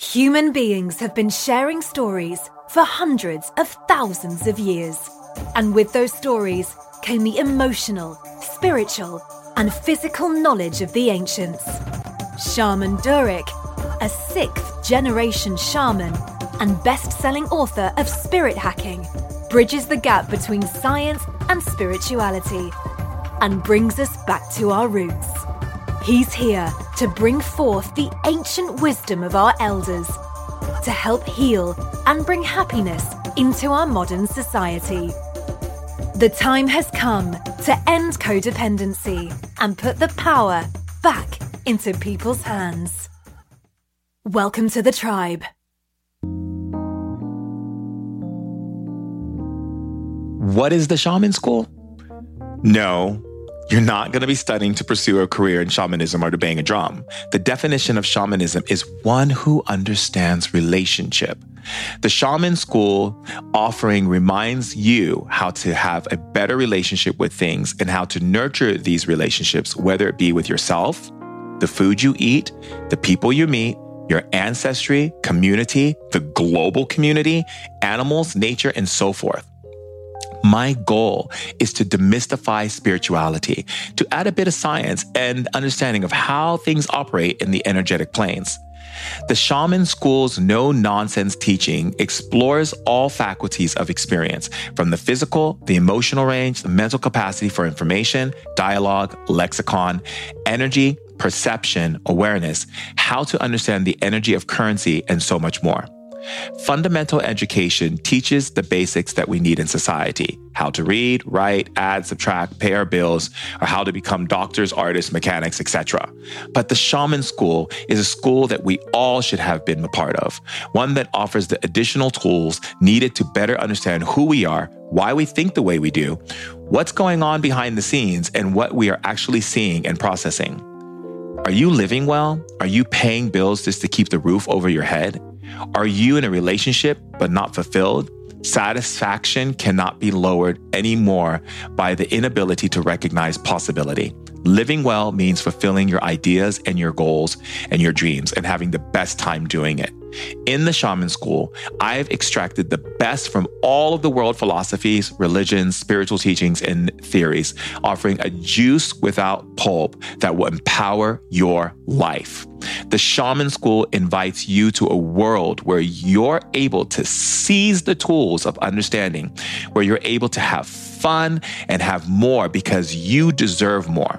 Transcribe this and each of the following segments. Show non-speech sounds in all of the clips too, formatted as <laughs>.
Human beings have been sharing stories for hundreds of thousands of years. And with those stories came the emotional, spiritual, and physical knowledge of the ancients. Shaman Durek, a sixth generation shaman and best selling author of Spirit Hacking, bridges the gap between science and spirituality and brings us back to our roots. He's here to bring forth the ancient wisdom of our elders, to help heal and bring happiness into our modern society. The time has come to end codependency and put the power back into people's hands. Welcome to the tribe. What is the shaman school? No, you're not going to be studying to pursue a career in shamanism or to bang a drum. The definition of shamanism is one who understands relationship. The shaman school offering reminds you how to have a better relationship with things and how to nurture these relationships, whether it be with yourself, the food you eat, the people you meet, your ancestry, community, the global community, animals, nature, and so forth. My goal is to demystify spirituality, to add a bit of science and understanding of how things operate in the energetic planes. The Shaman School's no nonsense teaching explores all faculties of experience from the physical, the emotional range, the mental capacity for information, dialogue, lexicon, energy, perception, awareness, how to understand the energy of currency, and so much more. Fundamental education teaches the basics that we need in society how to read, write, add, subtract, pay our bills, or how to become doctors, artists, mechanics, etc. But the Shaman School is a school that we all should have been a part of, one that offers the additional tools needed to better understand who we are, why we think the way we do, what's going on behind the scenes, and what we are actually seeing and processing. Are you living well? Are you paying bills just to keep the roof over your head? Are you in a relationship but not fulfilled? Satisfaction cannot be lowered anymore by the inability to recognize possibility. Living well means fulfilling your ideas and your goals and your dreams and having the best time doing it. In the shaman school, I've extracted the best from all of the world philosophies, religions, spiritual teachings, and theories, offering a juice without pulp that will empower your life. The shaman school invites you to a world where you're able to seize the tools of understanding, where you're able to have fun and have more because you deserve more.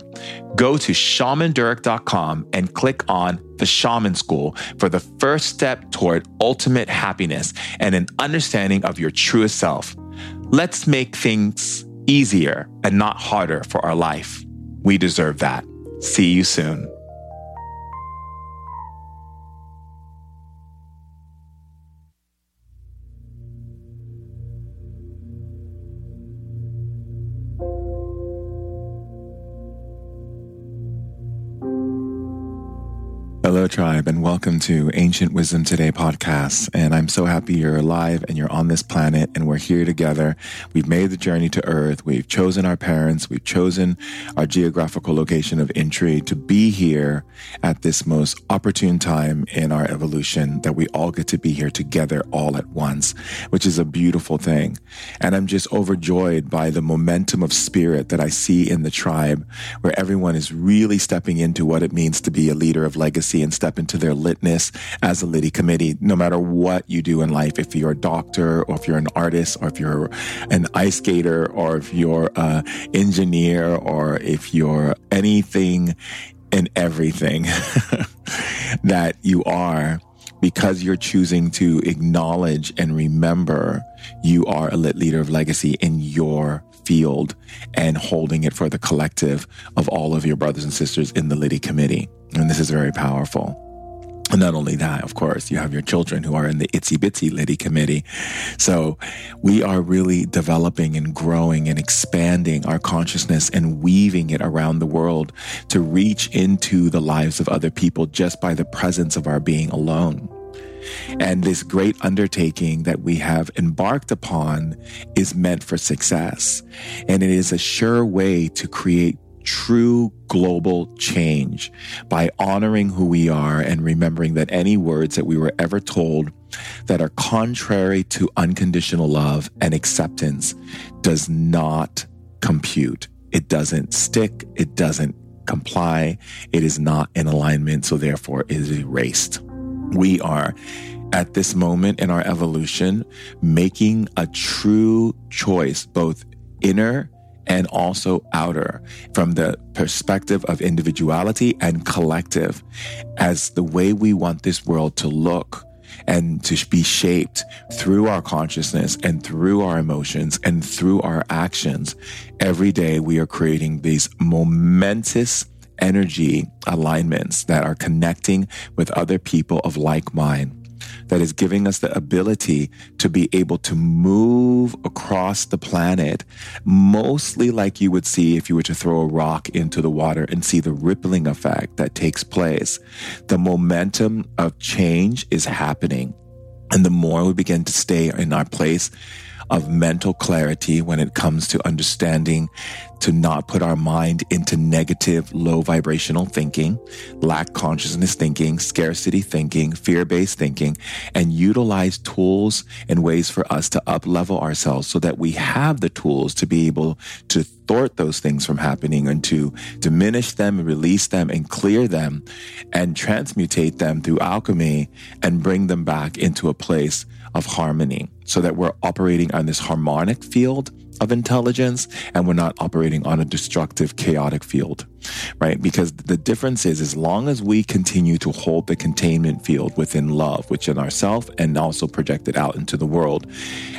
Go to shamandurek.com and click on the Shaman School for the first step toward ultimate happiness and an understanding of your truest self. Let's make things easier and not harder for our life. We deserve that. See you soon. Hello, tribe, and welcome to Ancient Wisdom Today podcast. And I'm so happy you're alive and you're on this planet and we're here together. We've made the journey to Earth. We've chosen our parents. We've chosen our geographical location of entry to be here at this most opportune time in our evolution that we all get to be here together all at once, which is a beautiful thing. And I'm just overjoyed by the momentum of spirit that I see in the tribe where everyone is really stepping into what it means to be a leader of legacy and step into their litness as a Litty committee, no matter what you do in life. If you're a doctor or if you're an artist or if you're an ice skater or if you're an engineer or if you're anything and everything <laughs> that you are, because you're choosing to acknowledge and remember you are a lit leader of legacy in your field and holding it for the collective of all of your brothers and sisters in the Litty committee. And this is very powerful. And not only that, of course, you have your children who are in the itsy bitsy Litty committee. So we are really developing and growing and expanding our consciousness and weaving it around the world to reach into the lives of other people just by the presence of our being alone. And this great undertaking that we have embarked upon is meant for success. And it is a sure way to create true global change by honoring who we are and remembering that any words that we were ever told that are contrary to unconditional love and acceptance does not compute. It doesn't stick. It doesn't comply. It is not in alignment. So therefore it is erased. We are at this moment in our evolution making a true choice, both inner and also outer from the perspective of individuality and collective as the way we want this world to look and to be shaped through our consciousness and through our emotions and through our actions. Every day we are creating these momentous energy alignments that are connecting with other people of like mind that is giving us the ability to be able to move across the planet, mostly like you would see if you were to throw a rock into the water and see the rippling effect that takes place. The momentum of change is happening. And the more we begin to stay in our place of mental clarity when it comes to understanding to not put our mind into negative, low vibrational thinking, lack consciousness thinking, scarcity thinking, fear based thinking, and utilize tools and ways for us to up level ourselves so that we have the tools to be able to thwart those things from happening and to diminish them and release them and clear them and transmutate them through alchemy and bring them back into a place of harmony so that we're operating on this harmonic field of intelligence and we're not operating on a destructive, chaotic field, right? Because the difference is as long as we continue to hold the containment field within love, which in ourself and also project it out into the world,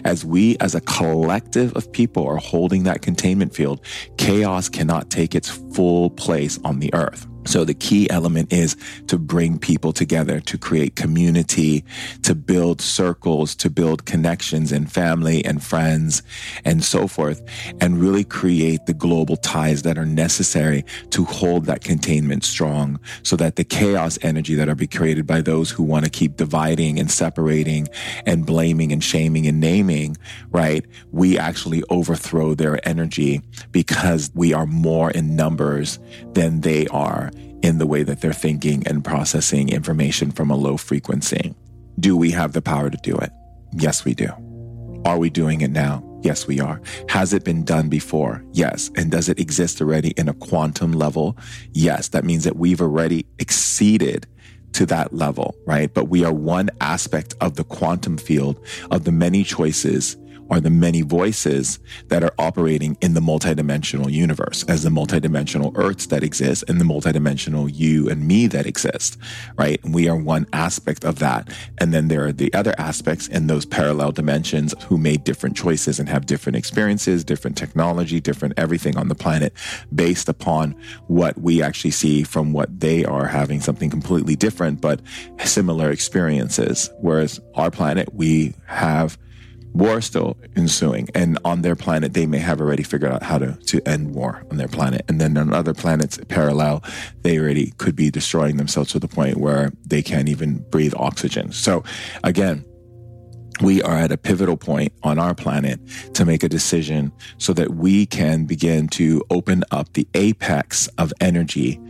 as we as a collective of people are holding that containment field, chaos cannot take its full place on the earth. So the key element is to bring people together, to create community, to build circles, to build connections and family and friends and so forth, and really create the global ties that are necessary to hold that containment strong so that the chaos energy that are be created by those who want to keep dividing and separating and blaming and shaming and naming, right? We actually overthrow their energy because we are more in numbers than they are in the way that they're thinking and processing information from a low frequency. Do we have the power to do it? Yes, we do. Are we doing it now? Yes, we are. Has it been done before? Yes. And does it exist already in a quantum level? Yes. That means that we've already exceeded to that level, right? But we are one aspect of the quantum field of the many choices are the many voices that are operating in the multidimensional universe as the multidimensional earths that exist and the multidimensional you and me that exist, right? And we are one aspect of that. And then there are the other aspects in those parallel dimensions who made different choices and have different experiences, different technology, different everything on the planet based upon what we actually see from what they are having something completely different, but similar experiences. Whereas our planet, we have war still ensuing. And on their planet, they may have already figured out how to, to end war on their planet. And then on other planets parallel, they already could be destroying themselves to the point where they can't even breathe oxygen. So again, we are at a pivotal point on our planet to make a decision so that we can begin to open up the apex of energy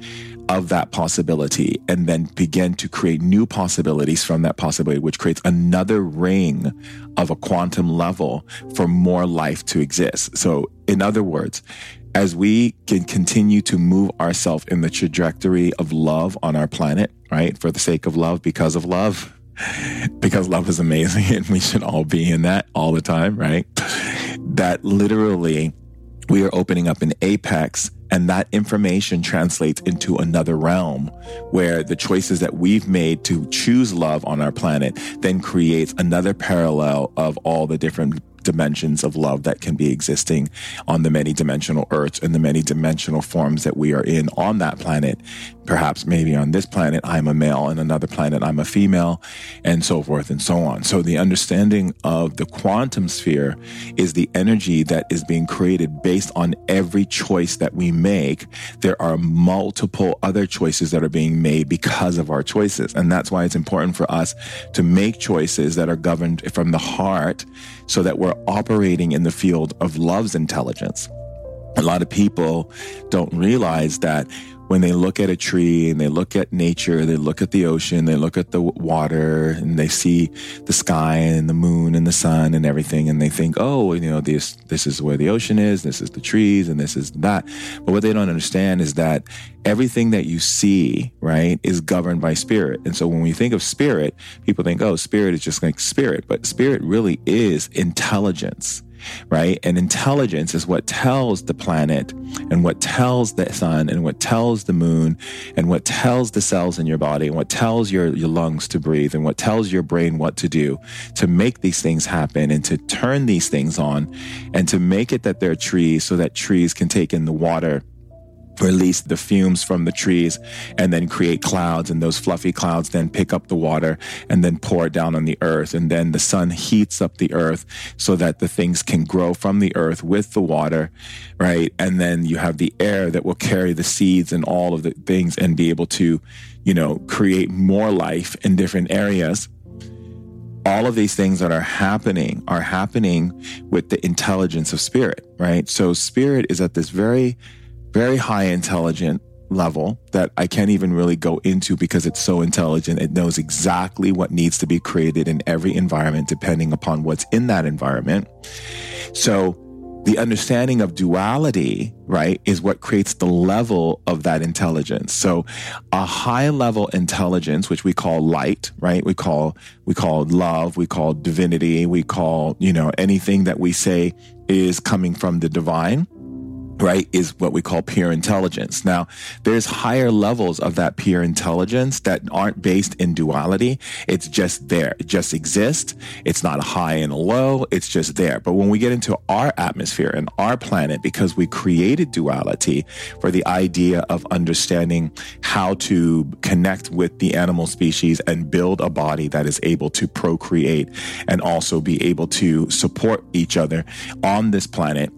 of that possibility and then begin to create new possibilities from that possibility, which creates another ring of a quantum level for more life to exist. So, in other words, as we can continue to move ourselves in the trajectory of love on our planet, right? For the sake of love, because of love, <laughs> because love is amazing and we should all be in that all the time, right? That literally we are opening up an apex and that information translates into another realm where the choices that we've made to choose love on our planet then creates another parallel of all the different dimensions of love that can be existing on the many dimensional earths and the many dimensional forms that we are in on that planet. Perhaps maybe on this planet, I'm a male and another planet, I'm a female and so forth and so on. So the understanding of the quantum sphere is the energy that is being created based on every choice that we make. There are multiple other choices that are being made because of our choices. And that's why it's important for us to make choices that are governed from the heart so that we're operating in the field of love's intelligence. A lot of people don't realize that when they look at a tree and they look at nature, they look at the ocean, they look at the water and they see the sky and the moon and the sun and everything. And they think, oh, you know, this, this is where the ocean is. This is the trees and this is that. But what they don't understand is that everything that you see, right, is governed by spirit. And so when we think of spirit, people think, oh, spirit is just like spirit, but spirit really is intelligence right? And intelligence is what tells the planet and what tells the sun and what tells the moon and what tells the cells in your body and what tells your, your lungs to breathe and what tells your brain what to do to make these things happen and to turn these things on and to make it that they're trees so that trees can take in the water release the fumes from the trees and then create clouds. And those fluffy clouds then pick up the water and then pour it down on the earth. And then the sun heats up the earth so that the things can grow from the earth with the water right? And then you have the air that will carry the seeds and all of the things and be able to you know create more life in different areas. All of these things that are happening are happening with the intelligence of spirit right? So spirit is at this very very high intelligent level that I can't even really go into because it's so intelligent. It knows exactly what needs to be created in every environment, depending upon what's in that environment. So the understanding of duality, right, is what creates the level of that intelligence. So a high level intelligence, which we call light, right? We call, we call love, we call divinity, we call, you know, anything that we say is coming from the divine right, is what we call pure intelligence. Now, there's higher levels of that pure intelligence that aren't based in duality. It's just there. It just exists. It's not a high and a low. It's just there. But when we get into our atmosphere and our planet, because we created duality for the idea of understanding how to connect with the animal species and build a body that is able to procreate and also be able to support each other on this planet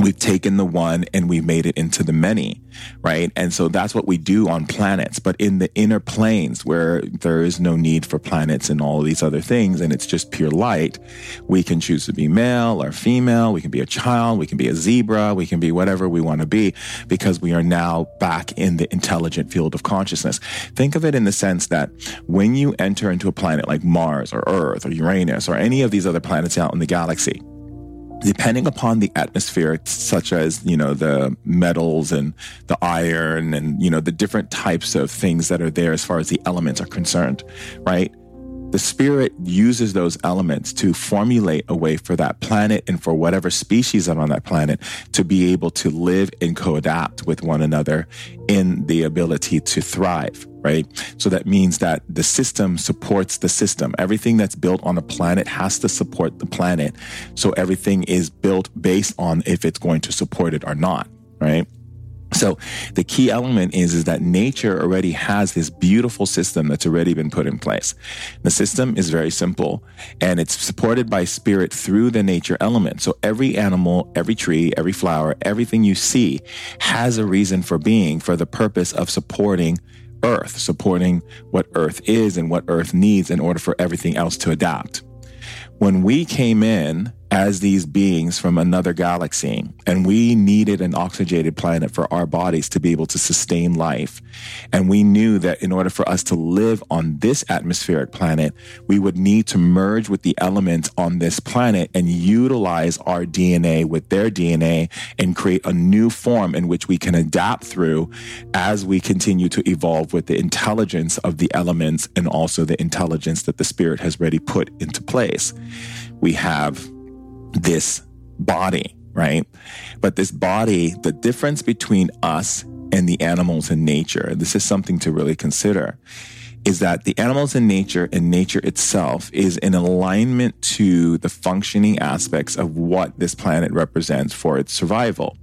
we've taken the one and we've made it into the many, right? And so that's what we do on planets. But in the inner planes where there is no need for planets and all these other things, and it's just pure light, we can choose to be male or female. We can be a child. We can be a zebra. We can be whatever we want to be because we are now back in the intelligent field of consciousness. Think of it in the sense that when you enter into a planet like Mars or Earth or Uranus or any of these other planets out in the galaxy, depending upon the atmosphere, such as, you know, the metals and the iron and, you know, the different types of things that are there as far as the elements are concerned, right? The spirit uses those elements to formulate a way for that planet and for whatever species are on that planet to be able to live and co-adapt with one another in the ability to thrive right? So that means that the system supports the system. Everything that's built on a planet has to support the planet. So everything is built based on if it's going to support it or not, right? So the key element is, is that nature already has this beautiful system that's already been put in place. The system is very simple and it's supported by spirit through the nature element. So every animal, every tree, every flower, everything you see has a reason for being for the purpose of supporting Earth, supporting what Earth is and what Earth needs in order for everything else to adapt. When we came in as these beings from another galaxy, and we needed an oxygenated planet for our bodies to be able to sustain life. And we knew that in order for us to live on this atmospheric planet, we would need to merge with the elements on this planet and utilize our DNA with their DNA and create a new form in which we can adapt through as we continue to evolve with the intelligence of the elements and also the intelligence that the spirit has already put into place. We have this body, right? But this body, the difference between us and the animals in nature, this is something to really consider, is that the animals in nature and nature itself is in alignment to the functioning aspects of what this planet represents for its survival.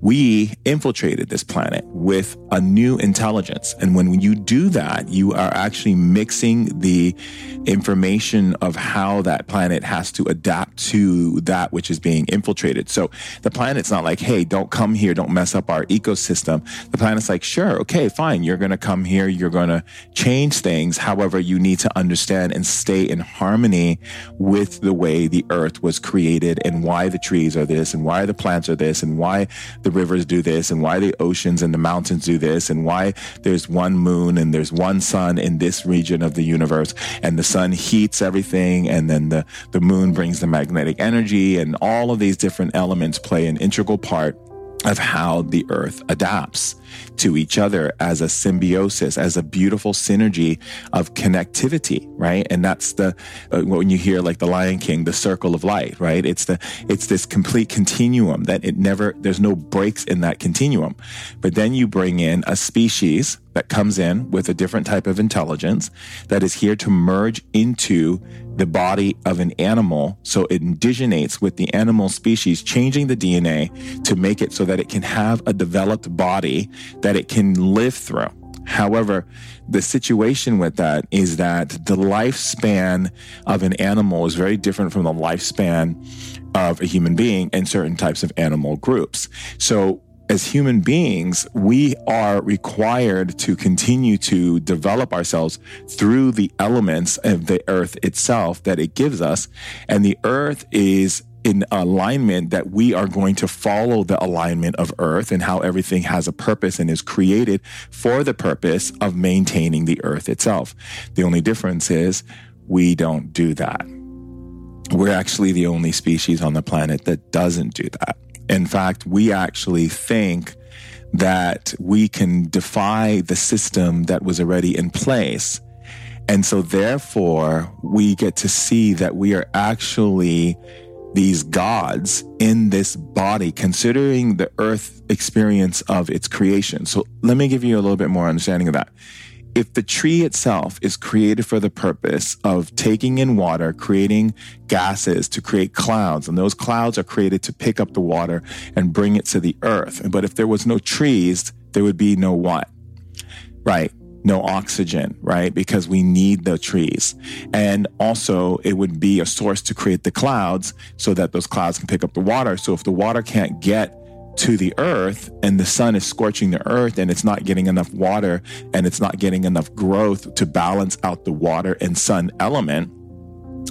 We infiltrated this planet with a new intelligence. And when you do that, you are actually mixing the information of how that planet has to adapt to that which is being infiltrated. So the planet's not like, hey, don't come here, don't mess up our ecosystem. The planet's like, sure, okay, fine, you're going to come here, you're going to change things. However, you need to understand and stay in harmony with the way the earth was created and why the trees are this and why the plants are this and why the the rivers do this and why the oceans and the mountains do this and why there's one moon and there's one sun in this region of the universe. And the sun heats everything and then the, the moon brings the magnetic energy and all of these different elements play an integral part of how the earth adapts to each other as a symbiosis, as a beautiful synergy of connectivity, right? And that's the, uh, when you hear like the Lion King, the circle of light, right? It's the, it's this complete continuum that it never, there's no breaks in that continuum. But then you bring in a species that comes in with a different type of intelligence that is here to merge into the body of an animal so it indigenates with the animal species, changing the DNA to make it so that it can have a developed body that it can live through. However, the situation with that is that the lifespan of an animal is very different from the lifespan of a human being in certain types of animal groups. So as human beings, we are required to continue to develop ourselves through the elements of the earth itself that it gives us. And the earth is in alignment that we are going to follow the alignment of earth and how everything has a purpose and is created for the purpose of maintaining the earth itself. The only difference is we don't do that. We're actually the only species on the planet that doesn't do that. In fact, we actually think that we can defy the system that was already in place. And so therefore, we get to see that we are actually these gods in this body, considering the earth experience of its creation. So let me give you a little bit more understanding of that if the tree itself is created for the purpose of taking in water, creating gases to create clouds, and those clouds are created to pick up the water and bring it to the earth. But if there was no trees, there would be no what? Right. No oxygen, right? Because we need the trees. And also it would be a source to create the clouds so that those clouds can pick up the water. So if the water can't get to the earth and the sun is scorching the earth and it's not getting enough water and it's not getting enough growth to balance out the water and sun element,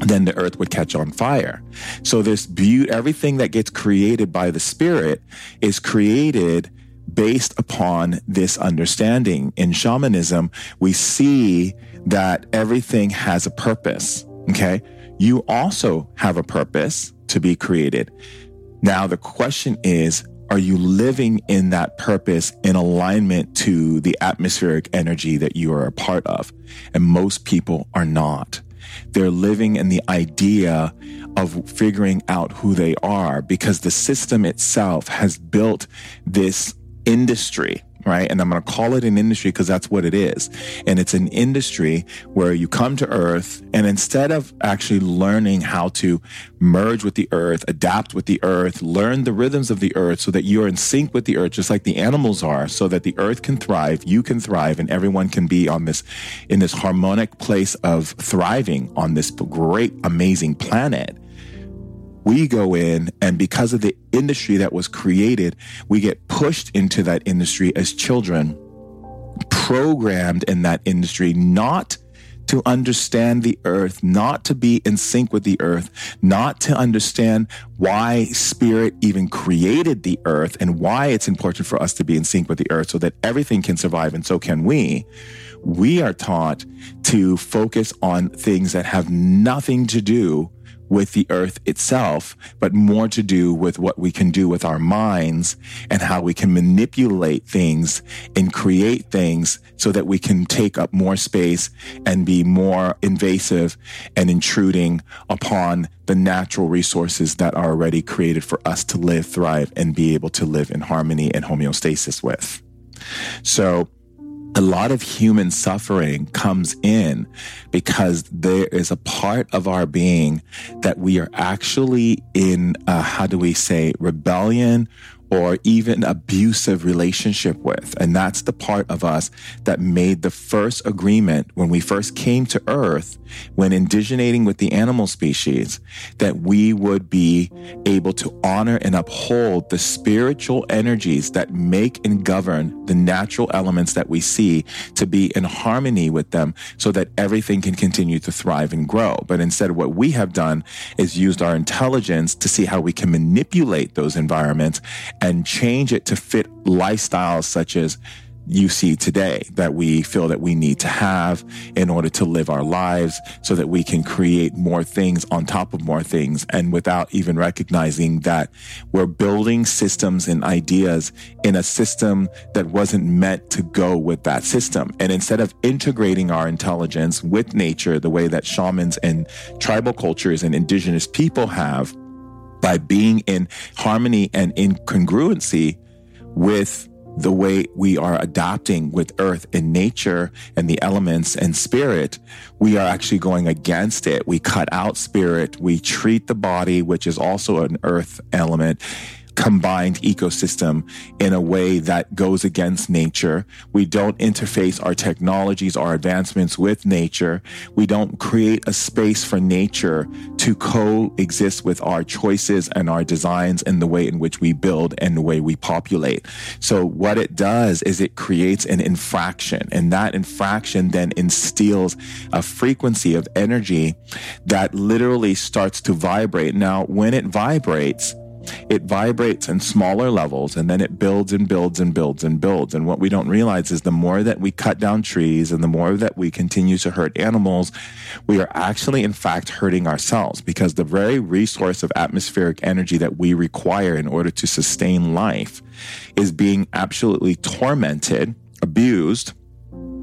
then the earth would catch on fire. So this beauty, everything that gets created by the spirit is created based upon this understanding. In shamanism, we see that everything has a purpose. Okay. You also have a purpose to be created. Now, the question is, are you living in that purpose in alignment to the atmospheric energy that you are a part of? And most people are not. They're living in the idea of figuring out who they are because the system itself has built this industry right? And I'm going to call it an industry because that's what it is. And it's an industry where you come to earth and instead of actually learning how to merge with the earth, adapt with the earth, learn the rhythms of the earth so that you're in sync with the earth, just like the animals are, so that the earth can thrive, you can thrive, and everyone can be on this, in this harmonic place of thriving on this great, amazing planet we go in and because of the industry that was created, we get pushed into that industry as children, programmed in that industry, not to understand the earth, not to be in sync with the earth, not to understand why spirit even created the earth and why it's important for us to be in sync with the earth so that everything can survive and so can we. We are taught to focus on things that have nothing to do with the earth itself, but more to do with what we can do with our minds and how we can manipulate things and create things so that we can take up more space and be more invasive and intruding upon the natural resources that are already created for us to live, thrive, and be able to live in harmony and homeostasis with. So a lot of human suffering comes in because there is a part of our being that we are actually in, uh, how do we say, rebellion or even abusive relationship with. And that's the part of us that made the first agreement when we first came to earth, when indigenating with the animal species, that we would be able to honor and uphold the spiritual energies that make and govern the natural elements that we see to be in harmony with them so that everything can continue to thrive and grow. But instead, what we have done is used our intelligence to see how we can manipulate those environments and change it to fit lifestyles such as you see today that we feel that we need to have in order to live our lives so that we can create more things on top of more things and without even recognizing that we're building systems and ideas in a system that wasn't meant to go with that system. And instead of integrating our intelligence with nature the way that shamans and tribal cultures and indigenous people have, by being in harmony and in congruency with the way we are adopting with earth and nature and the elements and spirit, we are actually going against it. We cut out spirit. We treat the body, which is also an earth element combined ecosystem in a way that goes against nature. We don't interface our technologies, our advancements with nature. We don't create a space for nature to coexist with our choices and our designs and the way in which we build and the way we populate. So what it does is it creates an infraction and that infraction then instills a frequency of energy that literally starts to vibrate. Now, when it vibrates, it vibrates in smaller levels and then it builds and builds and builds and builds. And what we don't realize is the more that we cut down trees and the more that we continue to hurt animals, we are actually, in fact, hurting ourselves because the very resource of atmospheric energy that we require in order to sustain life is being absolutely tormented, abused,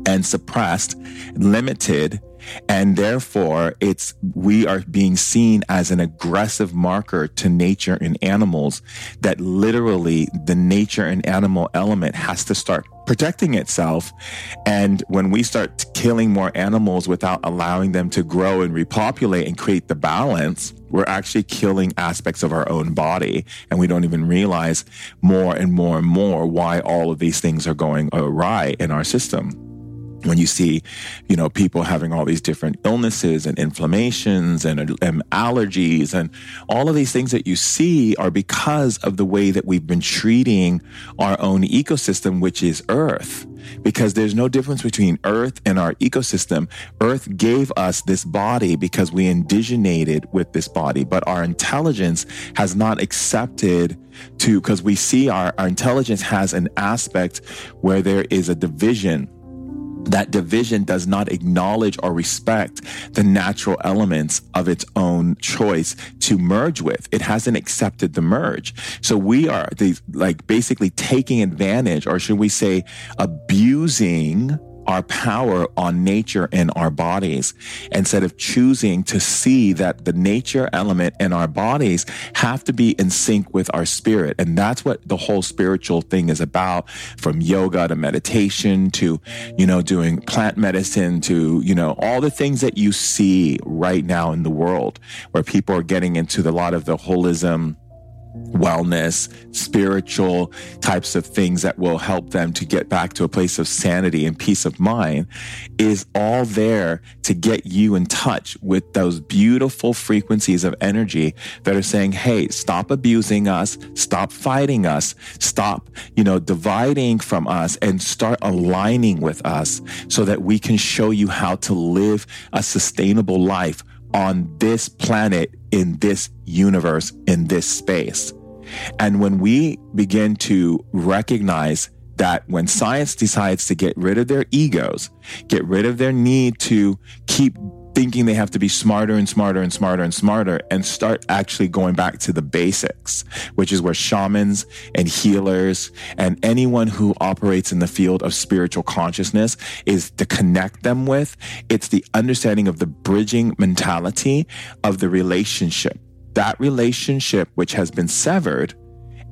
and suppressed, limited, and therefore, it's, we are being seen as an aggressive marker to nature and animals that literally the nature and animal element has to start protecting itself. And when we start killing more animals without allowing them to grow and repopulate and create the balance, we're actually killing aspects of our own body. And we don't even realize more and more and more why all of these things are going awry in our system when you see, you know, people having all these different illnesses and inflammations and, and, allergies and all of these things that you see are because of the way that we've been treating our own ecosystem, which is Earth. Because there's no difference between Earth and our ecosystem. Earth gave us this body because we indiginated with this body, but our intelligence has not accepted to, because we see our, our intelligence has an aspect where there is a division that division does not acknowledge or respect the natural elements of its own choice to merge with. It hasn't accepted the merge. So we are like basically taking advantage, or should we say abusing our power on nature and our bodies instead of choosing to see that the nature element in our bodies have to be in sync with our spirit. And that's what the whole spiritual thing is about from yoga to meditation to, you know, doing plant medicine to, you know, all the things that you see right now in the world where people are getting into a lot of the holism wellness, spiritual types of things that will help them to get back to a place of sanity and peace of mind is all there to get you in touch with those beautiful frequencies of energy that are saying, Hey, stop abusing us, stop fighting us, stop, you know, dividing from us and start aligning with us so that we can show you how to live a sustainable life on this planet, in this universe, in this space. And when we begin to recognize that when science decides to get rid of their egos, get rid of their need to keep thinking they have to be smarter and smarter and smarter and smarter and start actually going back to the basics, which is where shamans and healers and anyone who operates in the field of spiritual consciousness is to connect them with. It's the understanding of the bridging mentality of the relationship. That relationship, which has been severed,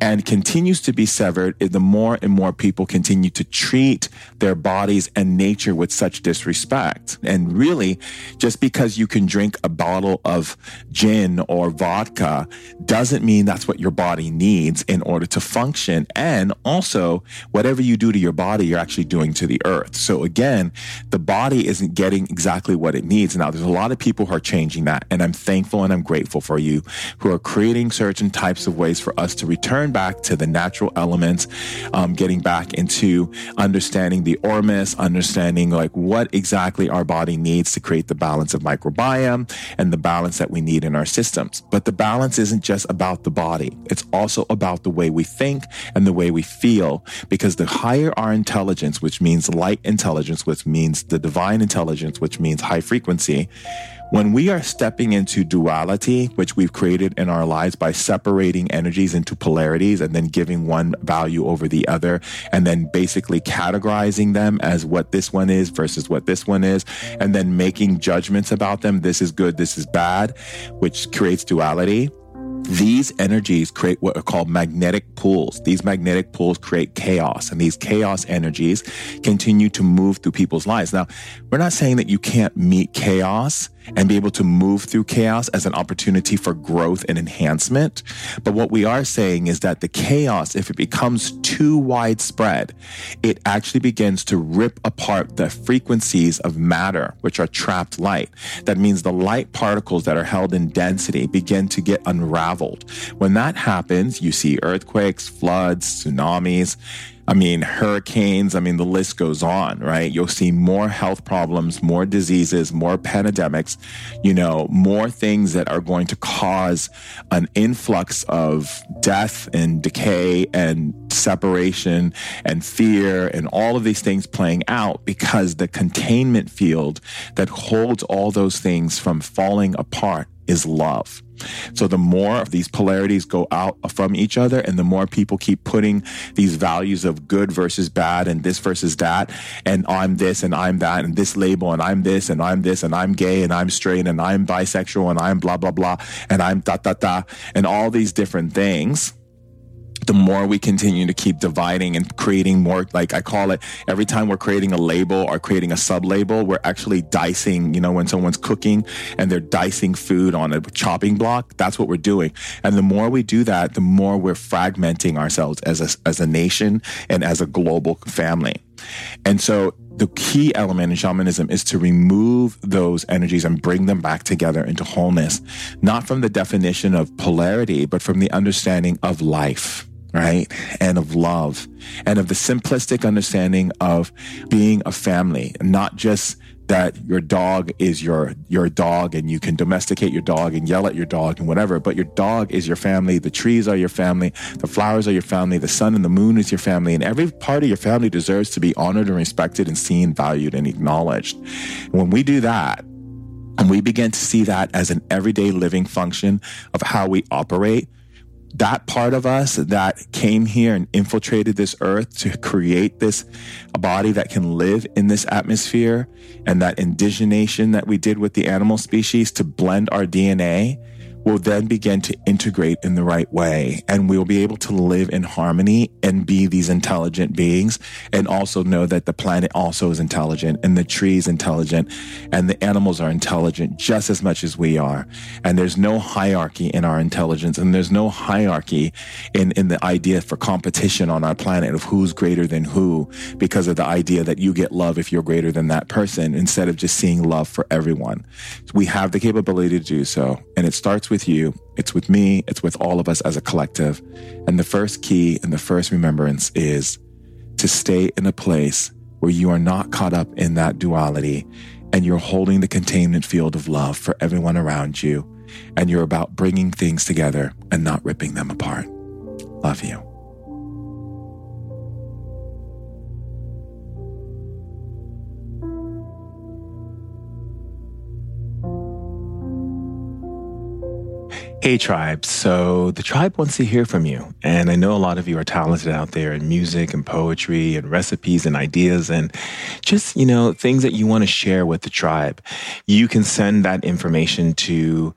and continues to be severed the more and more people continue to treat their bodies and nature with such disrespect. And really, just because you can drink a bottle of gin or vodka doesn't mean that's what your body needs in order to function. And also, whatever you do to your body, you're actually doing to the earth. So again, the body isn't getting exactly what it needs. Now, there's a lot of people who are changing that. And I'm thankful and I'm grateful for you who are creating certain types of ways for us to return back to the natural elements, um, getting back into understanding the ormus, understanding like what exactly our body needs to create the balance of microbiome and the balance that we need in our systems. But the balance isn't just about the body. It's also about the way we think and the way we feel, because the higher our intelligence, which means light intelligence, which means the divine intelligence, which means high frequency, when we are stepping into duality, which we've created in our lives by separating energies into polarities and then giving one value over the other, and then basically categorizing them as what this one is versus what this one is, and then making judgments about them. This is good, this is bad, which creates duality these energies create what are called magnetic pools. These magnetic pools create chaos, and these chaos energies continue to move through people's lives. Now, we're not saying that you can't meet chaos and be able to move through chaos as an opportunity for growth and enhancement. But what we are saying is that the chaos, if it becomes too widespread, it actually begins to rip apart the frequencies of matter, which are trapped light. That means the light particles that are held in density begin to get unraveled. When that happens, you see earthquakes, floods, tsunamis, I mean, hurricanes, I mean, the list goes on, right? You'll see more health problems, more diseases, more pandemics, you know, more things that are going to cause an influx of death and decay and separation and fear and all of these things playing out because the containment field that holds all those things from falling apart is love. So the more of these polarities go out from each other and the more people keep putting these values of good versus bad and this versus that and I'm this and I'm that and this label and I'm this and I'm this and I'm gay and I'm straight and I'm bisexual and I'm blah blah blah and I'm da da da and all these different things the more we continue to keep dividing and creating more, like I call it, every time we're creating a label or creating a sub label, we're actually dicing, you know, when someone's cooking and they're dicing food on a chopping block, that's what we're doing. And the more we do that, the more we're fragmenting ourselves as a, as a nation and as a global family. And so the key element in shamanism is to remove those energies and bring them back together into wholeness, not from the definition of polarity, but from the understanding of life right? And of love and of the simplistic understanding of being a family, not just that your dog is your your dog and you can domesticate your dog and yell at your dog and whatever but your dog is your family. The trees are your family. The flowers are your family. The sun and the moon is your family. And every part of your family deserves to be honored and respected and seen valued and acknowledged. When we do that and we begin to see that as an everyday living function of how we operate that part of us that came here and infiltrated this earth to create this body that can live in this atmosphere and that indigenation that we did with the animal species to blend our DNA will then begin to integrate in the right way. And we'll be able to live in harmony and be these intelligent beings and also know that the planet also is intelligent and the trees intelligent and the animals are intelligent just as much as we are. And there's no hierarchy in our intelligence and there's no hierarchy in in the idea for competition on our planet of who's greater than who because of the idea that you get love if you're greater than that person instead of just seeing love for everyone. We have the capability to do so. And it starts with with you, it's with me, it's with all of us as a collective. And the first key and the first remembrance is to stay in a place where you are not caught up in that duality and you're holding the containment field of love for everyone around you. And you're about bringing things together and not ripping them apart. Love you. Hey, tribe. So the tribe wants to hear from you. And I know a lot of you are talented out there in music and poetry and recipes and ideas and just, you know, things that you want to share with the tribe. You can send that information to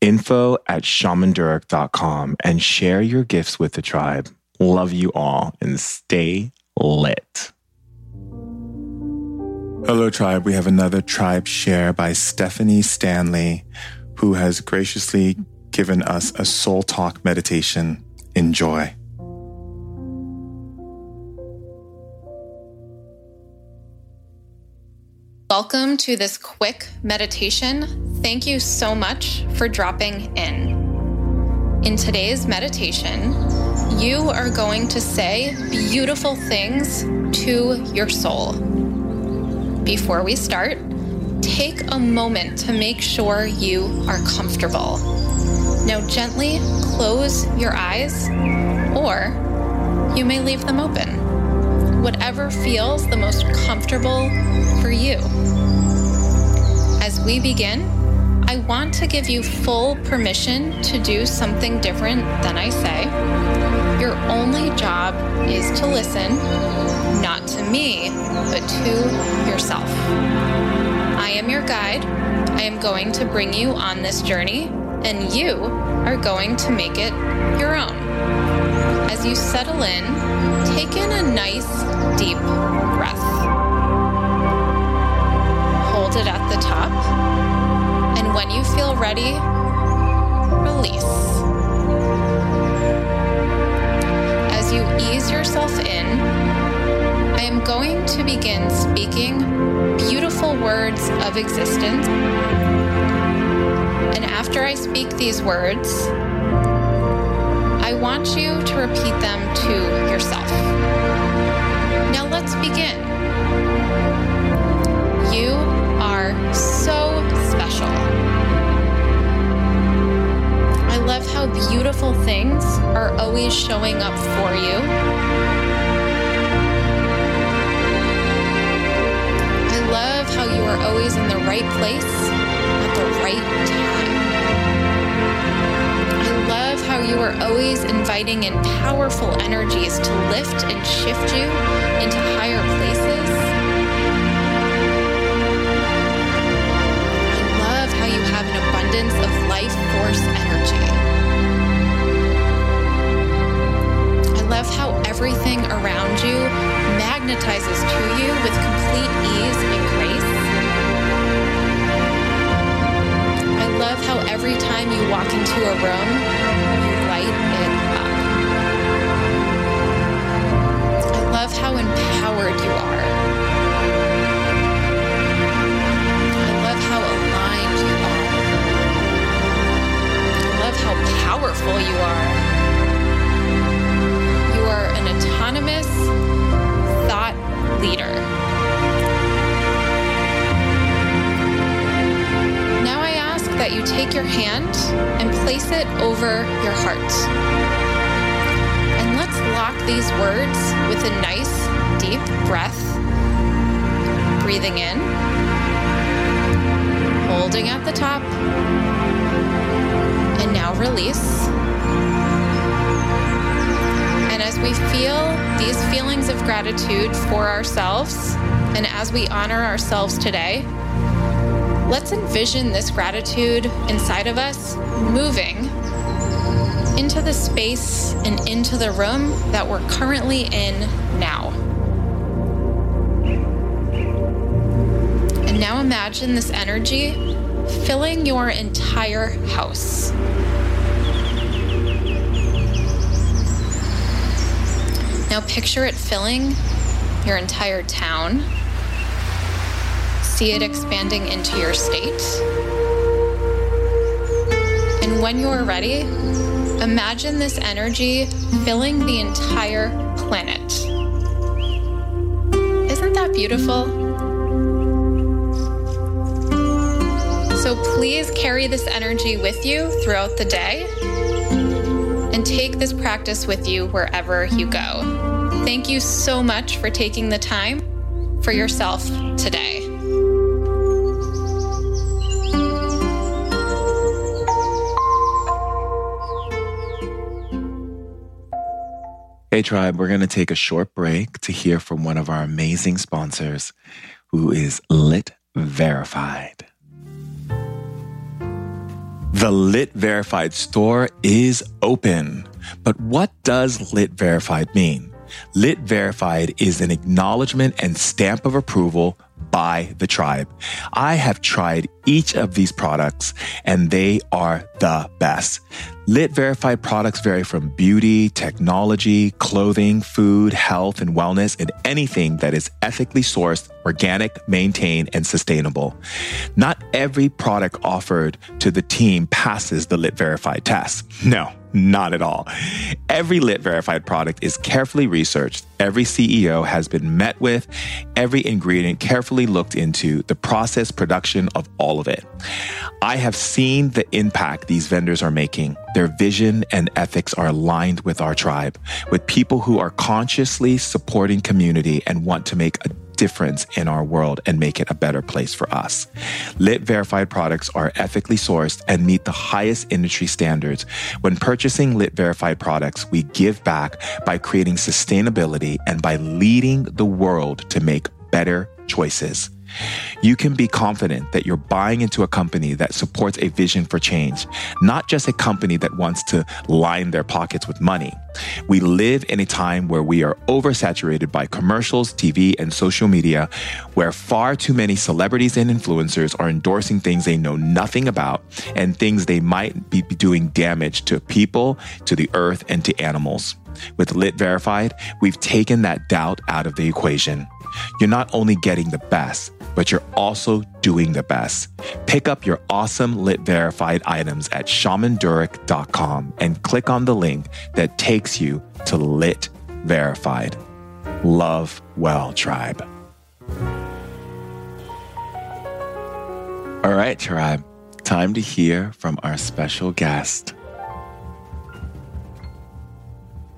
info at shamandurek.com and share your gifts with the tribe. Love you all and stay lit. Hello, tribe. We have another tribe share by Stephanie Stanley, who has graciously given us a soul talk meditation. Enjoy. Welcome to this quick meditation. Thank you so much for dropping in. In today's meditation, you are going to say beautiful things to your soul. Before we start, take a moment to make sure you are comfortable. Now, gently close your eyes, or you may leave them open whatever feels the most comfortable for you. As we begin, I want to give you full permission to do something different than I say. Your only job is to listen, not to me, but to yourself. I am your guide. I am going to bring you on this journey, and you are going to make it your own. As you settle in, take in a nice deep breath. Hold it at the top, and when you feel ready, release. As you ease yourself in, I am going to begin speaking beautiful words of existence. And after I speak these words, I want you to repeat them to yourself. Now let's begin. You are so special. I love how beautiful things are always showing up for you. How you are always in the right place at the right time I love how you are always inviting in powerful energies to lift and shift you into higher places. I love how you have an abundance of life force energy. I love how everything around you magnetizes to you with complete ease and grace. How every time you walk into a room, you light it up. I love how empowered you are. I love how aligned you are. I love how powerful you are. You are an autonomous thought leader. That you take your hand and place it over your heart. And let's lock these words with a nice deep breath. Breathing in, holding at the top, and now release. And as we feel these feelings of gratitude for ourselves, and as we honor ourselves today, let's envision this gratitude inside of us moving into the space and into the room that we're currently in now. And now imagine this energy filling your entire house. Now picture it filling your entire town see it expanding into your state. And when you're ready, imagine this energy filling the entire planet. Isn't that beautiful? So please carry this energy with you throughout the day and take this practice with you wherever you go. Thank you so much for taking the time for yourself today. Hey, Tribe, we're going to take a short break to hear from one of our amazing sponsors who is Lit Verified. The Lit Verified store is open. But what does Lit Verified mean? Lit Verified is an acknowledgement and stamp of approval by the tribe. I have tried each of these products and they are the best. Lit verified products vary from beauty, technology, clothing, food, health, and wellness, and anything that is ethically sourced, organic, maintained, and sustainable. Not every product offered to the team passes the Lit verified test. No. Not at all. Every Lit verified product is carefully researched. Every CEO has been met with, every ingredient carefully looked into, the process, production of all of it. I have seen the impact these vendors are making. Their vision and ethics are aligned with our tribe, with people who are consciously supporting community and want to make a difference in our world and make it a better place for us. Lit verified products are ethically sourced and meet the highest industry standards. When purchasing Lit verified products, we give back by creating sustainability and by leading the world to make better choices. You can be confident that you're buying into a company that supports a vision for change, not just a company that wants to line their pockets with money. We live in a time where we are oversaturated by commercials, TV, and social media, where far too many celebrities and influencers are endorsing things they know nothing about and things they might be doing damage to people, to the earth, and to animals. With Lit Verified, we've taken that doubt out of the equation. You're not only getting the best, but you're also doing the best. Pick up your awesome Lit Verified items at shamandurek.com and click on the link that takes you to Lit Verified. Love Well Tribe. All right, Tribe, time to hear from our special guest.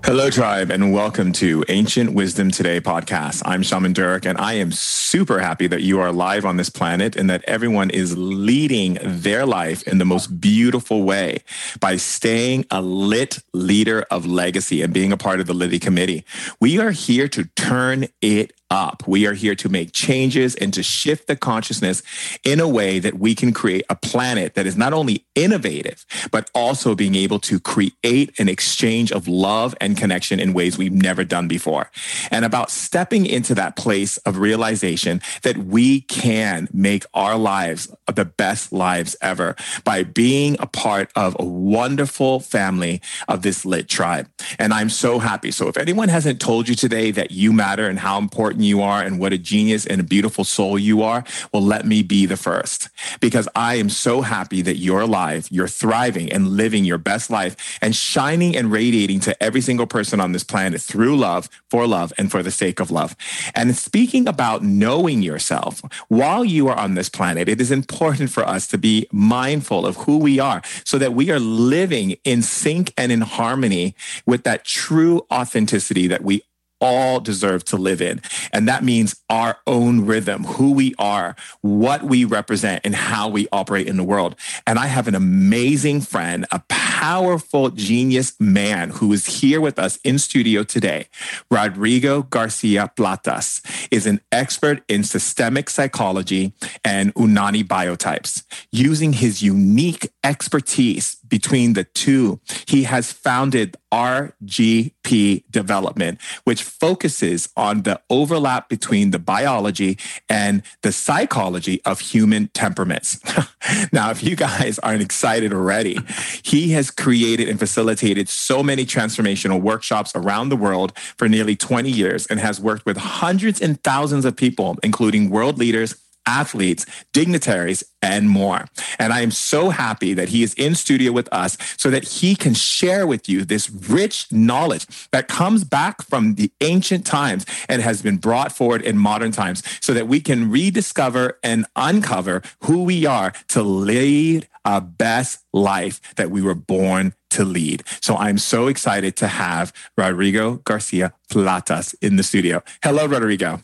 Hello, tribe, and welcome to Ancient Wisdom Today podcast. I'm Shaman Durek, and I am super happy that you are live on this planet and that everyone is leading their life in the most beautiful way by staying a lit leader of legacy and being a part of the Litty Committee. We are here to turn it up. We are here to make changes and to shift the consciousness in a way that we can create a planet that is not only innovative, but also being able to create an exchange of love and connection in ways we've never done before. And about stepping into that place of realization that we can make our lives the best lives ever by being a part of a wonderful family of this lit tribe. And I'm so happy. So if anyone hasn't told you today that you matter and how important important you are and what a genius and a beautiful soul you are, well, let me be the first because I am so happy that you're alive, you're thriving and living your best life and shining and radiating to every single person on this planet through love, for love, and for the sake of love. And speaking about knowing yourself, while you are on this planet, it is important for us to be mindful of who we are so that we are living in sync and in harmony with that true authenticity that we all deserve to live in. And that means our own rhythm, who we are, what we represent, and how we operate in the world. And I have an amazing friend, a powerful genius man who is here with us in studio today. Rodrigo Garcia Platas is an expert in systemic psychology and Unani biotypes. Using his unique expertise between the two, he has founded RGP Development, which focuses on the overlap between the biology and the psychology of human temperaments. <laughs> now, if you guys aren't excited already, <laughs> he has created and facilitated so many transformational workshops around the world for nearly 20 years and has worked with hundreds and thousands of people, including world leaders athletes, dignitaries, and more. And I am so happy that he is in studio with us so that he can share with you this rich knowledge that comes back from the ancient times and has been brought forward in modern times so that we can rediscover and uncover who we are to lead our best life that we were born to lead. So I'm so excited to have Rodrigo Garcia Platas in the studio. Hello, Rodrigo.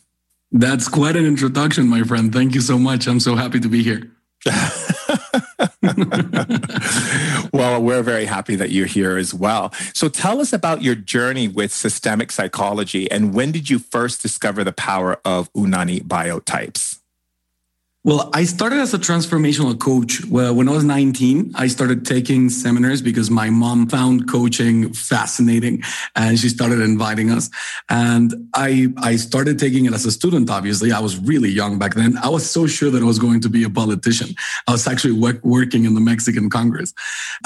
That's quite an introduction, my friend. Thank you so much. I'm so happy to be here. <laughs> well, we're very happy that you're here as well. So tell us about your journey with systemic psychology and when did you first discover the power of Unani biotypes? Well, I started as a transformational coach. Well, when I was 19, I started taking seminars because my mom found coaching fascinating and she started inviting us. And I, I started taking it as a student, obviously. I was really young back then. I was so sure that I was going to be a politician. I was actually work, working in the Mexican Congress.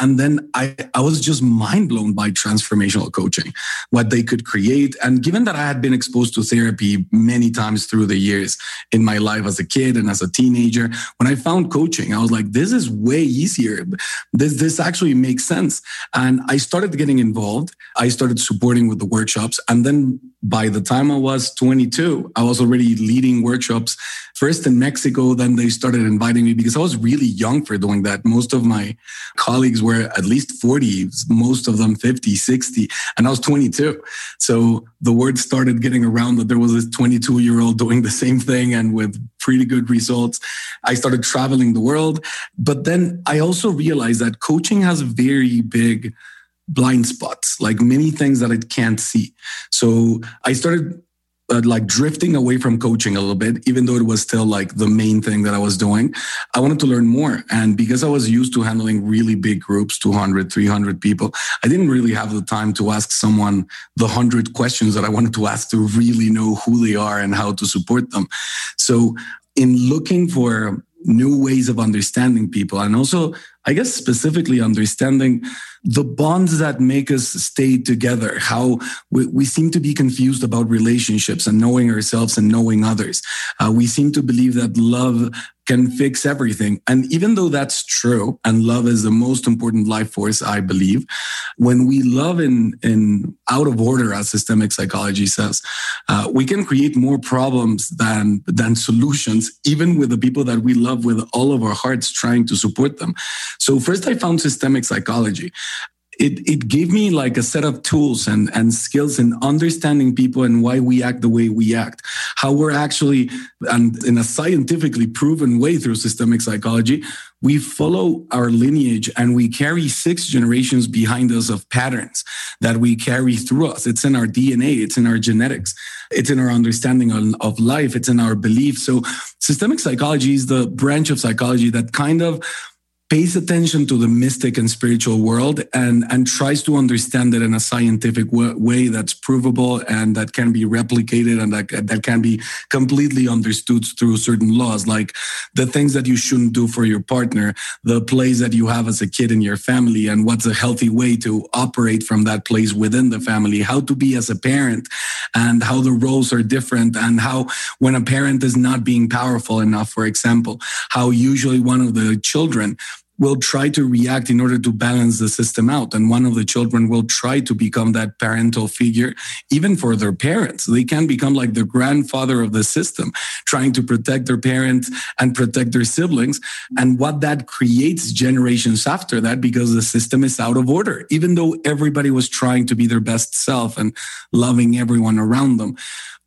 And then I, I was just mind blown by transformational coaching, what they could create. And given that I had been exposed to therapy many times through the years in my life as a kid and as a teen teenager. When I found coaching, I was like, this is way easier. This, this actually makes sense. And I started getting involved. I started supporting with the workshops. And then by the time I was 22, I was already leading workshops first in Mexico. Then they started inviting me because I was really young for doing that. Most of my colleagues were at least 40, most of them 50, 60, and I was 22. So the word started getting around that there was this 22 year old doing the same thing and with pretty good results. I started traveling the world. But then I also realized that coaching has very big blind spots, like many things that it can't see. So I started uh, like drifting away from coaching a little bit, even though it was still like the main thing that I was doing. I wanted to learn more. And because I was used to handling really big groups, 200, 300 people, I didn't really have the time to ask someone the 100 questions that I wanted to ask to really know who they are and how to support them. So in looking for new ways of understanding people and also i guess specifically understanding the bonds that make us stay together how we, we seem to be confused about relationships and knowing ourselves and knowing others. Uh, we seem to believe that love can fix everything. And even though that's true, and love is the most important life force, I believe, when we love in, in out of order, as systemic psychology says, uh, we can create more problems than, than solutions, even with the people that we love with all of our hearts trying to support them. So first I found systemic psychology it, it gave me like a set of tools and, and skills in understanding people and why we act the way we act, how we're actually, and in a scientifically proven way through systemic psychology, we follow our lineage and we carry six generations behind us of patterns that we carry through us. It's in our DNA, it's in our genetics, it's in our understanding of, life, it's in our beliefs. So systemic psychology is the branch of psychology that kind of pays attention to the mystic and spiritual world and, and tries to understand it in a scientific way that's provable and that can be replicated and that, that can be completely understood through certain laws, like the things that you shouldn't do for your partner, the place that you have as a kid in your family, and what's a healthy way to operate from that place within the family, how to be as a parent, and how the roles are different, and how when a parent is not being powerful enough, for example, how usually one of the children will try to react in order to balance the system out. And one of the children will try to become that parental figure, even for their parents. They can become like the grandfather of the system, trying to protect their parents and protect their siblings. And what that creates generations after that, because the system is out of order, even though everybody was trying to be their best self and loving everyone around them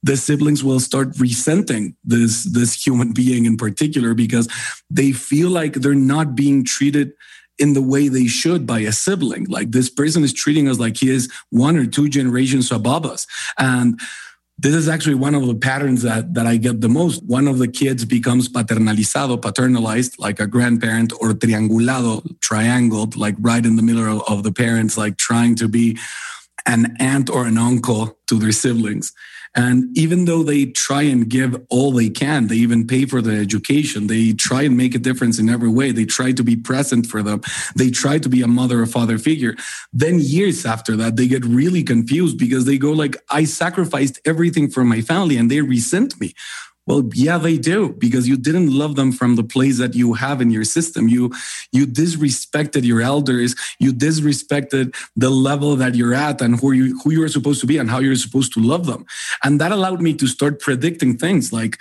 the siblings will start resenting this this human being in particular because they feel like they're not being treated in the way they should by a sibling like this person is treating us like he is one or two generations above us and this is actually one of the patterns that, that I get the most. One of the kids becomes paternalizado, paternalized, like a grandparent, or triangulado, triangled, like right in the middle of, of the parents, like trying to be an aunt or an uncle to their siblings. And even though they try and give all they can, they even pay for the education, they try and make a difference in every way. They try to be present for them. They try to be a mother or father figure. Then years after that, they get really confused because they go like, I sacrificed everything for my family and they resent me. Well, yeah, they do because you didn't love them from the place that you have in your system. You you disrespected your elders. You disrespected the level that you're at and who you who you're supposed to be and how you're supposed to love them. And that allowed me to start predicting things like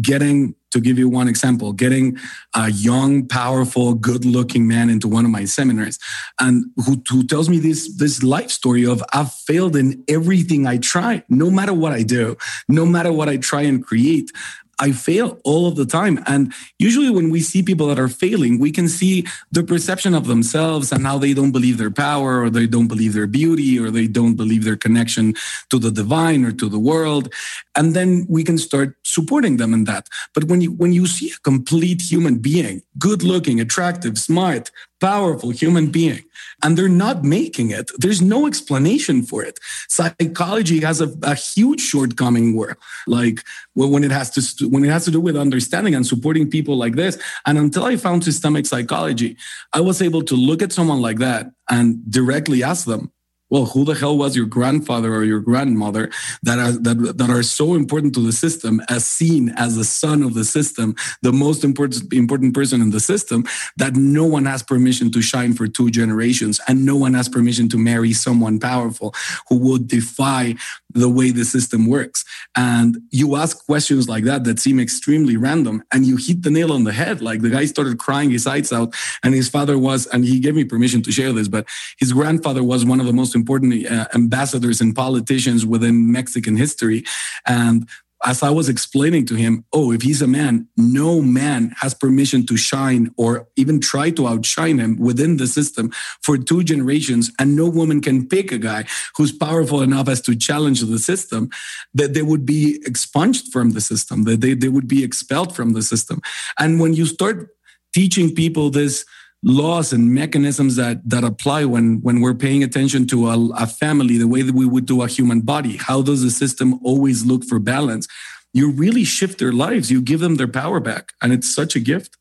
getting to give you one example, getting a young, powerful, good-looking man into one of my seminars, and who, who tells me this this life story of I've failed in everything I try, no matter what I do, no matter what I try and create. I fail all of the time. And usually, when we see people that are failing, we can see the perception of themselves and how they don't believe their power, or they don't believe their beauty, or they don't believe their connection to the divine or to the world. And then we can start supporting them in that. But when you when you see a complete human being, good looking, attractive, smart, powerful human being and they're not making it there's no explanation for it psychology has a, a huge shortcoming where like when it has to when it has to do with understanding and supporting people like this and until i found systemic psychology i was able to look at someone like that and directly ask them well, who the hell was your grandfather or your grandmother that are that, that are so important to the system as seen as the son of the system, the most important important person in the system, that no one has permission to shine for two generations and no one has permission to marry someone powerful who would defy the way the system works. And you ask questions like that that seem extremely random and you hit the nail on the head. Like the guy started crying his eyes out and his father was, and he gave me permission to share this, but his grandfather was one of the most important uh, ambassadors and politicians within Mexican history. And as I was explaining to him, oh, if he's a man, no man has permission to shine or even try to outshine him within the system for two generations. And no woman can pick a guy who's powerful enough as to challenge the system, that they would be expunged from the system, that they, they would be expelled from the system. And when you start teaching people this, laws and mechanisms that that apply when when we're paying attention to a, a, family the way that we would do a human body. How does the system always look for balance? You really shift their lives. You give them their power back. And it's such a gift.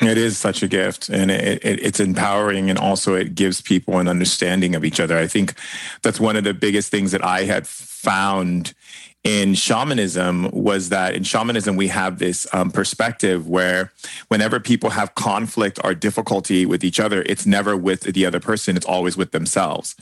It is such a gift. And it, it, it's empowering. And also it gives people an understanding of each other. I think that's one of the biggest things that i had found in shamanism was that in shamanism we have this um, perspective where whenever people have conflict or difficulty with each other it's never with the other person it's always with themselves.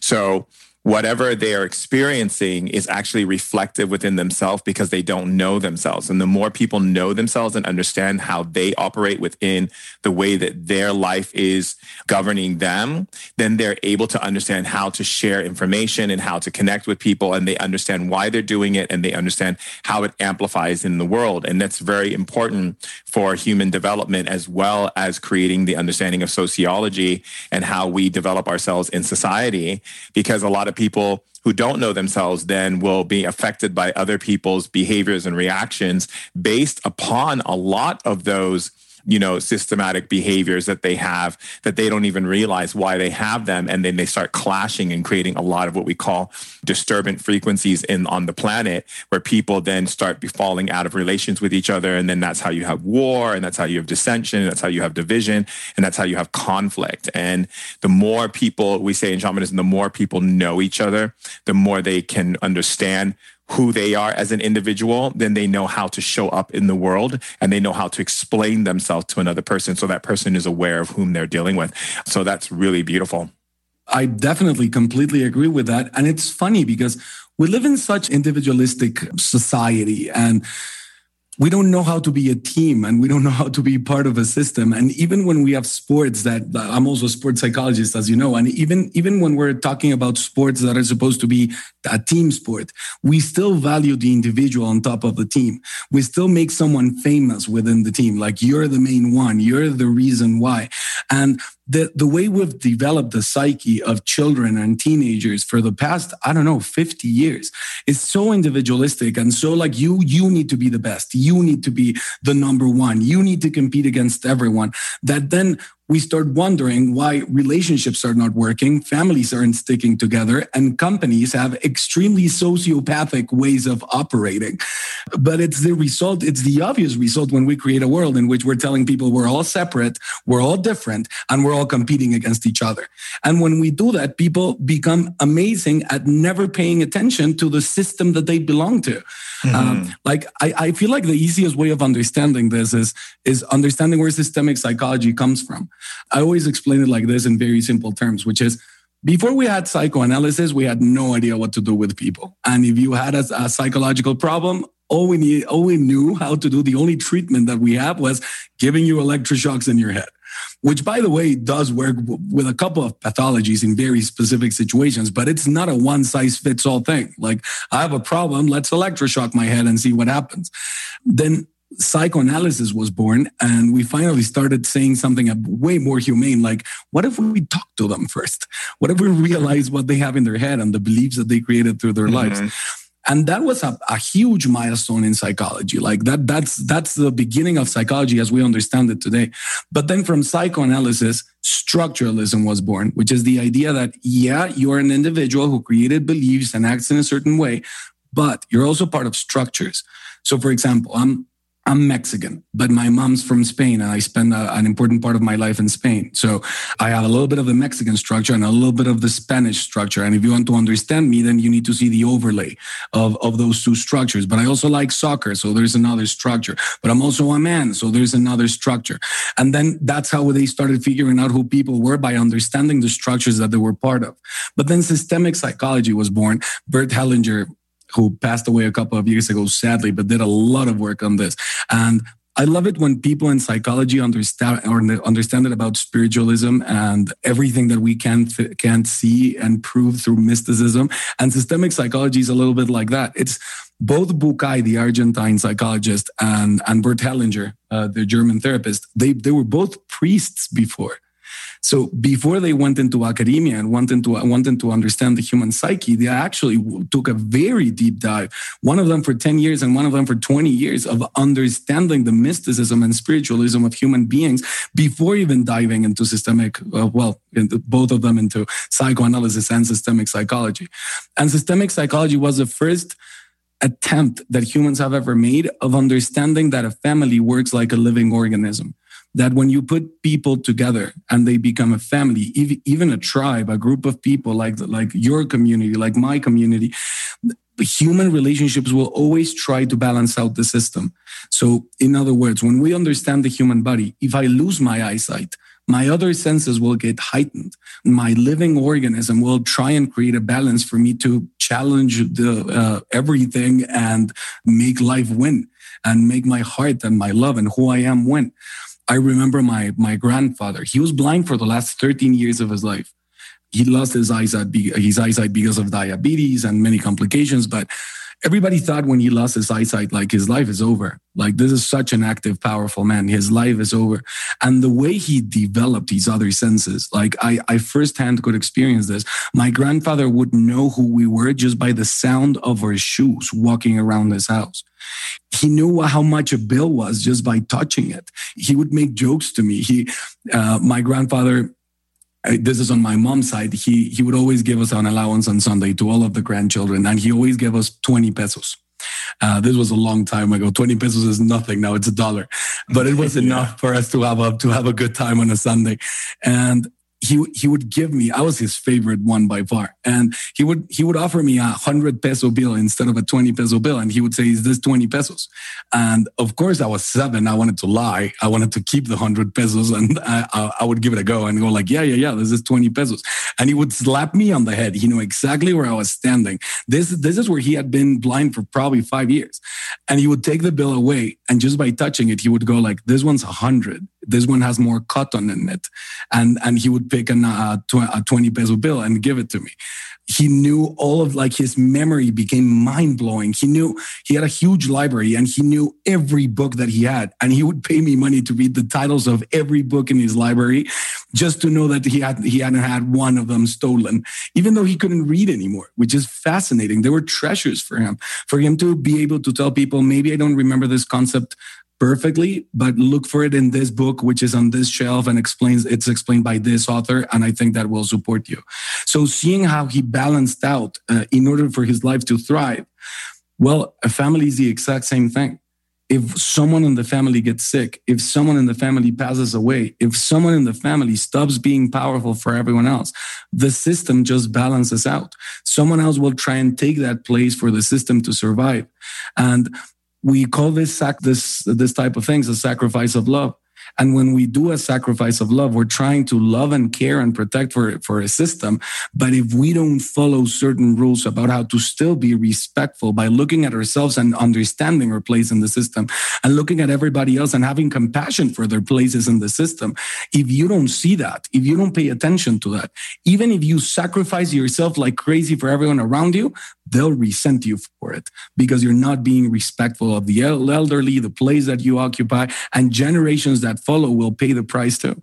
So whatever they are experiencing is actually reflective within themselves because they don't know themselves. And the more people know themselves and understand how they operate within the way that their life is governing them, then they're able to understand how to share information and how to connect with people. And they understand why they're doing it and they understand how it amplifies in the world. And that's very important for human development as well as creating the understanding of sociology and how we develop ourselves in society. Because a lot of people who don't know themselves then will be affected by other people's behaviors and reactions based upon a lot of those you know, systematic behaviors that they have that they don't even realize why they have them. And then they start clashing and creating a lot of what we call disturbant frequencies in on the planet where people then start falling out of relations with each other. And then that's how you have war and that's how you have dissension. And that's how you have division. And that's how you have conflict. And the more people we say in shamanism, the more people know each other, the more they can understand who they are as an individual, then they know how to show up in the world and they know how to explain themselves to another person so that person is aware of whom they're dealing with. So that's really beautiful. I definitely completely agree with that. And it's funny because we live in such individualistic society and we don't know how to be a team and we don't know how to be part of a system. And even when we have sports that i'm also a sports psychologist as you know and even even when we're talking about sports that are supposed to be a team sport we still value the individual on top of the team. We still make someone famous within the team. Like you're the main one. You're the reason why. And the, the way we've developed the psyche of children and teenagers for the past i don't know 50 years is so individualistic and so like you you need to be the best. You need to be the number one. You need to compete against everyone that then we start wondering why relationships are not working, families aren't sticking together, and companies have extremely sociopathic ways of operating. But it's the result, it's the obvious result when we create a world in which we're telling people we're all separate, we're all different, and we're all competing against each other. And when we do that, people become amazing at never paying attention to the system that they belong to. Mm-hmm. Um, like I, I feel like the easiest way of understanding this is is understanding where systemic psychology comes from. I always explain it like this in very simple terms, which is before we had psychoanalysis, we had no idea what to do with people. And if you had a, a psychological problem, all we need, all we knew how to do, the only treatment that we have was giving you electroshocks in your head which by the way does work with a couple of pathologies in very specific situations, but it's not a one size fits all thing. Like I have a problem, let's electroshock my head and see what happens. Then psychoanalysis was born and we finally started saying something way more humane like what if we talk to them first? What if we realize what they have in their head and the beliefs that they created through their mm-hmm. lives and that was a, a, huge milestone in psychology like that that's that's the beginning of psychology as we understand it today. But then from psychoanalysis structuralism was born which is the idea that yeah you're an individual who created beliefs and acts in a certain way but you're also part of structures. So for example i'm I'm Mexican, but my mom's from Spain and I spend a, an important part of my life in Spain. So I have a little bit of the Mexican structure and a little bit of the Spanish structure. And if you want to understand me, then you need to see the overlay of, of those two structures. But I also like soccer. So there's another structure. But I'm also a man. So there's another structure. And then that's how they started figuring out who people were by understanding the structures that they were part of. But then systemic psychology was born. Bert Hellinger who passed away a couple of years ago, sadly, but did a lot of work on this. And I love it when people in psychology understand or understand it about spiritualism and everything that we can't can't see and prove through mysticism. And systemic psychology is a little bit like that. It's both Bucay, the Argentine psychologist, and and Bert Hellinger, uh, the German therapist. They they were both priests before. So before they went into academia and wanted to wanted to understand the human psyche, they actually took a very deep dive. One of them for 10 years and one of them for 20 years of understanding the mysticism and spiritualism of human beings before even diving into systemic, uh, well, into, both of them into psychoanalysis and systemic psychology. And systemic psychology was the first attempt that humans have ever made of understanding that a family works like a living organism that when you put people together and they become a family, even a tribe, a group of people like, like your community, like my community, human relationships will always try to balance out the system. So, in other words, when we understand the human body, if I lose my eyesight, my other senses will get heightened. My living organism will try and create a balance for me to challenge the uh, everything and make life win and make my heart and my love and who I am win. I remember my my grandfather. He was blind for the last 13 years of his life. He lost his eyesight his eyesight because of diabetes and many complications, but everybody thought when he lost his eyesight like his life is over. Like this is such an active powerful man. His life is over. And the way he developed his other senses, like I I firsthand could experience this. My grandfather would know who we were just by the sound of our shoes walking around his house. He knew how much a bill was just by touching it. He would make jokes to me. He, uh, my grandfather, this is on my mom's side. He he would always give us an allowance on Sunday to all of the grandchildren, and he always gave us twenty pesos. Uh, this was a long time ago. Twenty pesos is nothing now; it's a dollar, but it was <laughs> enough for us to have a to have a good time on a Sunday. And he he would give me i was his favorite one by far. And he would he would offer me a 100 peso bill instead of a 20 peso bill. And he would say is this 20 pesos? And of course i was seven. I wanted to lie. I wanted to keep the 100 pesos and I, I would give it a go and go like yeah yeah yeah this is 20 pesos. And he would slap me on the head. He knew exactly where i was standing. This this is where he had been blind for probably five years. And he would take the bill away. And just by touching it he would go like this one's a 100 this one has more cotton in it. And and he would pick uh, a 20 peso bill and give it to me he knew all of like his memory became mind blowing. He knew he had a huge library and he knew every book that he had. And he would pay me money to read the titles of every book in his library just to know that he had he hadn't had one of them stolen, even though he couldn't read anymore, which is fascinating. There were treasures for him, for him to be able to tell people, maybe I don't remember this concept perfectly, but look for it in this book, which is on this shelf and explains it's explained by this author. And I think that will support you. So seeing how he balanced out uh, in order for his life to thrive. Well, a family is the exact same thing. If someone in the family gets sick, if someone in the family passes away, if someone in the family stops being powerful for everyone else, the system just balances out. Someone else will try and take that place for the system to survive. And we call this sac this this type of things a sacrifice of love and when we do a sacrifice of love, we're trying to love and care and protect for, for a system. But if we don't follow certain rules about how to still be respectful by looking at ourselves and understanding our place in the system and looking at everybody else and having compassion for their places in the system, if you don't see that, if you don't pay attention to that, even if you sacrifice yourself like crazy for everyone around you, they'll resent you for it because you're not being respectful of the elderly, the place that you occupy, and generations that follow will pay the price too.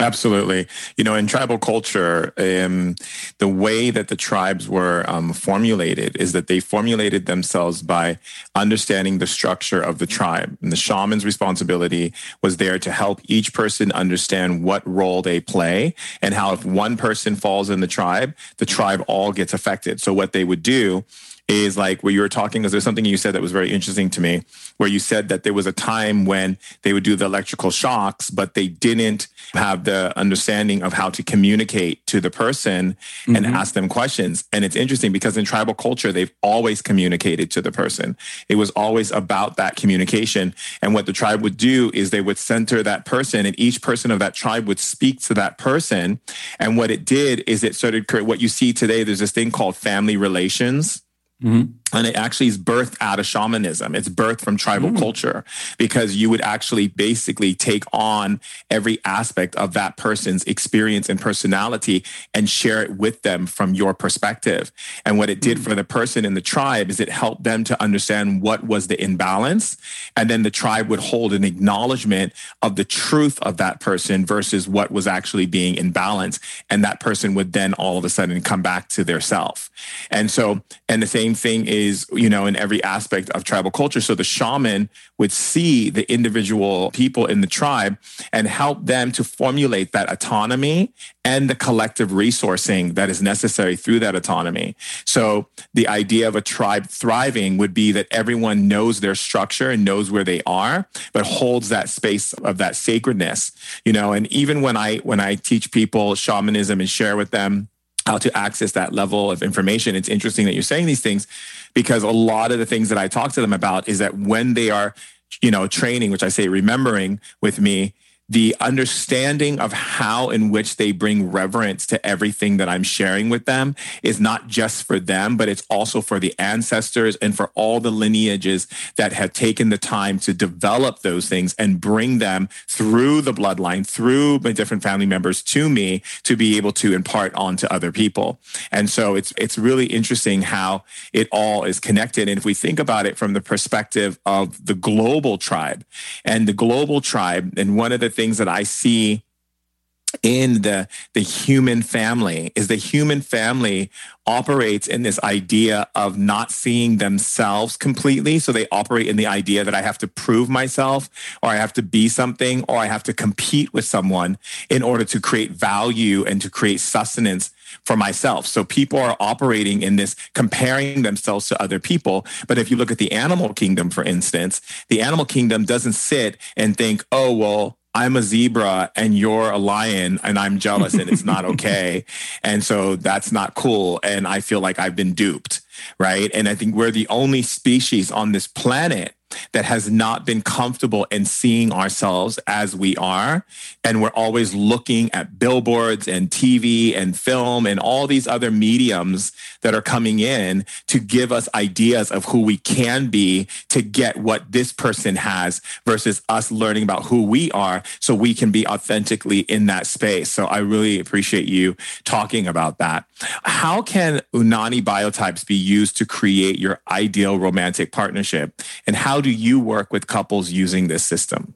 Absolutely. You know, in tribal culture, um, the way that the tribes were um, formulated is that they formulated themselves by understanding the structure of the tribe. And the shaman's responsibility was there to help each person understand what role they play and how if one person falls in the tribe, the tribe all gets affected. So what they would do is like where you were talking because there's something you said that was very interesting to me where you said that there was a time when they would do the electrical shocks but they didn't have the understanding of how to communicate to the person mm-hmm. and ask them questions. And it's interesting because in tribal culture they've always communicated to the person. It was always about that communication. And what the tribe would do is they would center that person and each person of that tribe would speak to that person. And what it did is it started what you see today there's this thing called family relations Mm-hmm. And it actually is birthed out of shamanism. It's birthed from tribal mm. culture because you would actually basically take on every aspect of that person's experience and personality and share it with them from your perspective. And what it did mm. for the person in the tribe is it helped them to understand what was the imbalance. And then the tribe would hold an acknowledgement of the truth of that person versus what was actually being imbalanced. And that person would then all of a sudden come back to their self. And so, and the same same thing is, you know, in every aspect of tribal culture. So the shaman would see the individual people in the tribe and help them to formulate that autonomy and the collective resourcing that is necessary through that autonomy. So the idea of a tribe thriving would be that everyone knows their structure and knows where they are, but holds that space of that sacredness, you know, and even when I when I teach people shamanism and share with them how to access that level of information. It's interesting that you're saying these things because a lot of the things that I talk to them about is that when they are, you know, training, which I say remembering with me, the understanding of how in which they bring reverence to everything that I'm sharing with them is not just for them, but it's also for the ancestors and for all the lineages that have taken the time to develop those things and bring them through the bloodline, through my different family members to me to be able to impart on to other people. And so it's it's really interesting how it all is connected. And if we think about it from the perspective of the global tribe and the global tribe, and one of the things that I see in the the human family is the human family operates in this idea of not seeing themselves completely so they operate in the idea that I have to prove myself or I have to be something or I have to compete with someone in order to create value and to create sustenance for myself. So people are operating in this comparing themselves to other people. But if you look at the animal kingdom, for instance, the animal kingdom doesn't sit and think, oh, well, I'm a zebra and you're a lion and I'm jealous and it's not <laughs> okay. and so that's not cool. And I feel like I've been duped. Right. And I think we're the only species on this planet that has not been comfortable in seeing ourselves as we are. And we're always looking at billboards and TV and film and all these other mediums that are coming in to give us ideas of who we can be to get what this person has versus us learning about who we are so we can be authentically in that space. So I really appreciate you talking about that. How can Unani biotypes be used to create your ideal romantic partnership? And how do you work with couples using this system?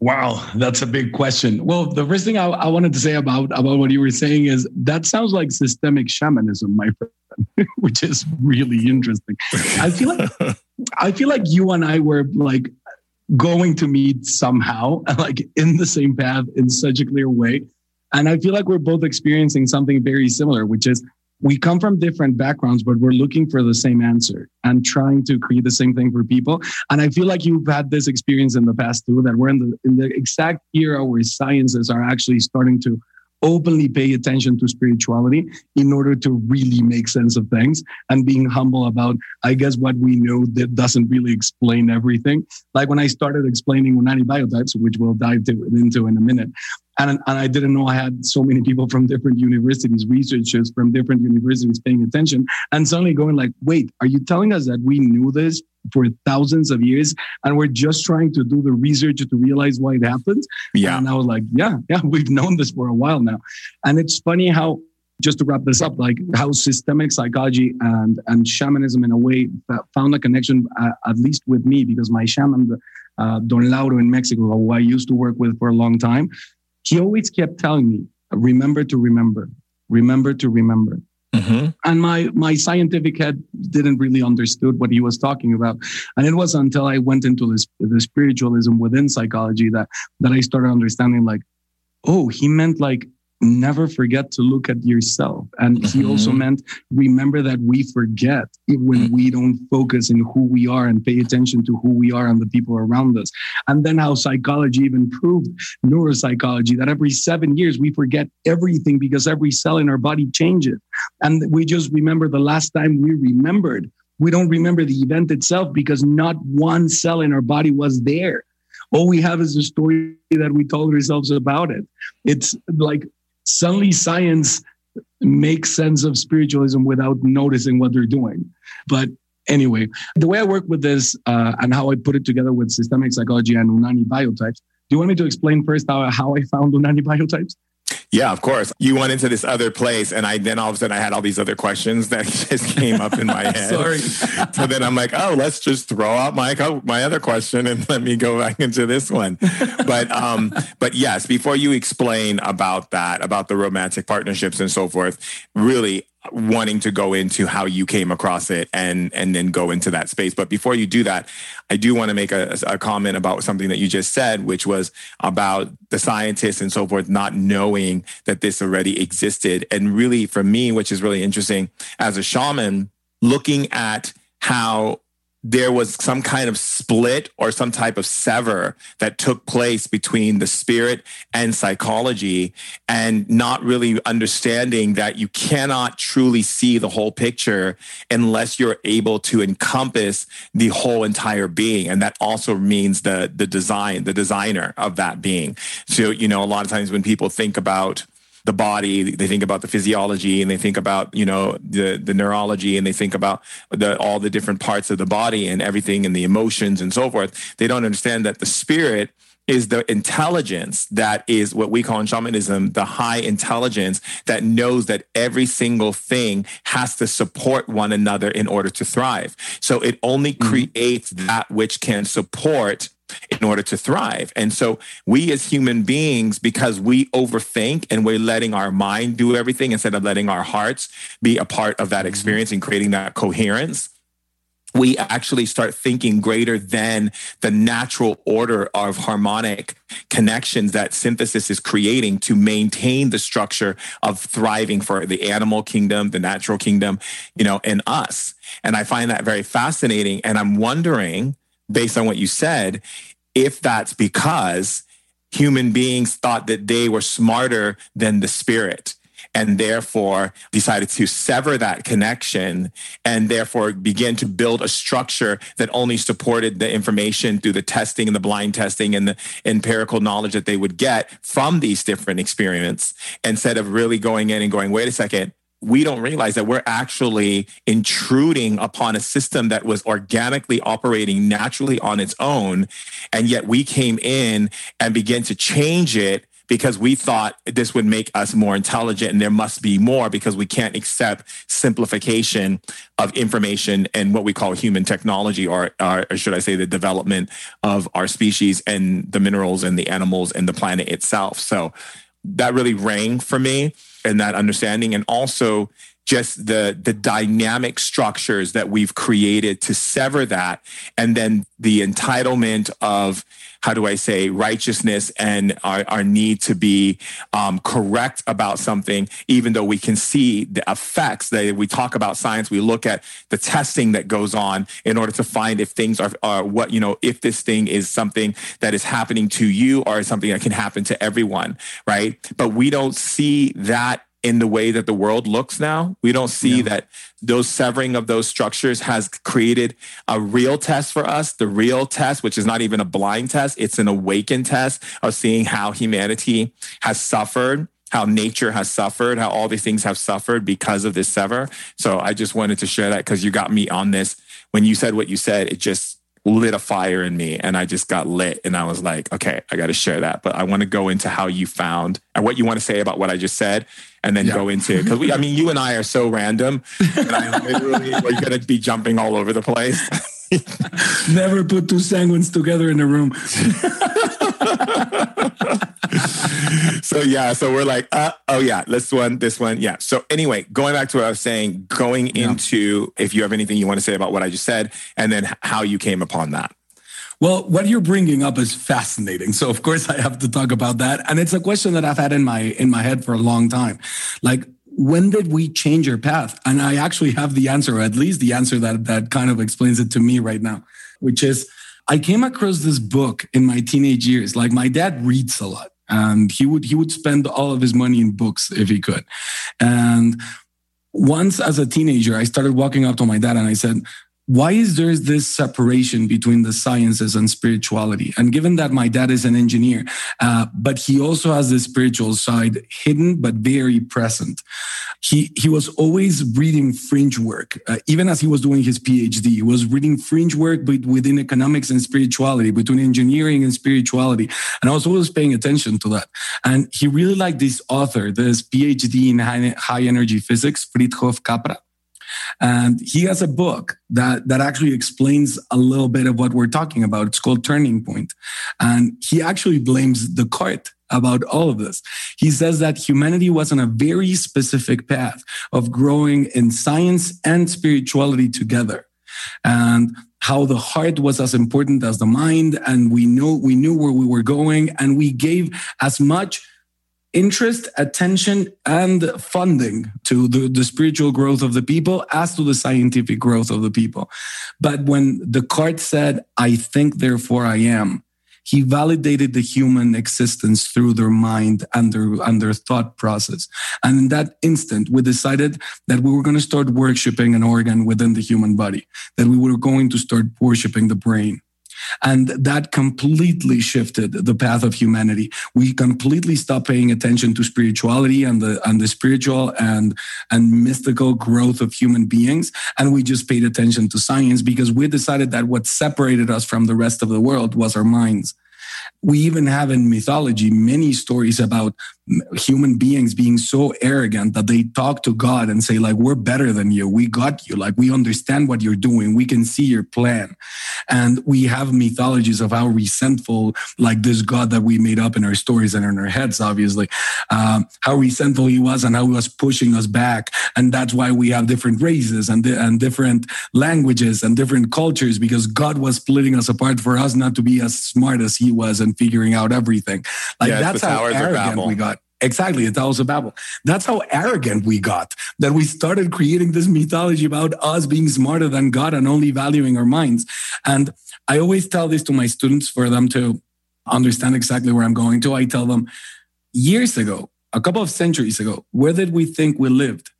Wow, that's a big question. Well, the first thing I, I, wanted to say about, about what you were saying is that sounds like systemic shamanism, my friend, <laughs> which is really interesting. I feel like <laughs> I feel like you and I were like going to meet somehow, <laughs> like in the same path in such a clear way. And I feel like we're both experiencing something very similar, which is we come from different backgrounds, but we're looking for the same answer and trying to create the same thing for people. And I feel like you've had this experience in the past too, that we're in the in the exact era where sciences are actually starting to openly pay attention to spirituality in order to really make sense of things and being humble about, I guess, what we know that doesn't really explain everything. Like when I started explaining Unani biotypes, which we'll dive into in a minute, and, and I didn't know I had so many people from different universities, researchers from different universities paying attention, and suddenly going like, "Wait, are you telling us that we knew this for thousands of years, and we're just trying to do the research to realize why it happened?" Yeah, and I was like, "Yeah, yeah, <laughs> we've known this for a while now," and it's funny how just to wrap this up, like how systemic psychology and and shamanism in a way found a connection, uh, at least with me, because my shaman, uh, Don Lauro in Mexico, who I used to work with for a long time, he always kept telling me, "Remember to remember, remember to remember." Mm-hmm. And my my scientific head didn't really understood what he was talking about, and it was until I went into this the spiritualism within psychology that that I started understanding like, oh, he meant like never forget to look at yourself. And mm-hmm. he also meant remember that we forget when mm-hmm. we don't focus in who we are and pay attention to who we are and the people around us. And then how psychology even proved neuropsychology that every seven years we forget everything because every cell in our body changes. And we just remember the last time we remembered. We don't remember the event itself because not one cell in our body was there all we have is a story that we told ourselves about it. It's like suddenly science makes sense of spiritualism without noticing what they're doing. But anyway, the way I work with this uh, and how I put it together with systemic psychology and Unani biotypes. Do you want me to explain first how, how I found Unani biotypes? Yeah, of course. You went into this other place, and I then all of a sudden I had all these other questions that <laughs> just came up in my <laughs> head. Sorry. so then I'm like, oh, let's just throw out my my other question and <laughs> let me go back into this one. but um, but yes, before you explain about that, about the romantic partnerships and so forth, really, wanting to go into how you came across it and and then go into that space. But before you do that i do want to make a, a, comment about something that you just said which was about the scientists and so forth not knowing that this already existed. And really for me which is really interesting as a shaman looking at how there was some kind of split or some type of sever that took place between the spirit and psychology and not really understanding that you cannot truly see the whole picture unless you're able to encompass the whole entire being. And that also means the the design the designer of that being. So you know a lot of times when people think about the body they think about the physiology and they think about you know the the neurology and they think about the all the different parts of the body and everything and the emotions and so forth they don't understand that the spirit is the intelligence that is what we call in shamanism the high intelligence that knows that every single thing has to support one another in order to thrive. So it only mm-hmm. creates that which can support in order to thrive. And so we as human beings, because we overthink and we're letting our mind do everything instead of letting our hearts be a part of that mm-hmm. experience and creating that coherence, we actually start thinking greater than the natural order of harmonic connections that synthesis is creating to maintain the structure of thriving for the animal kingdom, the natural kingdom, you know, and us. And I find that very fascinating. And I'm wondering, based on what you said, if that's because human beings thought that they were smarter than the spirit and therefore decided to sever that connection and therefore begin to build a structure that only supported the information through the testing and the blind testing and the empirical knowledge that they would get from these different experiments instead of really going in and going wait a second we don't realize that we're actually intruding upon a system that was organically operating naturally on its own. And yet we came in and began to change it because we thought this would make us more intelligent and there must be more because we can't accept simplification of information and what we call human technology or, or, should I say the development of our species and the minerals and the animals and the planet itself. So that really rang for me and that understanding and also just the the dynamic structures that we've created to sever that and then the entitlement of how do I say, righteousness and our, our need to be um, correct about something, even though we can see the effects that we talk about science, we look at the testing that goes on in order to find if things are, are what, you know, if this thing is something that is happening to you or something that can happen to everyone, right? But we don't see that in the way that the world looks now. We don't see yeah. that those severing of those structures has created a real test for us. The real test, which is not even a blind test, it's an awakened test of seeing how humanity has suffered, how nature has suffered, how all these things have suffered because of this sever. So I just wanted to share that because you got me on this. When you said what you said, it just lit a fire in me and I just got lit and I was like, okay, I got to share that. But I want to go into how you found and what you want to say about what I just said and then yeah. go into because we I mean you and I are so random and I <laughs> literally we're gonna be jumping all over the place. <laughs> Never put two sanguines together in a room. <laughs> so yeah, so we're like, uh, oh yeah, this one, this one, yeah. So anyway, going back to what I was saying, going yeah. into if you have anything you want to say about what I just said, and then how you came upon that. Well, what you're bringing up is fascinating. So of course I have to talk about that, and it's a question that I've had in my in my head for a long time. Like, when did we change our path? And I actually have the answer, or at least the answer that that kind of explains it to me right now, which is I came across this book in my teenage years. Like my dad reads a lot and he would he would spend all of his money in books if he could. And once as a teenager, I started walking up to my dad and I said, why is there this separation between the sciences and spirituality? And given that my dad is an engineer, uh, but he also has the spiritual side hidden but very present. He he was always reading fringe work, uh, even as he was doing his PhD. He was reading fringe work within economics and spirituality, between engineering and spirituality, and I was always paying attention to that. And he really liked this author, this PhD in high, high energy physics, Fritjof Capra. And he has a book that, that actually explains a little bit of what we're talking about. It's called Turning Point. And he actually blames Descartes about all of this. He says that humanity was on a very specific path of growing in science and spirituality together. And how the heart was as important as the mind and we knew we knew where we were going and we gave as much interest, attention, and funding to the, the spiritual growth of the people as to the scientific growth of the people. But when Descartes said, I think, therefore I am, he validated the human existence through their mind and their, and their thought process. And in that instant, we decided that we were going to start worshiping an organ within the human body, that we were going to start worshiping the brain. And that completely shifted the path of humanity. We completely stopped paying attention to spirituality and the and the spiritual and and mystical growth of human beings. And we just paid attention to science because we decided that what separated us from the rest of the world was our minds. We even have in mythology many stories about human beings being so arrogant that they talk to God and say, like, we're better than you. We got you. Like, we understand what you're doing. We can see your plan. And we have mythologies of how resentful, like this God that we made up in our stories and in our heads, obviously, um, how resentful he was and how he was pushing us back. And that's why we have different races and, and different languages and different cultures because God was splitting us apart for us not to be as smart as he was and figuring out everything. Like, yeah, that's how arrogant we got. Exactly, the Towers of Babel. That's how arrogant we got that we started creating this mythology about us being smarter than God and only valuing our minds. And I always tell this to my students for them to understand exactly where I'm going to. I tell them years ago, a couple of centuries ago, where did we think we lived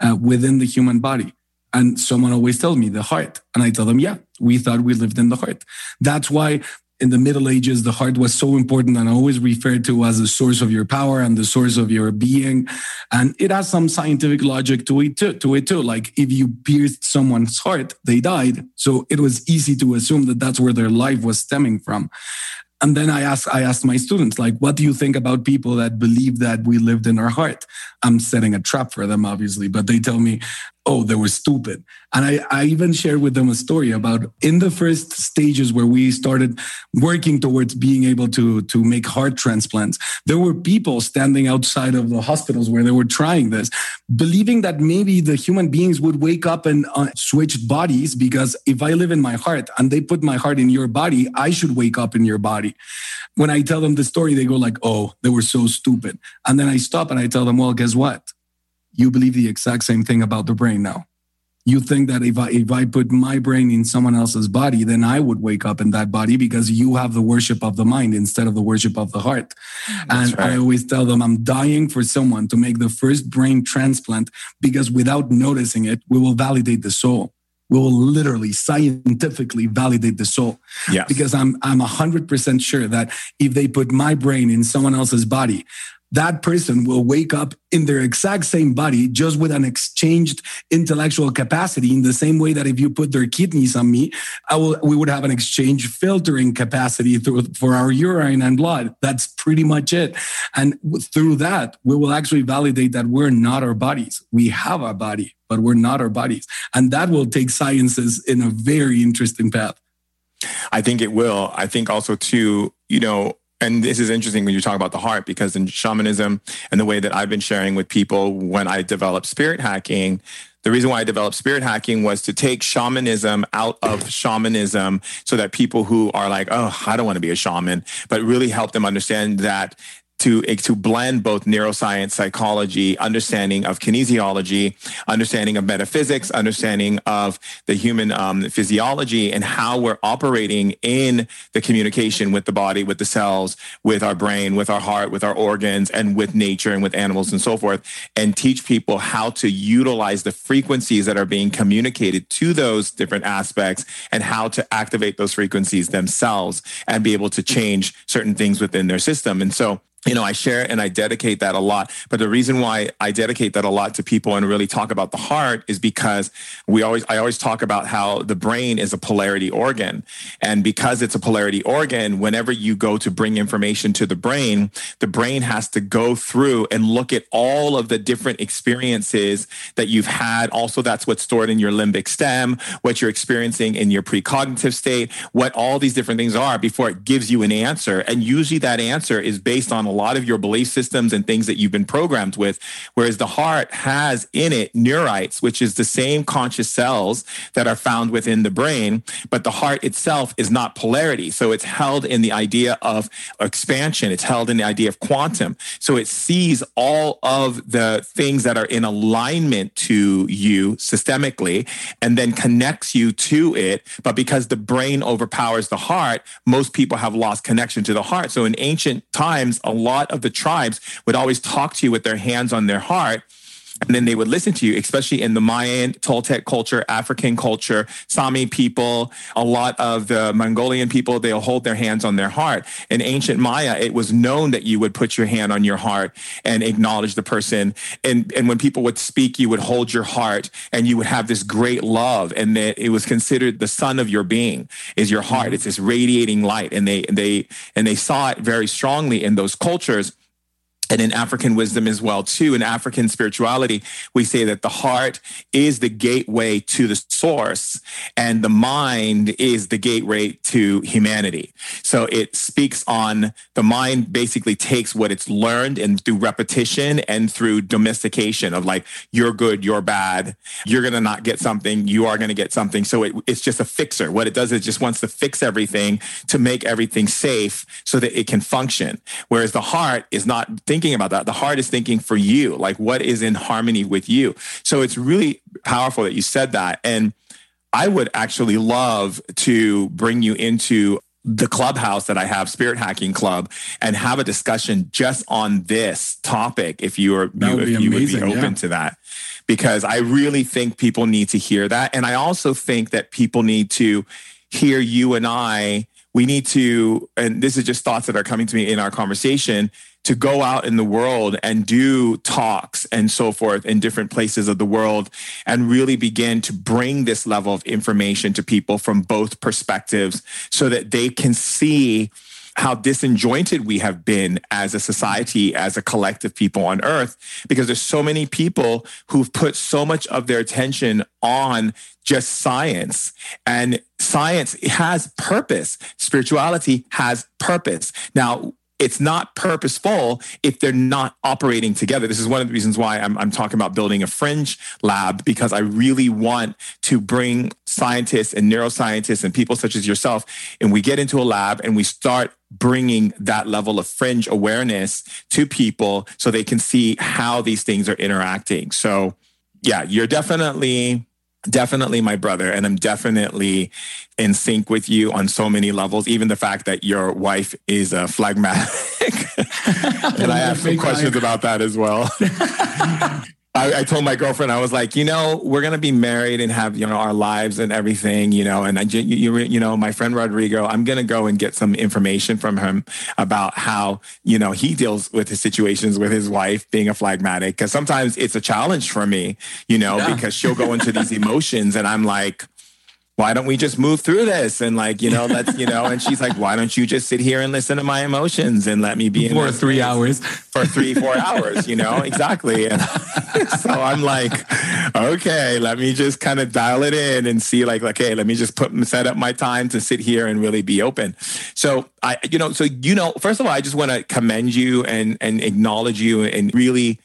uh, within the human body? And someone always tells me the heart. And I tell them, yeah, we thought we lived in the heart. That's why in the Middle Ages, the heart was so important and always referred to as the source of your power and the source of your being. And it has some scientific logic to it too. To it too. Like if you pierced someone's heart, they died. So it was easy to assume that that's where their life was stemming from. And then I asked, I asked my students, like, what do you think about people that believe that we lived in our heart? I'm setting a trap for them, obviously, but they tell me, oh, they were stupid. And I, I even shared with them a story about in the first stages where we started working towards being able to, to make heart transplants, there were people standing outside of the hospitals where they were trying this, believing that maybe the human beings would wake up and uh, switch bodies because if I live in my heart and they put my heart in your body, I should wake up in your body. When I tell them the story, they go like, oh, they were so stupid. And then I stop and I tell them, well, guess what? You believe the exact same thing about the brain now. You think that if I if I put my brain in someone else's body, then I would wake up in that body because you have the worship of the mind instead of the worship of the heart. Mm, that's and right. I always tell them I'm dying for someone to make the first brain transplant because without noticing it, we will validate the soul we will literally scientifically validate the soul. Yes. Because I'm I'm hundred percent sure that if they put my brain in someone else's body, that person will wake up in their exact same body, just with an exchanged intellectual capacity. In the same way that if you put their kidneys on me, I will, we would have an exchange filtering capacity through, for our urine and blood. That's pretty much it. And through that, we will actually validate that we're not our bodies. We have our body, but we're not our bodies. And that will take sciences in a very interesting path. I think it will. I think also too, you know, and this is interesting when you talk about the heart because in shamanism and the way that I've been sharing with people when I developed spirit hacking, the reason why I developed spirit hacking was to take shamanism out of shamanism so that people who are like, oh, I don't want to be a shaman, but really help them understand that to to blend both neuroscience, psychology, understanding of kinesiology, understanding of metaphysics, understanding of the human um, physiology, and how we're operating in the communication with the body, with the cells, with our brain, with our heart, with our organs, and with nature and with animals and so forth, and teach people how to utilize the frequencies that are being communicated to those different aspects and how to activate those frequencies themselves and be able to change certain things within their system. And so you know, I share and I dedicate that a lot. But the reason why I dedicate that a lot to people and really talk about the heart is because we always, I always talk about how the brain is a polarity organ. And because it's a polarity organ, whenever you go to bring information to the brain, the brain has to go through and look at all of the different experiences that you've had. Also, that's what's stored in your limbic stem, what you're experiencing in your precognitive state, what all these different things are before it gives you an answer. And usually that answer is based on a lot of your belief systems and things that you've been programmed with. Whereas the heart has in it neurites, which is the same conscious cells that are found within the brain, but the heart itself is not polarity. So it's held in the idea of expansion, it's held in the idea of quantum. So it sees all of the things that are in alignment to you systemically and then connects you to it. But because the brain overpowers the heart, most people have lost connection to the heart. So in ancient times, a lot of the tribes would always talk to you with their hands on their heart and then they would listen to you, especially in the Mayan, Toltec culture, African culture, Sami people, a lot of the Mongolian people, they'll hold their hands on their heart. In ancient Maya, it was known that you would put your hand on your heart and acknowledge the person. And, and when people would speak, you would hold your heart and you would have this great love. And that it was considered the sun of your being is your heart. Mm-hmm. It's this radiating light. And they, they, and they saw it very strongly in those cultures and in African wisdom as well too. In African spirituality, we say that the heart is the gateway to the source and the mind is the gateway to humanity. So it speaks on the mind basically takes what it's learned and through repetition and through domestication of like, you're good, you're bad, you're going to not get something, you are going to get something. So it, it's just a fixer. What it does is it just wants to fix everything to make everything safe so that it can function. Whereas the heart is not thinking thinking about that. The heart is thinking for you, like what is in harmony with you. So it's really powerful that you said that. And I would actually love to bring you into the clubhouse that I have, Spirit Hacking Club, and have a discussion just on this topic if you are you, if you would be open yeah. to that. Because I really think people need to hear that. And I also think that people need to hear you and I. We need to, and this is just thoughts that are coming to me in our conversation to go out in the world and do talks and so forth in different places of the world and really begin to bring this level of information to people from both perspectives so that they can see how disjointed we have been as a society, as a collective people on earth, because there's so many people who've put so much of their attention on just science and science has purpose. Spirituality has purpose. Now, it's not purposeful if they're not operating together. This is one of the reasons why I'm, I'm, talking about building a fringe lab because I really want to bring scientists and neuroscientists and people such as yourself, and we get into a lab and we start bringing that level of fringe awareness to people so they can see how these things are interacting. So, yeah, you're definitely definitely my brother and i'm definitely in sync with you on so many levels. Even the fact that your wife is a phlegmatic. <laughs> And i have some questions <laughs> about that as well <laughs> I, I, told my girlfriend, I was like, you know, we're gonna be married and have you know our lives and everything, you know. And I, you, you, you know, my friend Rodrigo, I'm gonna go and get some information from him about how you know he deals with his situations with his wife being a phlegmatic, because sometimes it's a challenge for me, you know, yeah. because she'll go into these <laughs> emotions, and I'm like why don't we just move through this? And like you know let's you know and she's like why don't you just sit here and listen to my emotions and let me be in for three hours. for three four hours you know? Exactly. And <laughs> so i'm like okay let me just kind of dial it in and see like okay let me just put set up my time to sit here and really be open. So i you know so you know first of all i just want to commend you and and acknowledge you and really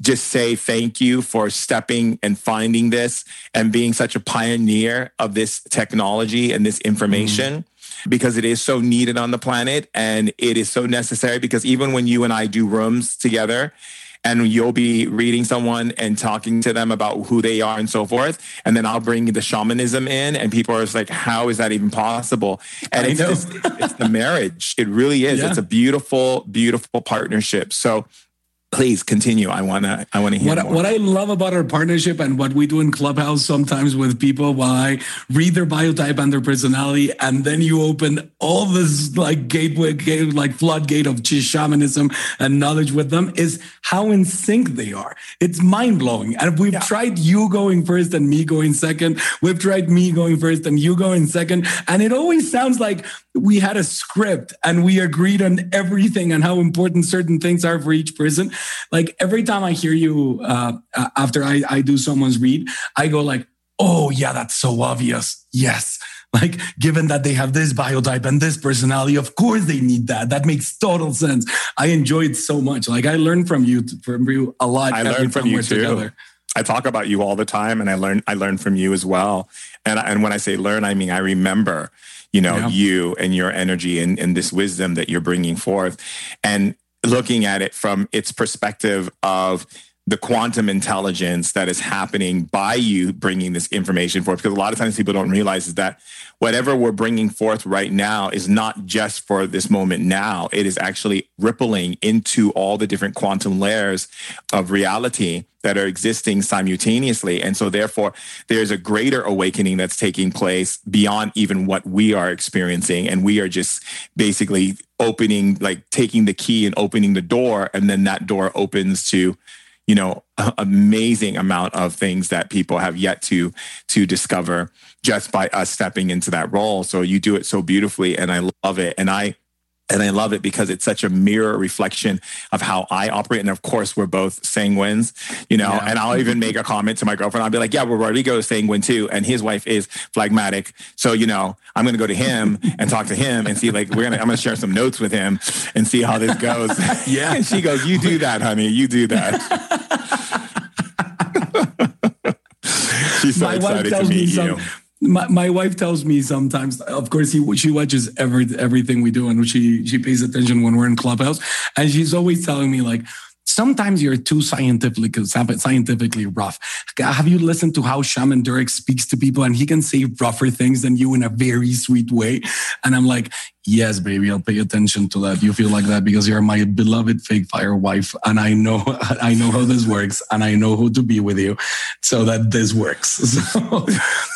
just say thank you for stepping and finding this and being such a pioneer of this technology and this information. Mm. Because it is so needed on the planet and it is so necessary. Because even when you and I do rooms together, and you'll be reading someone and talking to them about who they are and so forth. And then I'll bring the shamanism in, and people are just like, "How is that even possible?" And it's, just, it's the marriage. It really is. <laughs> Yeah. It's a beautiful, beautiful partnership. So please continue i want to i want to hear what, more. what i love about our partnership and what we do in clubhouse sometimes with people while i read their biotype and their personality and then you open all this like gateway gate, like floodgate of shamanism and knowledge with them is how in sync they are it's mind-blowing and we've yeah. tried you going first and me going second we've tried me going first and you going second and it always sounds like we had a script and we agreed on everything and how important certain things are for each person. Like every time I hear you uh, after I, I do someone's read, I go like, oh yeah, that's so obvious. Yes. <laughs> Like given that they have this biotype and this personality, of course they need that. That makes total sense. I enjoy it so much. Like I learned from you from you a lot. I learned from you too. Together. I talk about you all the time and I learn I learn from you as well. And and when I say learn, I mean I remember you know, yeah. you and your energy and, and this wisdom that you're bringing forth. And looking at it from its perspective of the quantum intelligence that is happening by you bringing this information forth. Because a lot of times people don't realize is that whatever we're bringing forth right now is not just for this moment now. It is actually rippling into all the different quantum layers of reality that are existing simultaneously. And so therefore there's a greater awakening that's taking place beyond even what we are experiencing. And we are just basically opening, like taking the key and opening the door. And then that door opens to you know amazing amount of things that people have yet to to discover just by us stepping into that role. So you do it so beautifully and i love it. And i and I love it because it's such a mirror reflection of how I operate. And of course, we're both sanguines, you know. Yeah. And I'll even make a comment to my girlfriend. I'll be like, "Yeah, well, Rodrigo is sanguine too, and his wife is phlegmatic. So, you know, I'm going to go to him and talk to him and see, like, we're gonna. I'm going to share some notes with him and see how this goes." <laughs> yeah. and she goes, "You do that, honey. You do that." <laughs> She's so my excited to meet you my, my wife tells me sometimes of course he, she watches every everything we do and she she pays attention when we're in clubhouse and she's always telling me like sometimes you're too scientifically scientifically rough. Have you listened to how Shaman Durek speaks to people and he can say rougher things than you in a very sweet way? And I'm like, yes, baby, I'll pay attention to that. You feel like that because you're my beloved fake fire wife. And I know, <laughs> I know how this works and I know who to be with you so that this works. <laughs> So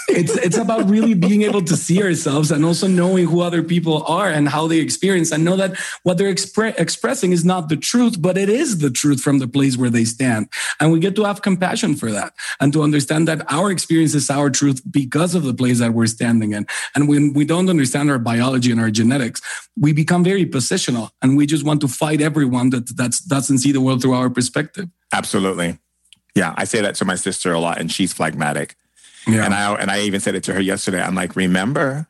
it's, it's about really being able to see ourselves and also knowing who other people are and how they experience and know that what they're expre- expressing is not the truth, but it is the truth from the place where they stand. And we get to have compassion for that and to understand that our experience is our truth because of the place that we're standing in. And when we don't understand our biology and our genetics, genetics, we become very positional and we just want to fight everyone that that's, doesn't see the world through our perspective. Absolutely. Yeah, I say that to my sister a lot, and she's phlegmatic. Yeah. And I and I even said it to her yesterday. I'm like, remember,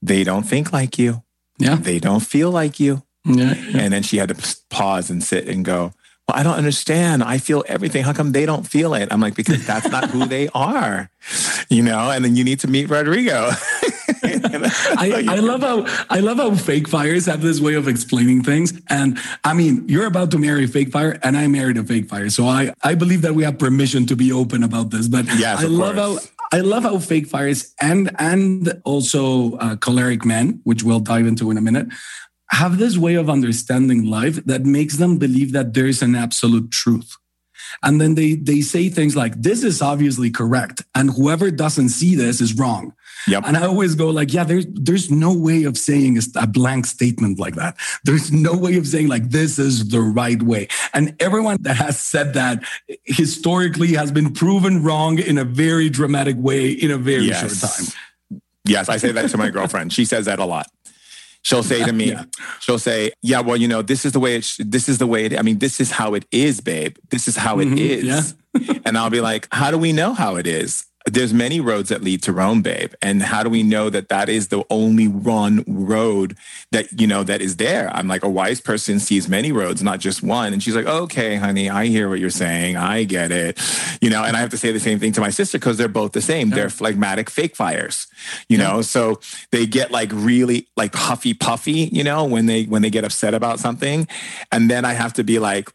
they don't think like you. Yeah. They don't feel like you. Yeah, yeah. And then she had to pause and sit and go, well, I don't understand. I feel everything. How come they don't feel it? I'm like, because that's not who they are, <laughs> you know. And then you need to meet Rodrigo. <laughs> I, I love how I love how fake fires have this way of explaining things. And I mean, you're about to marry a fake fire, and I married a fake fire. So I I believe that we have permission to be open about this. But yes, I love course. how I love how fake fires and and also uh, choleric men, which we'll dive into in a minute, have this way of understanding life that makes them believe that there is an absolute truth. And then they they say things like this is obviously correct and whoever doesn't see this is wrong. Yep. and i always go like yeah there's there's no way of saying a blank statement like that. There's no way of saying like this is the right way. And everyone that has said that historically has been proven wrong in a very dramatic way in a very yes. short time. Yes i say that to my girlfriend. She says that a lot she'll say to me, yeah. she'll say, "Yeah, well, you know, this is the way it. Sh- this is the way it. I mean, this is how it is, babe. This is how mm-hmm, it is." Yeah. and I'll be like, "How do we know how it is?" There's many roads that lead to Rome, babe. And how do we know that that is the only one road that, you know, that is there? I'm like, a wise person sees many roads, not just one. And she's like, okay, honey, I hear what you're saying. I get it. You know, and I have to say the same thing to my sister because they're both the same. Yeah. They're phlegmatic fake fires, you yeah. know? So they get like really like huffy puffy, you know, when they, when they get upset about something. And then I have to be like,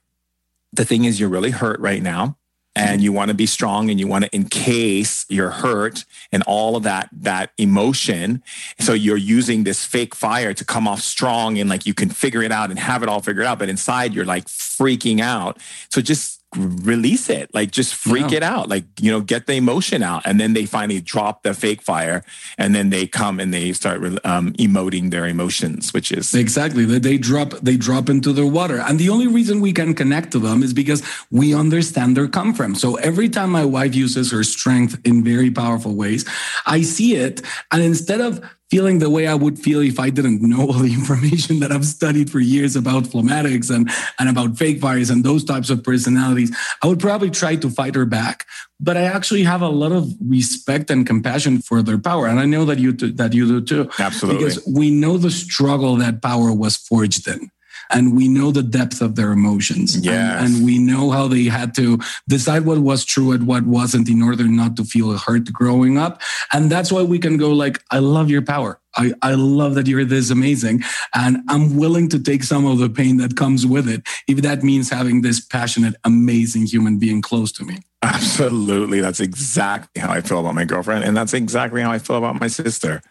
the thing is, you're really hurt right now and you want to be strong and you want to encase your hurt and all of that that emotion. So you're using this fake fire to come off strong and like you can figure it out and have it all figured out but inside you're like freaking out. So just release it like just freak yeah. it out like you know get the emotion out. And then they finally drop the fake fire and then they come and they start um, emoting their emotions which is exactly. They drop they drop into the water. And the only reason we can connect to them is because we understand their come from. So every time my wife uses her strength in very powerful ways i see it. And instead of feeling the way I would feel if I didn't know all the <laughs> information that I've studied for years about phlegmatics and, and about fake fires and those types of personalities, I would probably try to fight her back. But I actually have a lot of respect and compassion for their power. And I know that you, that you do too. Absolutely. Because we know the struggle that power was forged in and we know the depth of their emotions. Yeah. And, and, we know how they had to decide what was true and what wasn't in order not to feel hurt growing up. And that's why we can go like, I love your power. I, I love that you're this amazing. And I'm willing to take some of the pain that comes with it, if that means having this passionate, amazing human being close to me. Absolutely. That's exactly how I feel about my girlfriend. And that's exactly how I feel about my sister.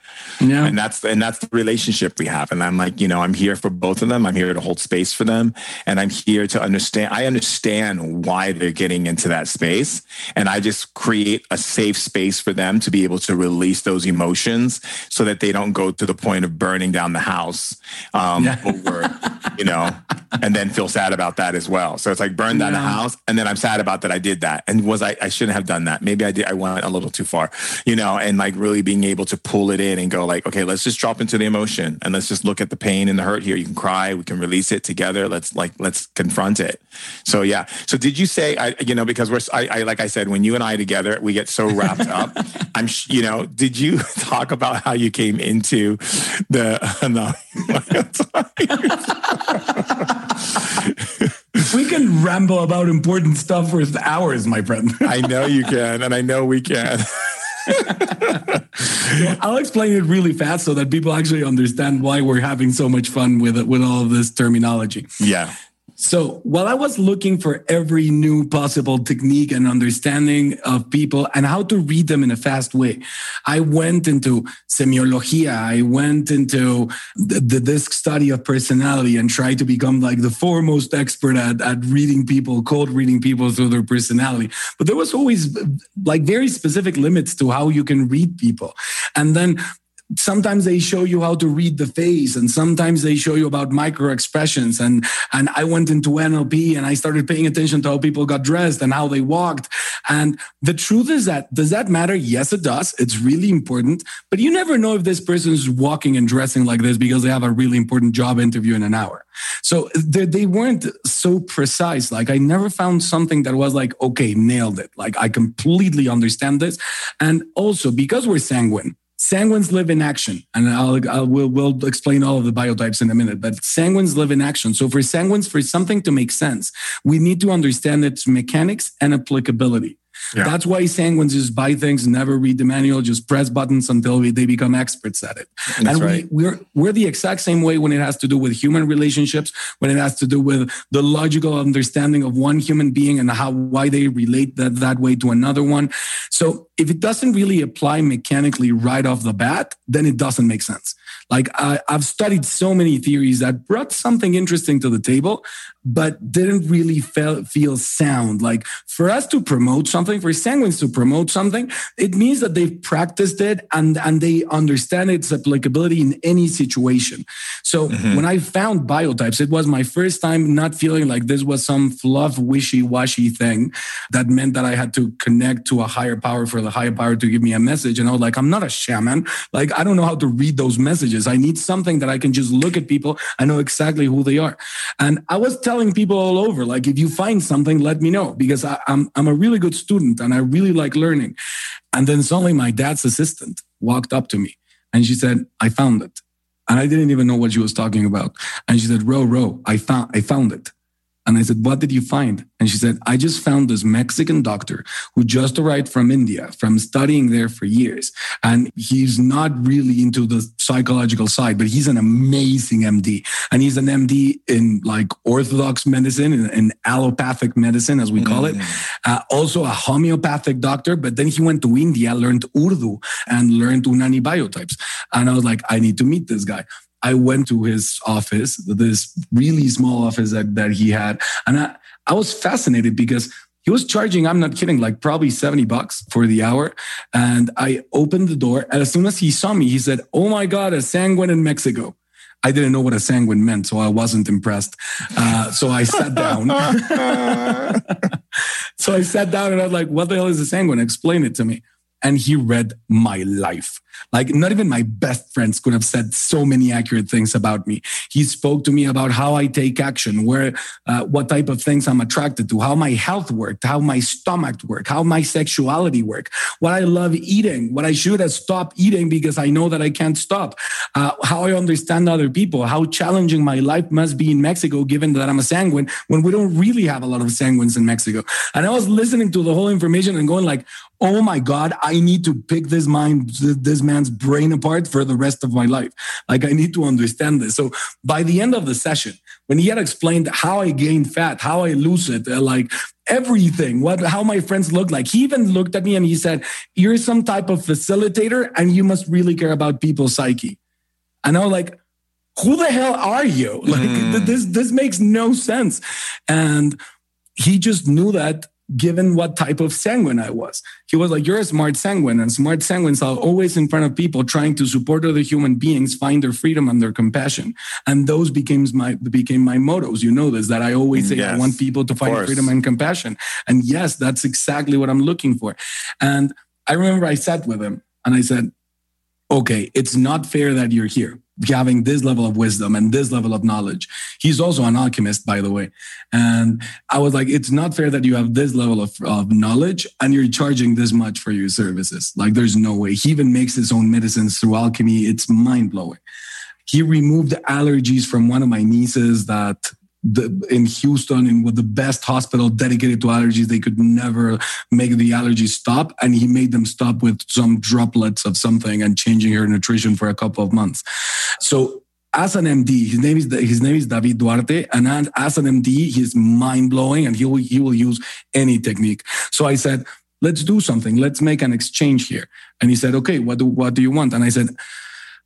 Yeah. And that's and that's the relationship we have. And I'm like, you know, I'm here for both of them. I'm here to hold space for them. And I'm here to understand. I understand why they're getting into that space. And I just create a safe space for them to be able to release those emotions so that they don't go to the point of burning down the house um, yeah. over, you know, and then feel sad about that as well. So it's like burn down yeah. the house. And then I'm sad about that I did that. And was I, I shouldn't have done that. Maybe I did. I went a little too far, you know, and like really being able to pull it in and go like, okay, let's just drop into the emotion and let's just look at the pain and the hurt here. You can cry. We can release it together. Let's like, let's confront it. So yeah. So did you say, I, you know, because we're, I, I like I said, when you and I together, we get so wrapped up. <laughs> I'm, you know, did you <laughs> talk about how you came into the, <laughs> no, we can ramble about important stuff for hours, my friend. <laughs> I know you can, and I know we can. <laughs> I'll explain it really fast so that people actually understand why we're having so much fun with it, with all of this terminology. Yeah. So while I was looking for every new possible technique and understanding of people and how to read them in a fast way, I went into semiologia. I went into the, the disc study of personality and tried to become like the foremost expert at, at reading people, cold reading people through their personality. But there was always like very specific limits to how you can read people. And then sometimes they show you how to read the face and sometimes they show you about micro expressions. And and i went into nlp and i started paying attention to how people got dressed and how they walked. And the truth is that does that matter? Yes it does. It's really important. But you never know if this person is walking and dressing like this because they have a really important job interview in an hour. So they, they weren't so precise. Like i never found something that was like okay nailed it. Like i completely understand this. And also because we're sanguine Sanguines live in action, and I'll, I'll we'll, we'll explain all of the biotypes in a minute. But sanguines live in action. So for sanguines, for something to make sense, we need to understand its mechanics and applicability. Yeah. That's why sanguines just buy things, never read the manual, just press buttons until we, they become experts at it. That's and right. we, we're we're the exact same way when it has to do with human relationships, when it has to do with the logical understanding of one human being and how why they relate that that way to another one. So if it doesn't really apply mechanically right off the bat, then it doesn't make sense. Like I, I've studied so many theories that brought something interesting to the table, but didn't really feel, feel sound. Like for us to promote something, for sanguines to promote something, it means that they've practiced it and, and they understand its applicability in any situation. So mm-hmm. when I found biotypes, it was my first time not feeling like this was some fluff, wishy washy thing that meant that I had to connect to a higher power for the higher power to give me a message. And I was like, I'm not a shaman. Like, I don't know how to read those messages. I need something that I can just look at people. I know exactly who they are. And I was telling people all over, like, if you find something, let me know because I, I'm, I'm a really good student and I really like learning. And then suddenly my dad's assistant walked up to me and she said, I found it. And I didn't even know what she was talking about. And she said, Ro, Ro, I found, I found it. And I said, What did you find? And she said, I just found this Mexican doctor who just arrived from India, from studying there for years. And he's not really into the psychological side, but he's an amazing MD. And he's an MD in like orthodox medicine and, allopathic medicine, as we call mm-hmm. it. Uh, also a homeopathic doctor. But then he went to India, learned Urdu and learned Unani biotypes. And I was like, I need to meet this guy. I went to his office, this really small office that, that he had. And I, I was fascinated because he was charging, I'm not kidding, like probably 70 bucks for the hour. And I opened the door. And as soon as he saw me, he said, Oh my God, a sanguine in Mexico. I didn't know what a sanguine meant, so I wasn't impressed. Uh, so I sat down. <laughs> <laughs> so I sat down and I was like, What the hell is a sanguine? Explain it to me. And he read my life. Like not even my best friends could have said so many accurate things about me. He spoke to me about how I take action, where, uh, what type of things I'm attracted to, how my health worked, how my stomach worked, how my sexuality worked, what I love eating, what I should have stopped eating because I know that I can't stop, uh, how I understand other people, how challenging my life must be in Mexico, given that I'm a sanguine when we don't really have a lot of sanguines in Mexico. And I was listening to the whole information and going like, oh my God, I need to pick this mind, this man's brain apart for the rest of my life. Like I need to understand this. So by the end of the session, when he had explained how I gain fat, how I lose it, uh, like everything, what how my friends look like, he even looked at me and he said, "You're some type of facilitator, and you must really care about people's psyche." And I was like, "Who the hell are you? <laughs> Like mm. this this makes no sense." And he just knew that given what type of sanguine I was. He was like, You're a smart sanguine, and smart sanguines are always in front of people trying to support other human beings find their freedom and their compassion. And those became my became my mottos. You know this, that I always mm, say yes, I want people to find freedom and compassion. And yes, that's exactly what I'm looking for. And I remember I sat with him and I said, Okay, it's not fair that you're here having this level of wisdom and this level of knowledge. He's also an alchemist, by the way. And I was like, it's not fair that you have this level of, of knowledge and you're charging this much for your services. Like, there's no way. He even makes his own medicines through alchemy. It's mind blowing. He removed allergies from one of my nieces that the, in Houston in with the best hospital dedicated to allergies. They could never make the allergies stop. And he made them stop with some droplets of something and changing her nutrition for a couple of months. So as an MD, his name is his name is David Duarte, and as an MD, he's mind blowing, and he will he will use any technique. So I said, let's do something. Let's make an exchange here. And he said, okay, what do what do you want? And I said,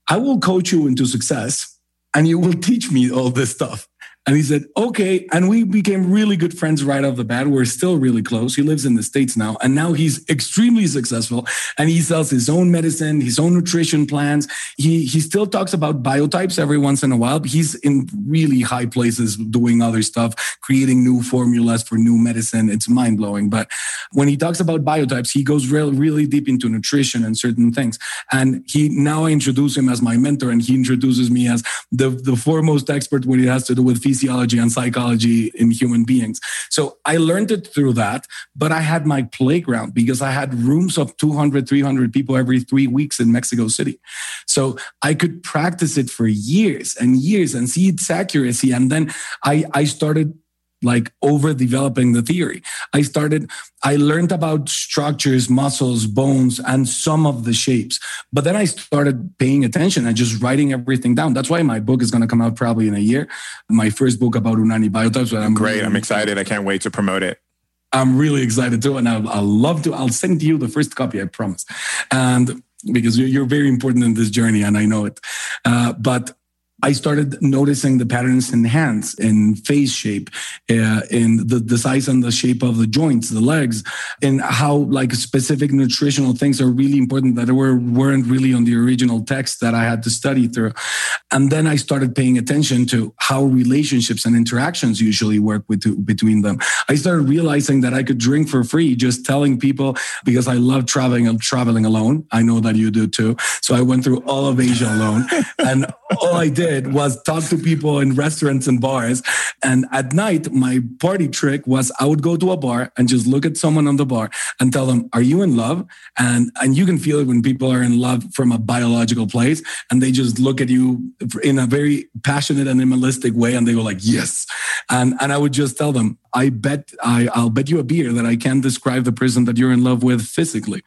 I will coach you into success, and you will <laughs> teach me all this stuff. And he said, okay. And we became really good friends right off the bat. We're still really close. He lives in the States now. And now he's extremely successful and he sells his own medicine, his own nutrition plans. He, he still talks about biotypes every once in a while, he's in really high places doing other stuff, creating new formulas for new medicine. It's mind blowing. But when he talks about biotypes, he goes real, really deep into nutrition and certain things. And he now I introduce him as my mentor and he introduces me as the, the foremost expert when it has to do with physiology and psychology in human beings. So I learned it through that, but I had my playground because I had rooms of 200, 300 people every three weeks in Mexico City. So I could practice it for years and years and see its accuracy. And then I, I started like over developing the theory. I started, I learned about structures, muscles, bones, and some of the shapes. But then I started paying attention and just writing everything down. That's why my book is going to come out probably in a year. My first book about Unani biotypes. I'm great. Really I'm excited. I can't wait to promote it. I'm really excited too. And I'll, I'll love to, I'll send you the first copy, I promise. And because you're very important in this journey and I know it. Uh, but I started noticing the patterns in hands, in face shape, uh, in the, the size and the shape of the joints, the legs, and how like specific nutritional things are really important that were, weren't really on the original text that I had to study through. And then I started paying attention to how relationships and interactions usually work with, between them. I started realizing that I could drink for free just telling people because I love traveling and traveling alone. I know that you do too. So I went through all of Asia alone. <laughs> and all I did was talk to people in restaurants and bars. And at night, my party trick was I would go to a bar and just look at someone on the bar and tell them, Are you in love? And and you can feel it when people are in love from a biological place and they just look at you in a very passionate and animalistic way and they go like, Yes. And and I would just tell them, I bet I, I'll bet you a beer that I can describe the person that you're in love with physically.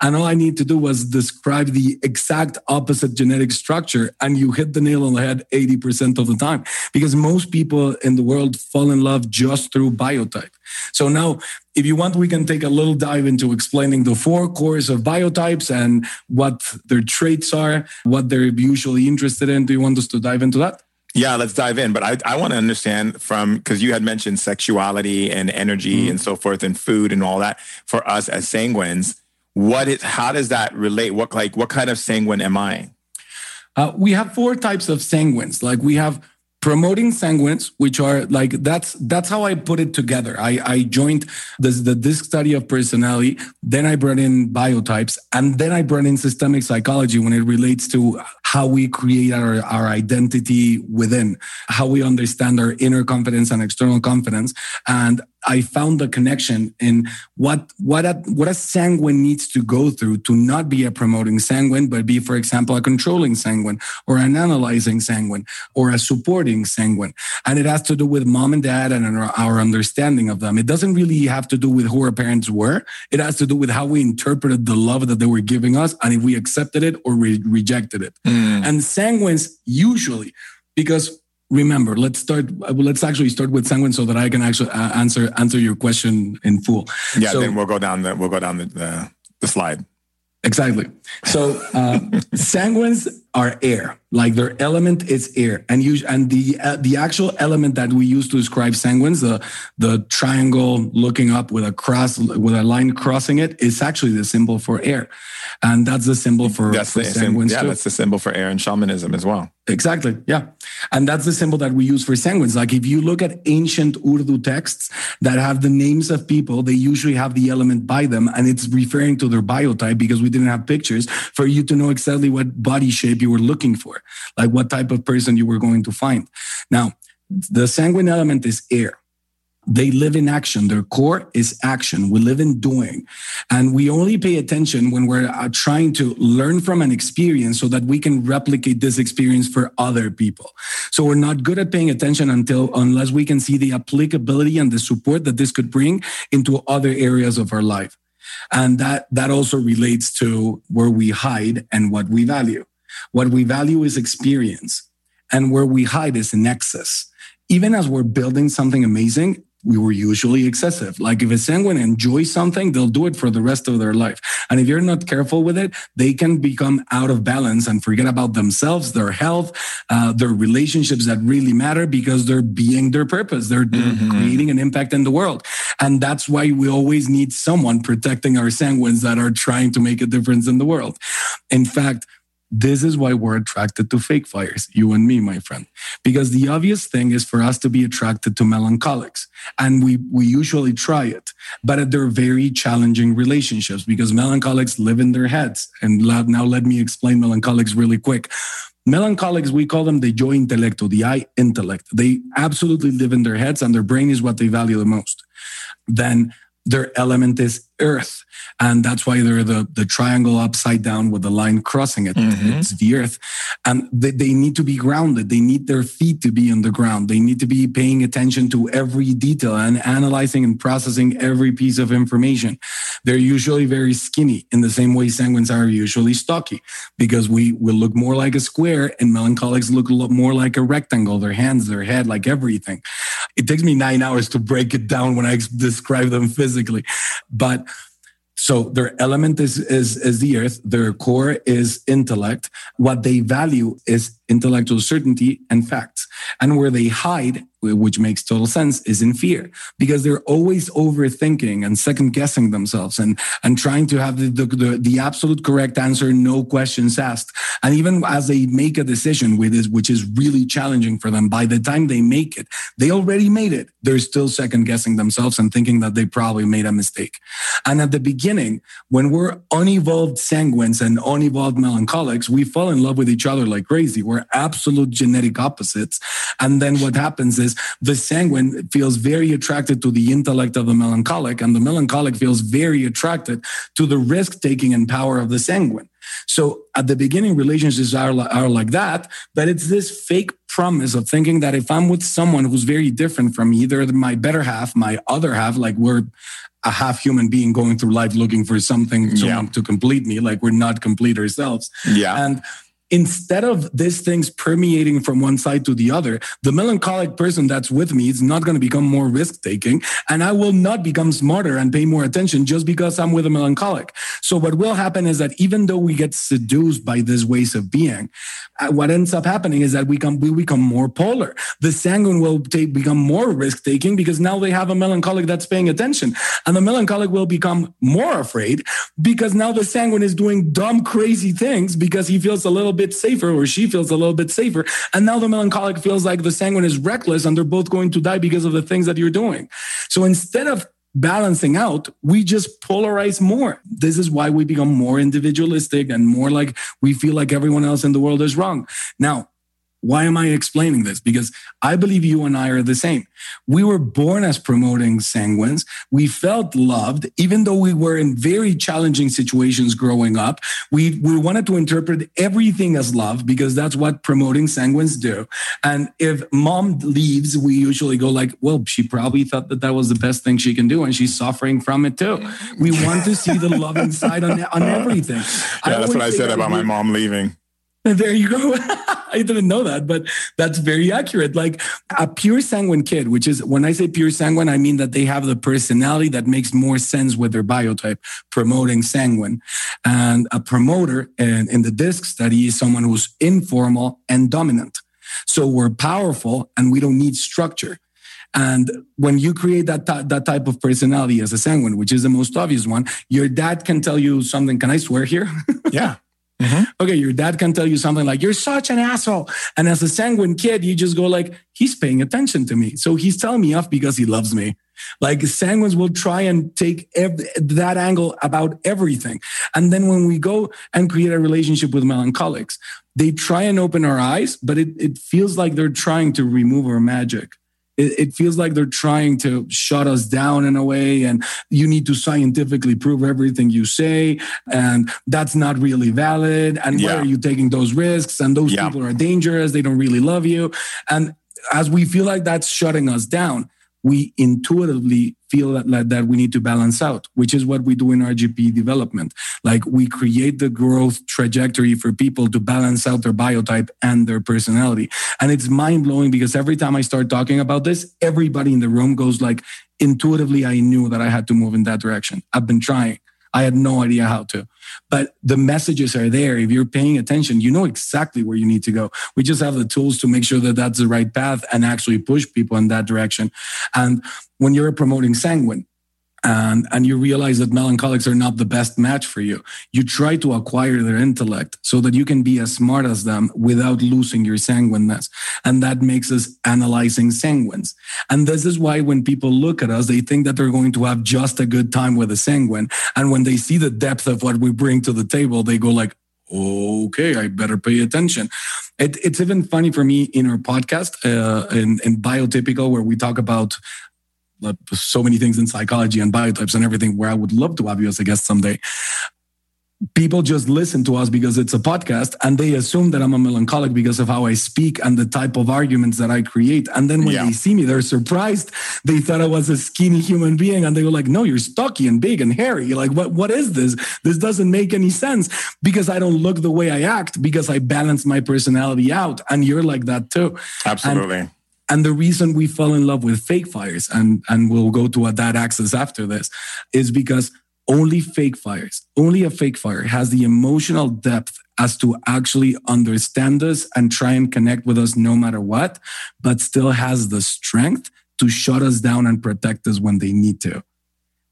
And all I need to do was describe the exact opposite genetic structure, and you hit the nail on the head 80% of the time. Because most people in the world fall in love just through biotype. So now, if you want, we can take a little dive into explaining the four cores of biotypes and what their traits are, what they're usually interested in. Do you want us to dive into that? Yeah, let's dive in. But I, I want to understand from because you had mentioned sexuality and energy mm-hmm. and so forth and food and all that for us as sanguines what is how does that relate? What like what kind of sanguine am i? Uh, we have four types of sanguines. Like we have promoting sanguines which are like that's that's how i put it together. I i joined this the disc study of personality then i brought in biotypes and then i brought in systemic psychology when it relates to how we create our, our identity within how we understand our inner confidence and external confidence and I found the connection in what what a, what a sanguine needs to go through to not be a promoting sanguine, but be, for example, a controlling sanguine or an analyzing sanguine or a supporting sanguine. And it has to do with mom and dad and our, our understanding of them. It doesn't really have to do with who our parents were. It has to do with how we interpreted the love that they were giving us and if we accepted it or we rejected it. Mm. And sanguines usually because remember let's start let's actually start with sanguine so that i can actually uh, answer answer your question in full. Yeah so, then we'll go down the we'll go down the, the, the slide. Exactly. So uh, <laughs> sanguines are air like their element is air. And you and the uh, the actual element that we use to describe sanguines the the triangle looking up with a cross with a line crossing it is actually the symbol for air. And that's the symbol for, that's for the, sanguines yeah too. that's the symbol for air and shamanism as well. Exactly yeah. And that's the symbol that we use for sanguines. Like if you look at ancient urdu texts that have the names of people they usually have the element by them and it's referring to their biotype because we didn't have pictures for you to know exactly what body shape you were looking for like what type of person you were going to find. Now, the sanguine element is air. They live in action. Their core is action. We live in doing. And we only pay attention when we're uh, trying to learn from an experience so that we can replicate this experience for other people. So we're not good at paying attention until, unless we can see the applicability and the support that this could bring into other areas of our life. And that, that also relates to where we hide and what we value. What we value is experience, and where we hide is in excess. Even as we're building something amazing, we were usually excessive. Like if a sanguine enjoys something, they'll do it for the rest of their life. And if you're not careful with it, they can become out of balance and forget about themselves, their health, uh, their relationships that really matter because they're being their purpose. They're, mm-hmm. creating an impact in the world. And that's why we always need someone protecting our sanguines that are trying to make a difference in the world. In fact, this is why we're attracted to fake fires, you and me, my friend. Because the obvious thing is for us to be attracted to melancholics. And we, we usually try it, but they're very challenging relationships because melancholics live in their heads. And now let me explain melancholics really quick. Melancholics, we call them the yo intelecto, the I intellect. They absolutely live in their heads and their brain is what they value the most. Then their element is earth. And that's why they're the, the triangle upside down with the line crossing it. Mm-hmm. it's the earth. And they, they need to be grounded. They need their feet to be on the ground. They need to be paying attention to every detail and analyzing and processing every piece of information. They're usually very skinny in the same way sanguines are usually stocky because we will look more like a square and melancholics look a lot more like a rectangle. Their hands their head like everything. It takes me nine hours to break it down when i describe them physically. But So their element is, is, is the earth. Their core is intellect. What they value is intellectual certainty and facts. And where they hide which makes total sense, is in fear because they're always overthinking and second guessing themselves and, and trying to have the, the, the, absolute correct answer, no questions asked. And even as they make a decision with this, which is really challenging for them, by the time they make it, they already made it. They're still second guessing themselves and thinking that they probably made a mistake. And at the beginning, when we're unevolved sanguines and unevolved melancholics, we fall in love with each other like crazy. We're absolute genetic opposites. And then what happens is the sanguine feels very attracted to the intellect of the melancholic, and the melancholic feels very attracted to the risk taking and power of the sanguine. So at the beginning, relationships are, are like that, but it's this fake promise of thinking that if I'm with someone who's very different from me, either my better half, my other half, like we're a half human being going through life looking for something yeah. to complete me, like we're not complete ourselves. Yeah. And instead of these things permeating from one side to the other, the melancholic person that's with me is not going to become more risk taking. And I will not become smarter and pay more attention just because I'm with a melancholic. So what will happen is that even though we get seduced by these ways of being, uh, what ends up happening is that we, come, we become more polar. The sanguine will take, become more risk taking because now they have a melancholic that's paying attention. And the melancholic will become more afraid because now the sanguine is doing dumb, crazy things because he feels a little bit safer or she feels a little bit safer. And now the melancholic feels like the sanguine is reckless and they're both going to die because of the things that you're doing. So instead of balancing out, we just polarize more. This is why we become more individualistic and more like we feel like everyone else in the world is wrong. Now, why am I explaining this? Because I believe you and I are the same. We were born as promoting sanguines. We felt loved, even though we were in very challenging situations growing up. We, we wanted to interpret everything as love because that's what promoting sanguines do. And if mom leaves, we usually go like, well, she probably thought that that was the best thing she can do. And she's suffering from it too. We want to see the loving side on, on everything. Yeah, that's what I said about my mom leaving. <laughs> There you go. <laughs> I didn't know that, but that's very accurate. Like a pure sanguine kid, which is when I say pure sanguine, I mean that they have the personality that makes more sense with their biotype, promoting sanguine. And a promoter in, in the DISC study is someone who's informal and dominant. So we're powerful and we don't need structure. And when you create that, that type of personality as a sanguine, which is the most obvious one, your dad can tell you something. Can I swear here? <laughs> Yeah. Mm-hmm. Okay, your dad can tell you something like, you're such an asshole. And as a sanguine kid, you just go like, he's paying attention to me. So he's telling me off because he loves me. Like sanguines will try and take ev- that angle about everything. And then when we go and create a relationship with melancholics, they try and open our eyes, but it, it feels like they're trying to remove our magic it, it, feels like they're trying to shut us down in a way and you need to scientifically prove everything you say and that's not really valid and yeah. why are you taking those risks and those yeah. people are dangerous they don't really love you and as we feel like that's shutting us down we intuitively feel that, that we need to balance out, which is what we do in RGP development. Like we create the growth trajectory for people to balance out their biotype and their personality. And it's mind blowing because every time I start talking about this, everybody in the room goes like, intuitively, I knew that I had to move in that direction. I've been trying. I had no idea how to. But the messages are there. If you're paying attention, you know exactly where you need to go. We just have the tools to make sure that that's the right path and actually push people in that direction. And when you're promoting sanguine, and, and you realize that melancholics are not the best match for you. You try to acquire their intellect so that you can be as smart as them without losing your sanguineness. And that makes us analyzing sanguines. And this is why when people look at us, they think that they're going to have just a good time with a sanguine. And when they see the depth of what we bring to the table, they go like, okay, I better pay attention. It, it's even funny for me in our podcast, uh, in, in Biotypical, where we talk about so many things in psychology and biotypes and everything where I would love to have you as a guest someday. People just listen to us because it's a podcast and they assume that I'm a melancholic because of how I speak and the type of arguments that I create. And then when yeah. they see me, they're surprised. They thought I was a skinny human being and they were like, no, you're stocky and big and hairy. Like, what, what is this? This doesn't make any sense because I don't look the way I act because I balance my personality out. And you're like that too. Absolutely. And and the reason we fell in love with fake fires, and, and we'll go to a that axis after this, is because only fake fires, only a fake fire has the emotional depth as to actually understand us and try and connect with us no matter what, but still has the strength to shut us down and protect us when they need to.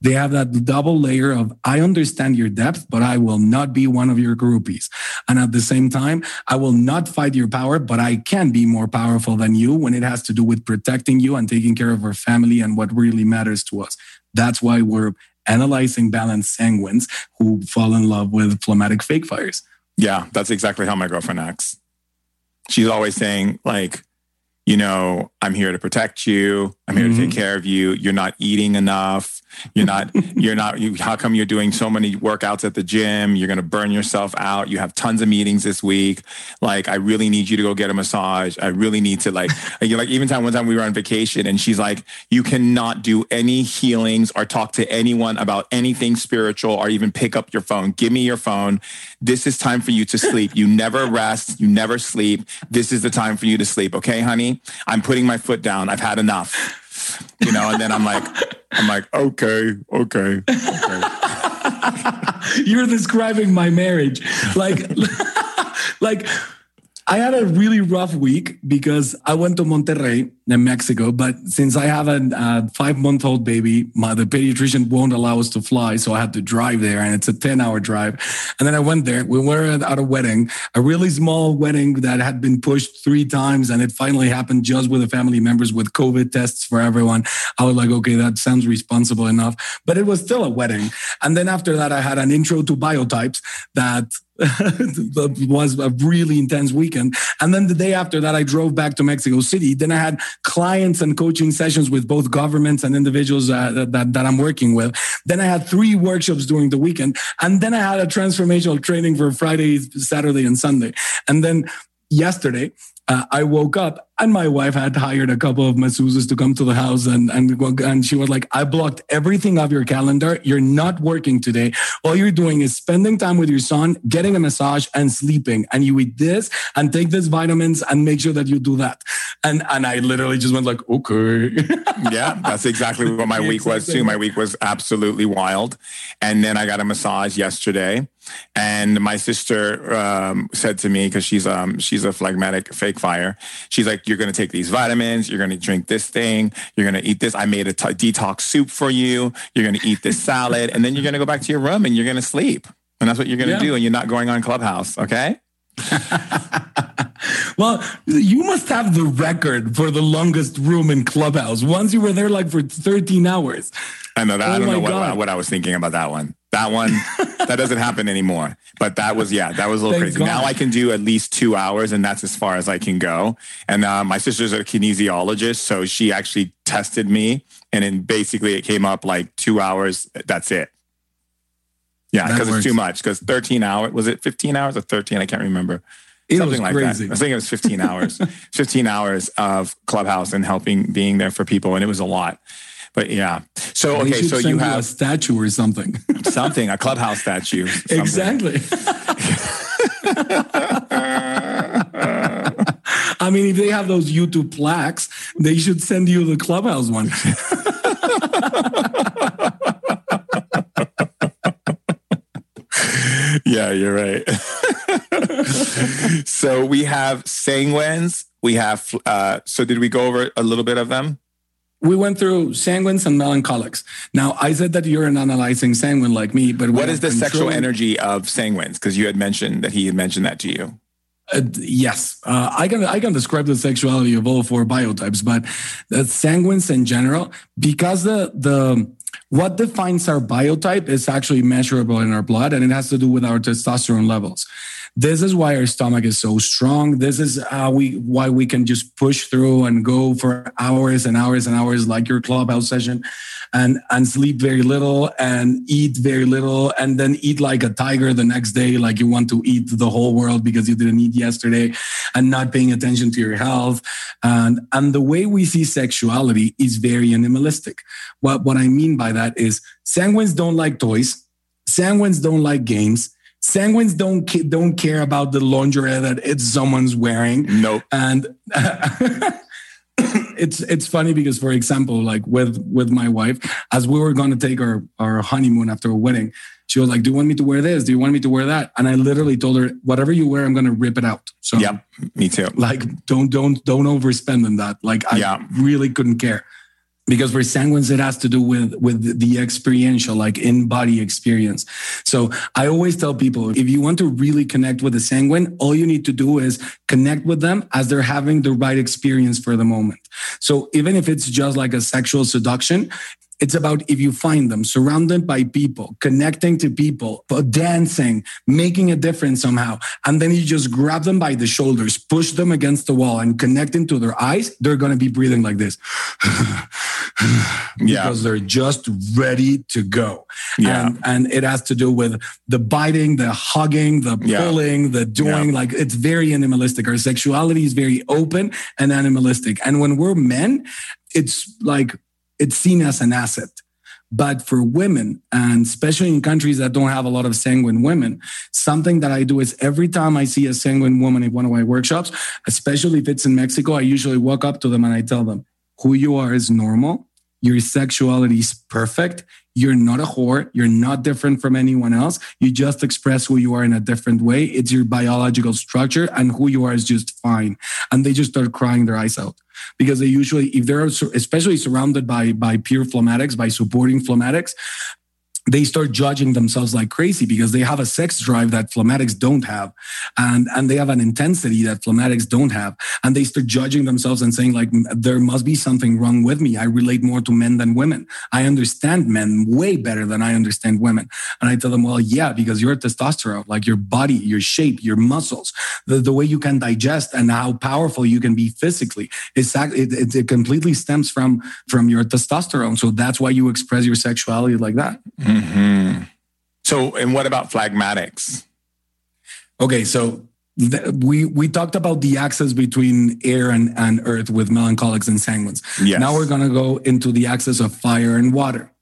They have that double layer of, I understand your depth, but I will not be one of your groupies. And at the same time, I will not fight your power, but I can be more powerful than you when it has to do with protecting you and taking care of our family and what really matters to us. That's why we're analyzing balanced sanguines who fall in love with phlegmatic fake fires. Yeah, that's exactly how my girlfriend acts. She's always saying, like, you know, I'm here to protect you. I'm here mm-hmm. to take mm-hmm. care of you. You're not eating enough. You're not, you're not, you, how come you're doing so many workouts at the gym? You're going to burn yourself out. You have tons of meetings this week. Like, I really need you to go get a massage. I really need to like, <laughs> you like even time, one time we were on vacation and she's like, you cannot do any healings or talk to anyone about anything spiritual or even pick up your phone. Give me your phone. This is time for you to sleep. You never rest. You never sleep. This is the time for you to sleep. Okay, honey? I'm putting my foot down. I've had enough you know, and then I'm like, I'm like, okay, okay, okay. <laughs> You're describing my marriage. Like, <laughs> like I had a really rough week because I went to Monterrey in Mexico, but since I have a, five month old baby, my, the pediatrician won't allow us to fly. So I had to drive there and it's a 10 hour drive. And then I went there. We were at a wedding, a really small wedding that had been pushed three times. And it finally happened just with the family members with COVID tests for everyone. I was like, okay, that sounds responsible enough, but it was still a wedding. And then after that, I had an intro to biotypes that <laughs> was a really intense weekend. And then the day after that, I drove back to Mexico City. Then I had clients and coaching sessions with both governments and individuals uh, that, that I'm working with. Then I had three workshops during the weekend. And then I had a transformational training for Friday, Saturday, and Sunday. And then yesterday, uh, I woke up and my wife had hired a couple of masseuses to come to the house and, and, and she was like, I blocked everything off your calendar. You're not working today. All you're doing is spending time with your son, getting a massage and sleeping. And you eat this and take these vitamins and make sure that you do that. And, and I literally just went like, okay. <laughs> yeah, that's exactly what my week was too. My week was absolutely wild. And then I got a massage yesterday and my sister um, said to me, cause she's, um, she's a phlegmatic fake fire. She's like, you're going to take these vitamins. You're going to drink this thing. You're going to eat this. I made a t- detox soup for you. You're going to eat this salad. And then you're going to go back to your room and you're going to sleep. And that's what you're going to yeah. do. And you're not going on Clubhouse. Okay. <laughs> well, you must have the record for the longest room in Clubhouse. Once you were there like for 13 hours. I know that. Oh I don't know what, what I was thinking about that one. That one, that doesn't happen anymore. But that was, yeah, that was a little Thank crazy. God. Now I can do at least two hours, and that's as far as I can go. And uh, my sister's a kinesiologist, so she actually tested me, and then basically it came up like two hours. That's it. Yeah, because it's too much. Because 13 hours, was it 15 hours or 13? I can't remember. It Something like crazy. that. I think it was 15 hours, <laughs> 15 hours of Clubhouse and helping being there for people. And it was a lot. But yeah. So okay, so you have a statue or something. <laughs> something, a clubhouse statue. <laughs> Something. Exactly. <laughs> I mean, if they have those YouTube plaques, they should send you the clubhouse one. yeah, you're right. so we have sanguines. We have. Uh, so did we go over a little bit of them? We went through sanguines and melancholics. Now, I said that you're an analyzing sanguine like me, but what is the sexual energy of sanguines? Because you had mentioned that he had mentioned that to you. Uh, yes, uh, I can I can describe the sexuality of all four biotypes, but the sanguines in general, because the the what defines our biotype is actually measurable in our blood, and it has to do with our testosterone levels. This is why our stomach is so strong. This is how we why we can just push through and go for hours and hours and hours, like your clubhouse session, and and sleep very little and eat very little, and then eat like a tiger the next day, like you want to eat the whole world because you didn't eat yesterday, and not paying attention to your health. And and the way we see sexuality is very animalistic. What what I mean by that is sanguines don't like toys. Sanguines don't like games Sanguines don't don't care about the lingerie that it's someone's wearing. Nope. And <laughs> it's it's funny because, for example, like with with my wife, as we were going to take our our honeymoon after a wedding, she was like, "Do you want me to wear this? Do you want me to wear that?" And I literally told her, "Whatever you wear, I'm going to rip it out." So yeah, me too. Like, don't don't don't overspend on that. Like, I yeah. really couldn't care because for sanguines it has to do with with the experiential like in body experience. So i always tell people if you want to really connect with a sanguine all you need to do is connect with them as they're having the right experience for the moment. So even if it's just like a sexual seduction it's about if you find them surrounded by people, connecting to people, dancing, making a difference somehow. And then you just grab them by the shoulders, push them against the wall and connect into their eyes. They're going to be breathing like this. <sighs> yeah. Because they're just ready to go. Yeah. And, and, it has to do with the biting, the hugging, the pulling, yeah. the doing. Yeah. Like it's very animalistic. Our sexuality is very open and animalistic. And when we're men, it's like it's seen as an asset. But for women, and especially in countries that don't have a lot of sanguine women, something that I do is every time I see a sanguine woman in one of my workshops, especially if it's in Mexico, I usually walk up to them and I tell them, who you are is normal. Your sexuality is perfect. You're not a whore. You're not different from anyone else. You just express who you are in a different way. It's your biological structure, and who you are is just fine. And they just start crying their eyes out because they usually, if they're especially surrounded by by peer phlegmatics, by supporting phlegmatics, they start judging themselves like crazy because they have a sex drive that phlegmatics don't have and and they have an intensity that phlegmatics don't have and they start judging themselves and saying like there must be something wrong with me. I relate more to men than women. I understand men way better than i understand women. And i tell them well yeah because you're testosterone like your body your shape your muscles the, the way you can digest and how powerful you can be physically it's it, it, it completely stems from from your testosterone. So that's why you express your sexuality like that. Mm-hmm. Mm-hmm. So, and what about phlegmatics? Okay, so th- we we talked about the axis between air and, and earth with melancholics and sanguines. Yes. Now we're going to go into the axis of fire and water.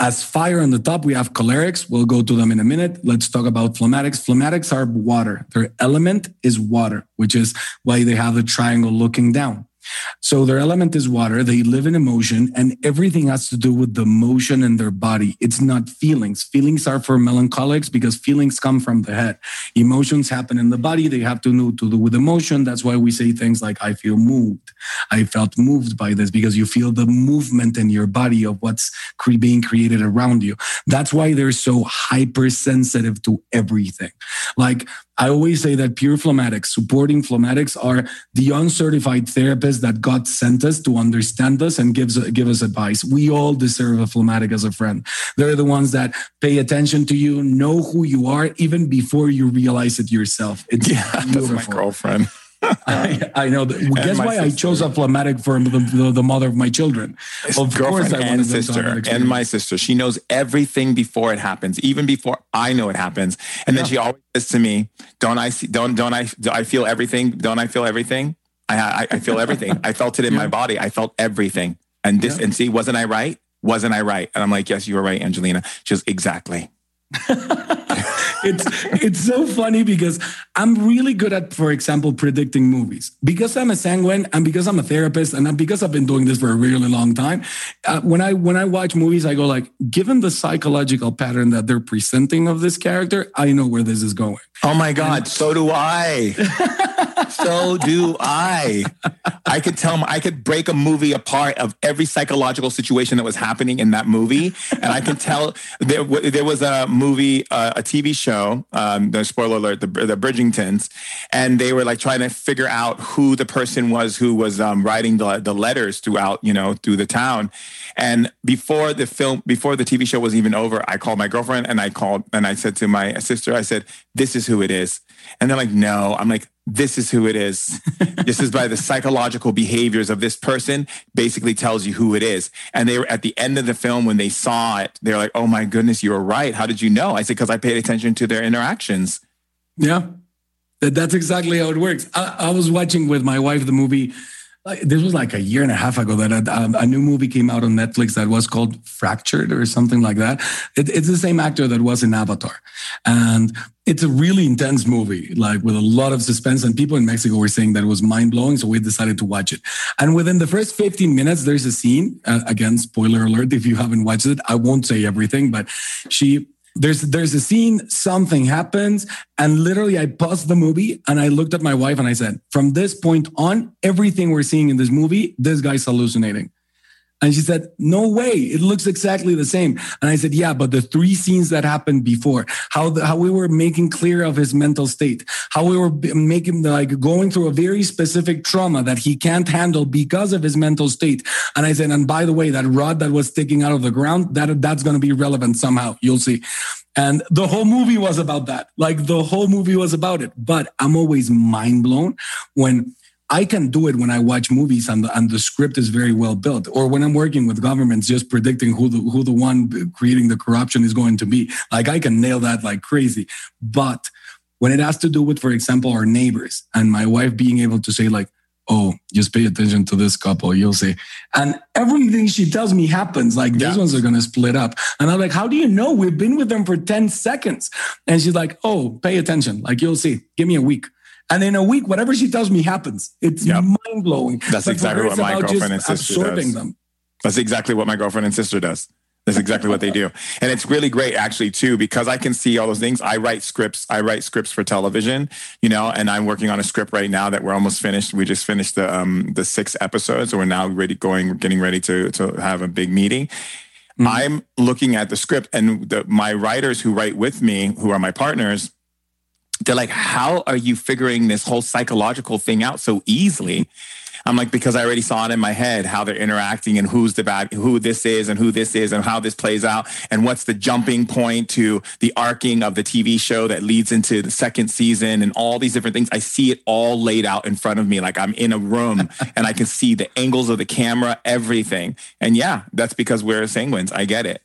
As fire on the top, we have cholerics. We'll go to them in a minute. Let's talk about phlegmatics. Phlegmatics are water. Their element is water, which is why they have the triangle looking down. So their element is water. They live in emotion, and everything has to do with the motion in their body. It's not feelings. Feelings are for melancholics because feelings come from the head. Emotions happen in the body. They have to do to do with emotion. That's why we say things like, I feel moved. I felt moved by this because you feel the movement in your body of what's being created around you. That's why they're so hypersensitive to everything. Like I always say that pure phlegmatics, supporting phlegmatics, are the uncertified therapists that God sent us to understand us and gives give us advice. We all deserve a phlegmatic as a friend. They're the ones that pay attention to you, know who you are, even before you realize it yourself. It's yeah, beautiful. <laughs> that's my girlfriend. <laughs> I, I, know. That, guess why sister. I chose a phlegmatic for the, the, the, mother of my children. Of course, I and sister and my sister. She knows everything before it happens, even before I know it happens. And yeah. then she always says to me, "Don't I see? Don't don't I? Do I feel everything? Don't I feel everything? I I, I feel everything. I felt it in yeah. my body. I felt everything. And this yeah. and see, wasn't I right? Wasn't I right? And I'm like, yes, you were right, Angelina. She goes, exactly. <laughs> it's it's so funny because I'm really good at, for example, predicting movies because I'm a sanguine and because I'm a therapist and because I've been doing this for a really long time. Uh, when I when I watch movies, I go like, given the psychological pattern that they're presenting of this character, I know where this is going. Oh my god, and, so do I. <laughs> so do I. I could tell, I could break a movie apart of every psychological situation that was happening in that movie, and I can tell there there was a movie, uh, a TV show. Um, the spoiler alert: the, the Bridgertons, and they were like trying to figure out who the person was who was um, writing the the letters throughout, you know, through the town. And before the film, before the TV show was even over, I called my girlfriend and I called and I said to my sister, I said, "This is who it is." And they're like, "No." I'm like, this is who it is. <laughs> this is by the psychological behaviors of this person, basically tells you who it is. And they were at the end of the film when they saw it, they're like, oh my goodness, you were right. How did you know? I said, because I paid attention to their interactions. Yeah, that's exactly how it works. I, I was watching with my wife the movie this was like a year and a half ago that a, um, a, new movie came out on Netflix that was called Fractured or something like that. It, it's the same actor that was in Avatar, and it's a really intense movie, like with a lot of suspense. And people in Mexico were saying that it was mind blowing, so we decided to watch it. And within the first 15 minutes, there's a scene. Uh, again, spoiler alert if you haven't watched it. I won't say everything, but she there's there's a scene something happens and literally i paused the movie and i looked at my wife and i said from this point on everything we're seeing in this movie this guy's hallucinating and she said, no way. It looks exactly the same. And I said, yeah, but the three scenes that happened before, how, how we were making clear of his mental state, how we were making like going through a very specific trauma that he can't handle because of his mental state. And I said, and by the way, that rod that was sticking out of the ground, that that's going to be relevant somehow. You'll see. And the whole movie was about that. Like the whole movie was about it. But I'm always mind blown when I can do it when I watch movies and the, and the script is very well built, or when I'm working with governments, just predicting who the who the one creating the corruption is going to be. Like I can nail that like crazy. But when it has to do with, for example, our neighbors and my wife being able to say like, "Oh, just pay attention to this couple," you'll see, and everything she tells me happens. Like these ones are gonna split up, and I'm like, "How do you know? We've been with them for ten seconds," and she's like, "Oh, pay attention. Like you'll see. Give me a week." And in a week, whatever she tells me happens. It's yep. mind blowing. That's but exactly what my girlfriend and sister does. Them. That's exactly what my girlfriend and sister does. That's exactly what they do. And it's really great actually too, because I can see all those things. I write scripts. I write scripts for television, you know, and I'm working on a script right now that we're almost finished. We just finished the um the six episodes. So we're now ready going, getting ready to to have a big meeting. Mm-hmm. I'm looking at the script and the, my writers who write with me, who are my partners, they're like, how are you figuring this whole psychological thing out so easily? I'm like, because I already saw it in my head how they're interacting and who's the bad, who this is and who this is and how this plays out and what's the jumping point to the arcing of the TV show that leads into the second season and all these different things. I see it all laid out in front of me. Like I'm in a room <laughs> and I can see the angles of the camera, everything. And yeah, that's because we're sanguines. I get it.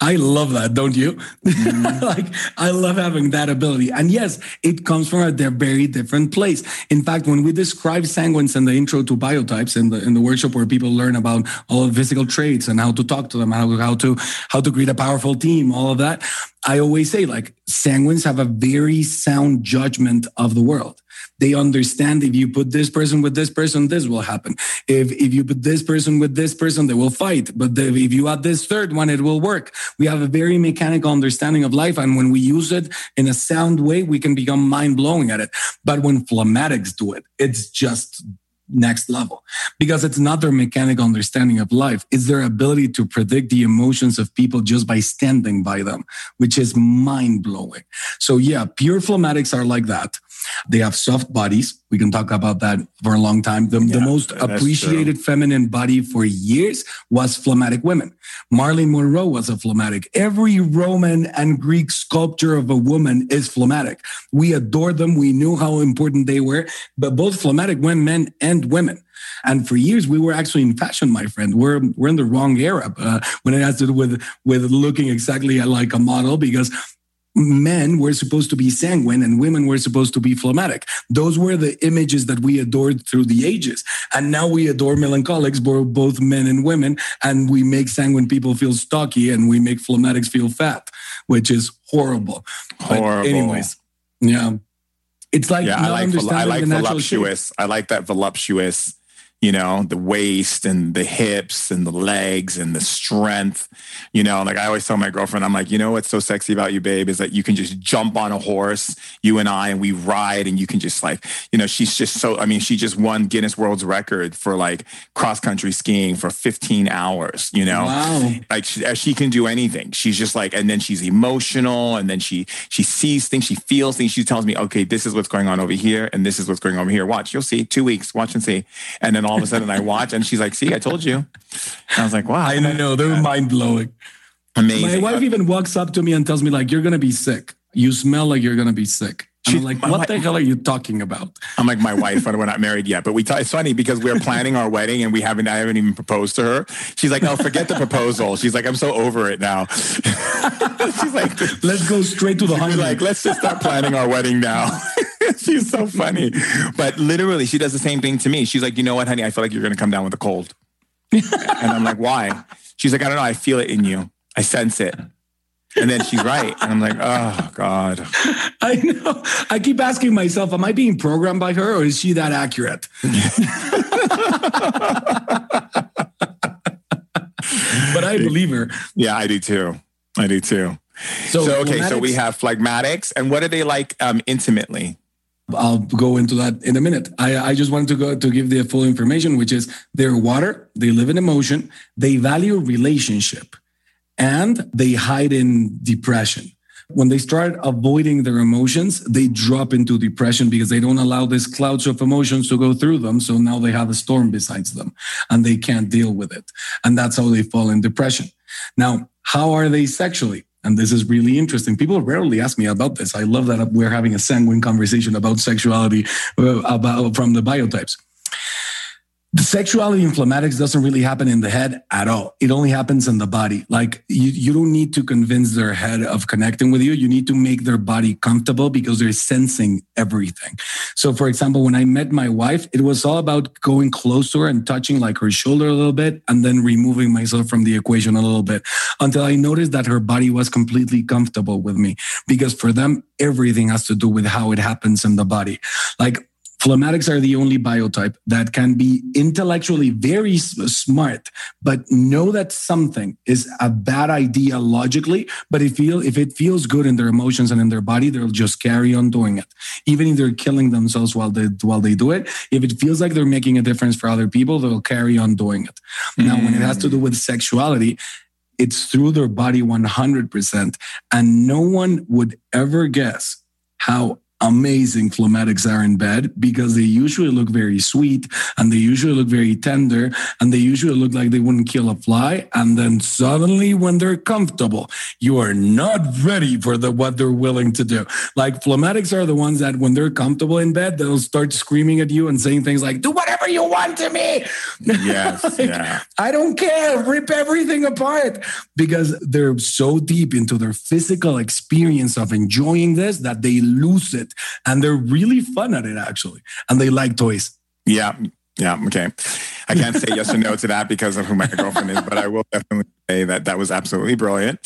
I love that, don't you? Mm-hmm. <laughs> like, I love having that ability. And yes, it comes from a very different place. In fact, when we describe sanguines in the intro to biotypes in the in the workshop where people learn about all the physical traits and how to talk to them, how, how to how to create a powerful team, all of that, I always say like sanguines have a very sound judgment of the world. They understand if you put this person with this person, this will happen. If if you put this person with this person, they will fight. But the, if you add this third one, it will work. We have a very mechanical understanding of life, and when we use it in a sound way, we can become mind blowing at it. But when phlegmatics do it, it's just next level. Because it's not their mechanical understanding of life it's their ability to predict the emotions of people just by standing by them which is mind blowing so yeah pure phlegmatics are like that they have soft bodies. We can talk about that for a long time. The, yeah, the most appreciated true. feminine body for years was phlegmatic women. Marilyn Monroe was a phlegmatic. Every Roman and Greek sculpture of a woman is phlegmatic. We adored them. We knew how important they were, but both phlegmatic men and women. And for years, we were actually in fashion, my friend. We're we're in the wrong era uh, when it has to do with with looking exactly like a model because men were supposed to be sanguine and women were supposed to be phlegmatic. Those were the images that we adored through the ages. And now we adore melancholics, both men and women, and we make sanguine people feel stocky and we make phlegmatics feel fat, which is horrible. Horrible. But anyways, yeah. It's like yeah, I like, I like voluptuous. I like that voluptuous you know, the waist and the hips and the legs and the strength. You know, like I always tell my girlfriend, I'm like, you know what's so sexy about you, babe, is that you can just jump on a horse, you and I, and we ride, and you can just like, you know, she's just so. I mean, she just won Guinness World's Record for like cross country skiing for 15 hours. You know, wow. like she, uh, she can do anything. She's just like, and then she's emotional, and then she she sees things, she feels things. She tells me, okay, this is what's going on over here, and this is what's going on over here. Watch, you'll see. Two weeks, watch and see, and then all of a sudden I watch and she's like, see, I told you. And I was like, wow. I know. They're mind blowing. Amazing. My wife even walks up to me and tells me, like, you're going to be sick. You smell like you're going to be sick. I'm like, what the hell are you talking about? I'm like, my wife, and we're not married yet, but we. T- it's funny because we're planning our wedding and we haven't. I haven't even proposed to her. She's like, oh, forget the proposal. She's like, I'm so over it now. <laughs> She's like, let's go straight to the honeymoon. Like, let's just start planning our wedding now. <laughs> <laughs> She's so funny. But literally, she does the same thing to me. She's like, you know what, honey? I feel like you're going to come down with a cold. <laughs> and I'm like, why? She's like, I don't know. I feel it in you. I sense it. And then she's right. And I'm like, oh God. I know. I keep asking myself, am I being programmed by her or is she that accurate? <laughs> but I believe her. Yeah, I do too. I do too. So, so okay, so we have phlegmatics. And what are they like um, intimately? I'll go into that in a minute. I, I just wanted to go to give the full information, which is they're water, they live in emotion, they value relationship, and they hide in depression. When they start avoiding their emotions, they drop into depression because they don't allow these clouds of emotions to go through them. So now they have a storm besides them and they can't deal with it. And that's how they fall in depression. Now, how are they sexually? And this is really interesting. People rarely ask me about this. I love that we're having a sanguine conversation about sexuality uh, about from the biotypes the sexuality in doesn't really happen in the head at all. It only happens in the body. Like you, you don't need to convince their head of connecting with you. You need to make their body comfortable because they're sensing everything. So, for example, when I met my wife, it was all about going closer and touching like her shoulder a little bit and then removing myself from the equation a little bit until I noticed that her body was completely comfortable with me because for them, everything has to do with how it happens in the body. Like Phlegmatics are the only biotype that can be intellectually very smart, but know that something is a bad idea logically. But if, feel, if it feels good in their emotions and in their body, they'll just carry on doing it, even if they're killing themselves while they while they do it. If it feels like they're making a difference for other people, they'll carry on doing it. Mm. Now, when it has to do with sexuality, it's through their body 100%. And no one would ever guess how amazing phlegmatics are in bed because they usually look very sweet and they usually look very tender and they usually look like they wouldn't kill a fly. And then suddenly when they're comfortable, you are not ready for the, what they're willing to do. Like phlegmatics are the ones that when they're comfortable in bed, they'll start screaming at you and saying things like, do whatever you want to me. Yes. <laughs> like, yeah. I don't care. Rip everything apart because they're so deep into their physical experience of enjoying this that they lose it and they're really fun at it actually, and they like toys. Yeah, yeah, okay. I can't say yes or no to that because of who my girlfriend is, but I will definitely say that that was absolutely brilliant.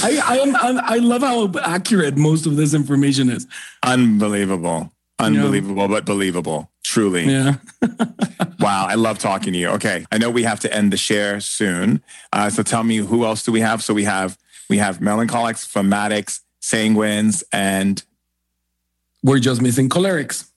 I, I, am, I love how accurate most of this information is. Unbelievable. Unbelievable, know? but believable. Truly. Yeah. <laughs> wow. I love talking to you. Okay. I know we have to end the share soon. Uh, so tell me, who else do we have? So we have we have melancholics, phlegmatics, sanguines, and we're just missing cholerics.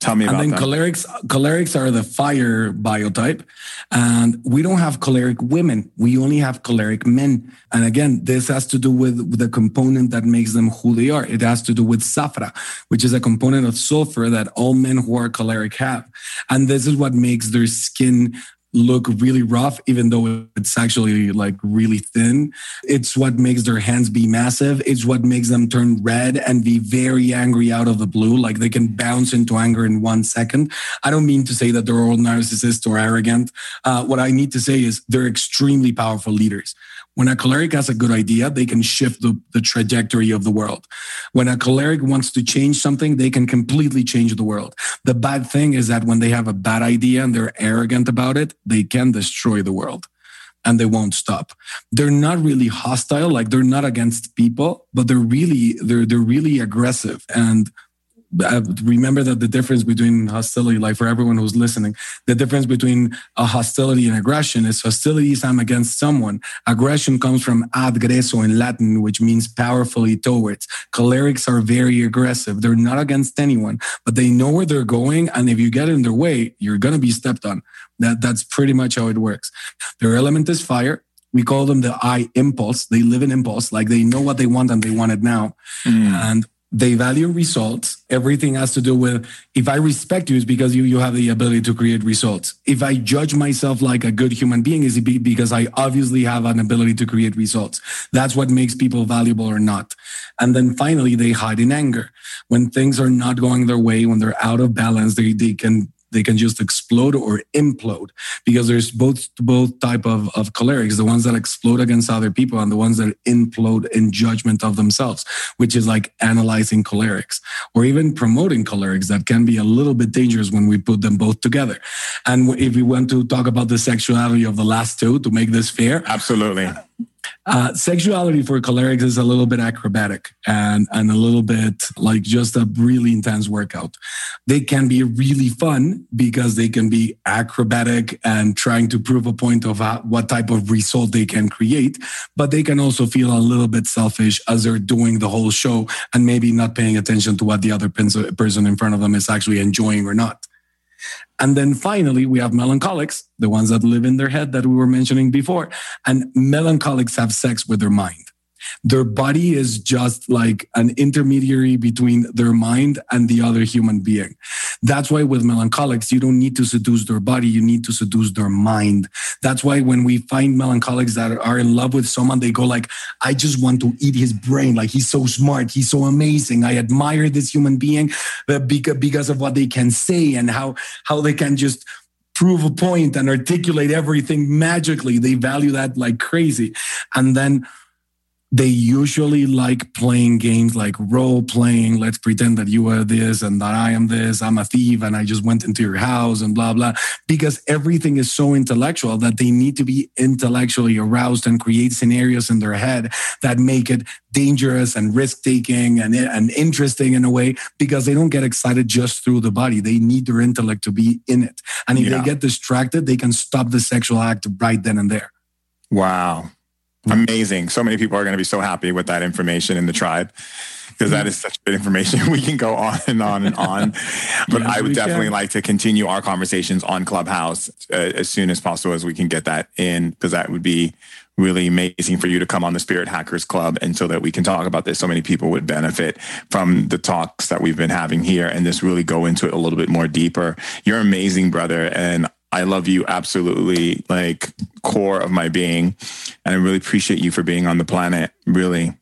Tell me about and then cholerics. Cholerics are the fire biotype, and we don't have choleric women. We only have choleric men. And again, this has to do with the component that makes them who they are. It has to do with safra, which is a component of sulfur that all men who are choleric have. And this is what makes their skin look really rough, even though it's actually like really thin. It's what makes their hands be massive. It's what makes them turn red and be very angry out of the blue. Like they can bounce into anger in one second. I don't mean to say that they're all narcissists or arrogant. Uh, what I need to say is they're extremely powerful leaders. When a choleric has a good idea, they can shift the, the trajectory of the world. When a choleric wants to change something, they can completely change the world. The bad thing is that when they have a bad idea and they're arrogant about it, they can destroy the world and they won't stop. They're not really hostile, like they're not against people, but they're really they're they're really aggressive and remember that the difference between hostility, like for everyone who's listening, the difference between a hostility and aggression is hostility is I'm against someone. Aggression comes from agresso in Latin, which means powerfully towards. Cholerics are very aggressive. They're not against anyone, but they know where they're going. And if you get in their way, you're going to be stepped on. That, that's pretty much how it works. Their element is fire. We call them the I impulse. They live in impulse, like they know what they want and they want it now. Mm. And they value results. Everything has to do with if I respect you, is because you you have the ability to create results. If I judge myself like a good human being, is because I obviously have an ability to create results? That's what makes people valuable or not. And then finally, they hide in anger when things are not going their way, when they're out of balance. They they can they can just explode or implode because there's both both type of, of cholerics, the ones that explode against other people and the ones that implode in judgment of themselves, which is like analyzing cholerics or even promoting cholerics that can be a little bit dangerous when we put them both together. And if we want to talk about the sexuality of the last two to make this fair. Absolutely. Uh, sexuality for cholerics is a little bit acrobatic and, and a little bit like just a really intense workout. They can be really fun because they can be acrobatic and trying to prove a point of how, what type of result they can create, but they can also feel a little bit selfish as they're doing the whole show and maybe not paying attention to what the other person in front of them is actually enjoying or not. And then finally, we have melancholics, the ones that live in their head that we were mentioning before. And melancholics have sex with their mind. Their body is just like an intermediary between their mind and the other human being. That's why with melancholics, you don't need to seduce their body, you need to seduce their mind. That's why when we find melancholics that are in love with someone, they go like, I just want to eat his brain. Like he's so smart, he's so amazing. I admire this human being uh, because of what they can say and how how they can just prove a point and articulate everything magically. They value that like crazy. And then they usually like playing games like role playing. Let's pretend that you are this and that I am this. I'm a thief and I just went into your house and blah, blah. Because everything is so intellectual that they need to be intellectually aroused and create scenarios in their head that make it dangerous and risk taking and, and interesting in a way because they don't get excited just through the body. They need their intellect to be in it. And if yeah. they get distracted, they can stop the sexual act right then and there. Wow. Amazing. So many people are going to be so happy with that information in the tribe because that is such good information. <laughs> We can go on and on and on. <laughs> But yes, I would definitely can. like to continue our conversations on Clubhouse uh, as soon as possible as we can get that in because that would be really amazing for you to come on the Spirit Hackers Club and so that we can talk about this. So many people would benefit from the talks that we've been having here and just really go into it a little bit more deeper. You're amazing, brother. And I love you absolutely like core of my being. And I really appreciate you for being on the planet. Really.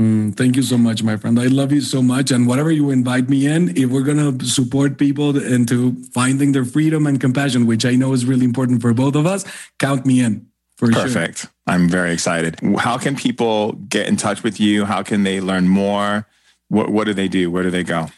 Mm, thank you so much, my friend. I love you so much. And whatever you invite me in, if we're going to support people into finding their freedom and compassion, which I know is really important for both of us, count me in. Perfect. Sure. I'm very excited. How can people get in touch with you? How can they learn more? What, what do they do? Where do they go?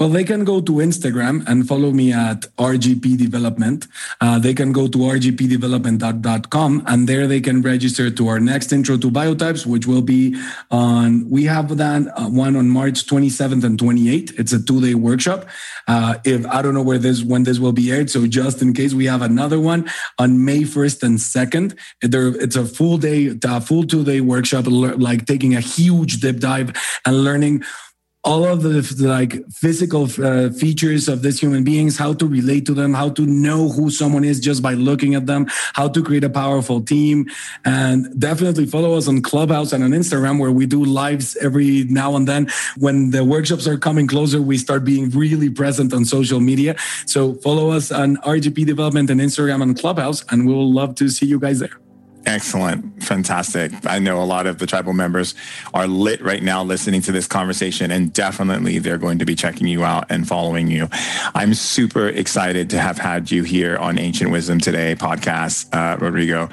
Well, they can go to Instagram and follow me at RGP Development. Uh, they can go to rgpdevelopment.com and there they can register to our next intro to biotypes, which will be on, we have that uh, one on March 27th and 28th. It's a two day workshop. Uh, if I don't know where this, when this will be aired. So just in case we have another one on May 1st and 2nd, it's a full day, full two day workshop, like taking a huge deep dive and learning all of the, the like physical uh, features of these human beings, how to relate to them, how to know who someone is just by looking at them, how to create a powerful team. And definitely follow us on Clubhouse and on Instagram where we do lives every now and then. When the workshops are coming closer, we start being really present on social media. So follow us on RGP Development and Instagram and Clubhouse, and we'll love to see you guys there. Excellent. Fantastic. I know a lot of the tribal members are lit right now listening to this conversation, and definitely they're going to be checking you out and following you. I'm super excited to have had you here on Ancient Wisdom Today podcast, uh, Rodrigo.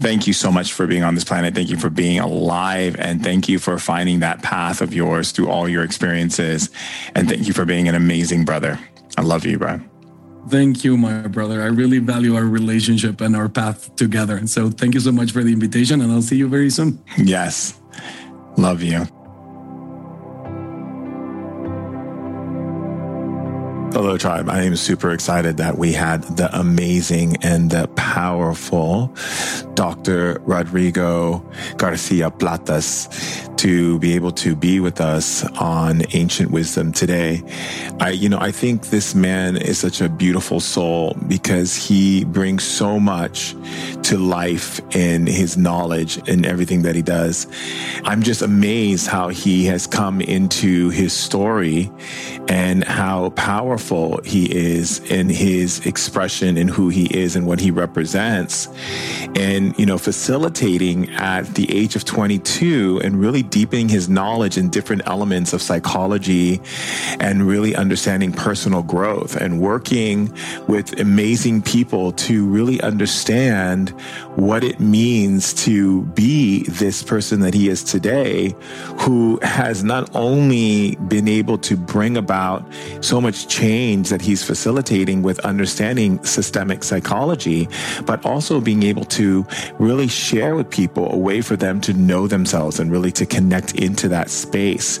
Thank you so much for being on this planet. Thank you for being alive. And thank you for finding that path of yours through all your experiences. And thank you for being an amazing brother. I love you, bro. Thank you, my brother. I really value our relationship and our path together. So thank you so much for the invitation, and I'll see you very soon. Yes. Love you. Hello, tribe. I am super excited that we had the amazing and the powerful Dr. Rodrigo Garcia Platas to be able to be with us on ancient wisdom today. I, you know, I think this man is such a beautiful soul because he brings so much to life in his knowledge and everything that he does. I'm just amazed how he has come into his story and how powerful powerful he is in his expression and who he is and what he represents. And, you know, facilitating at the age of 22 and really deepening his knowledge in different elements of psychology and really understanding personal growth and working with amazing people to really understand what it means to be this person that he is today, who has not only been able to bring about so much change that he's facilitating with understanding systemic psychology, but also being able to really share with people a way for them to know themselves and really to connect into that space,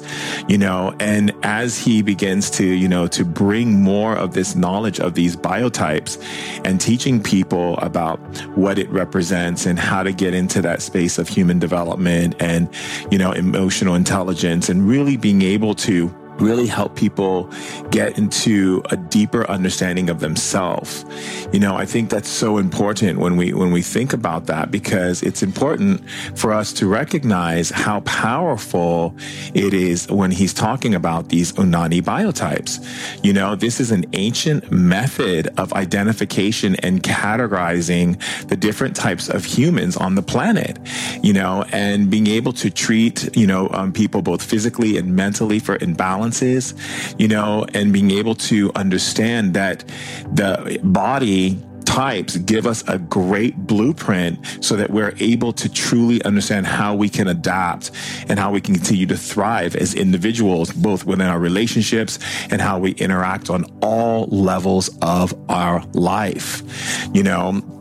you know, and as he begins to, you know, to bring more of this knowledge of these biotypes and teaching people about what it represents and how to get into that space of human development and, you know, emotional intelligence and really being able to really help people get into a deeper understanding of themselves. You know, I think that's so important when we when we think about that because it's important for us to recognize how powerful it is when he's talking about these Unani biotypes. You know, this is an ancient method of identification and categorizing the different types of humans on the planet. You know, and being able to treat, you know, um, people both physically and mentally for imbalance you know, and being able to understand that the body types give us a great blueprint so that we're able to truly understand how we can adapt and how we can continue to thrive as individuals, both within our relationships and how we interact on all levels of our life. You know,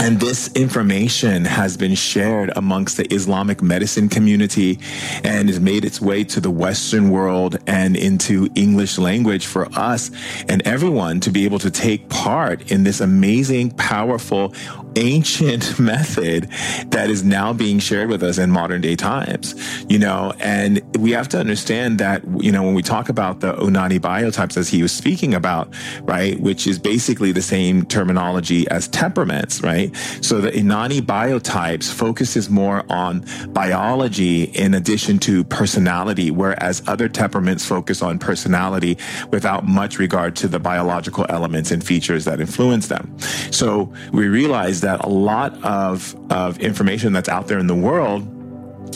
and this information has been shared amongst the Islamic medicine community and has made its way to the Western world and into English language for us and everyone to be able to take part in this amazing, powerful, ancient <laughs> method that is now being shared with us in modern day times, you know, and we have to understand that, you know, when we talk about the Unani biotypes as he was speaking about, right, which is basically the same terminology as temperaments, right? So the Unani biotypes focuses more on biology in addition to personality, whereas other temperaments focus on personality without much regard to the biological elements and features that influence them. So we realize that a lot of, of information that's out there in the world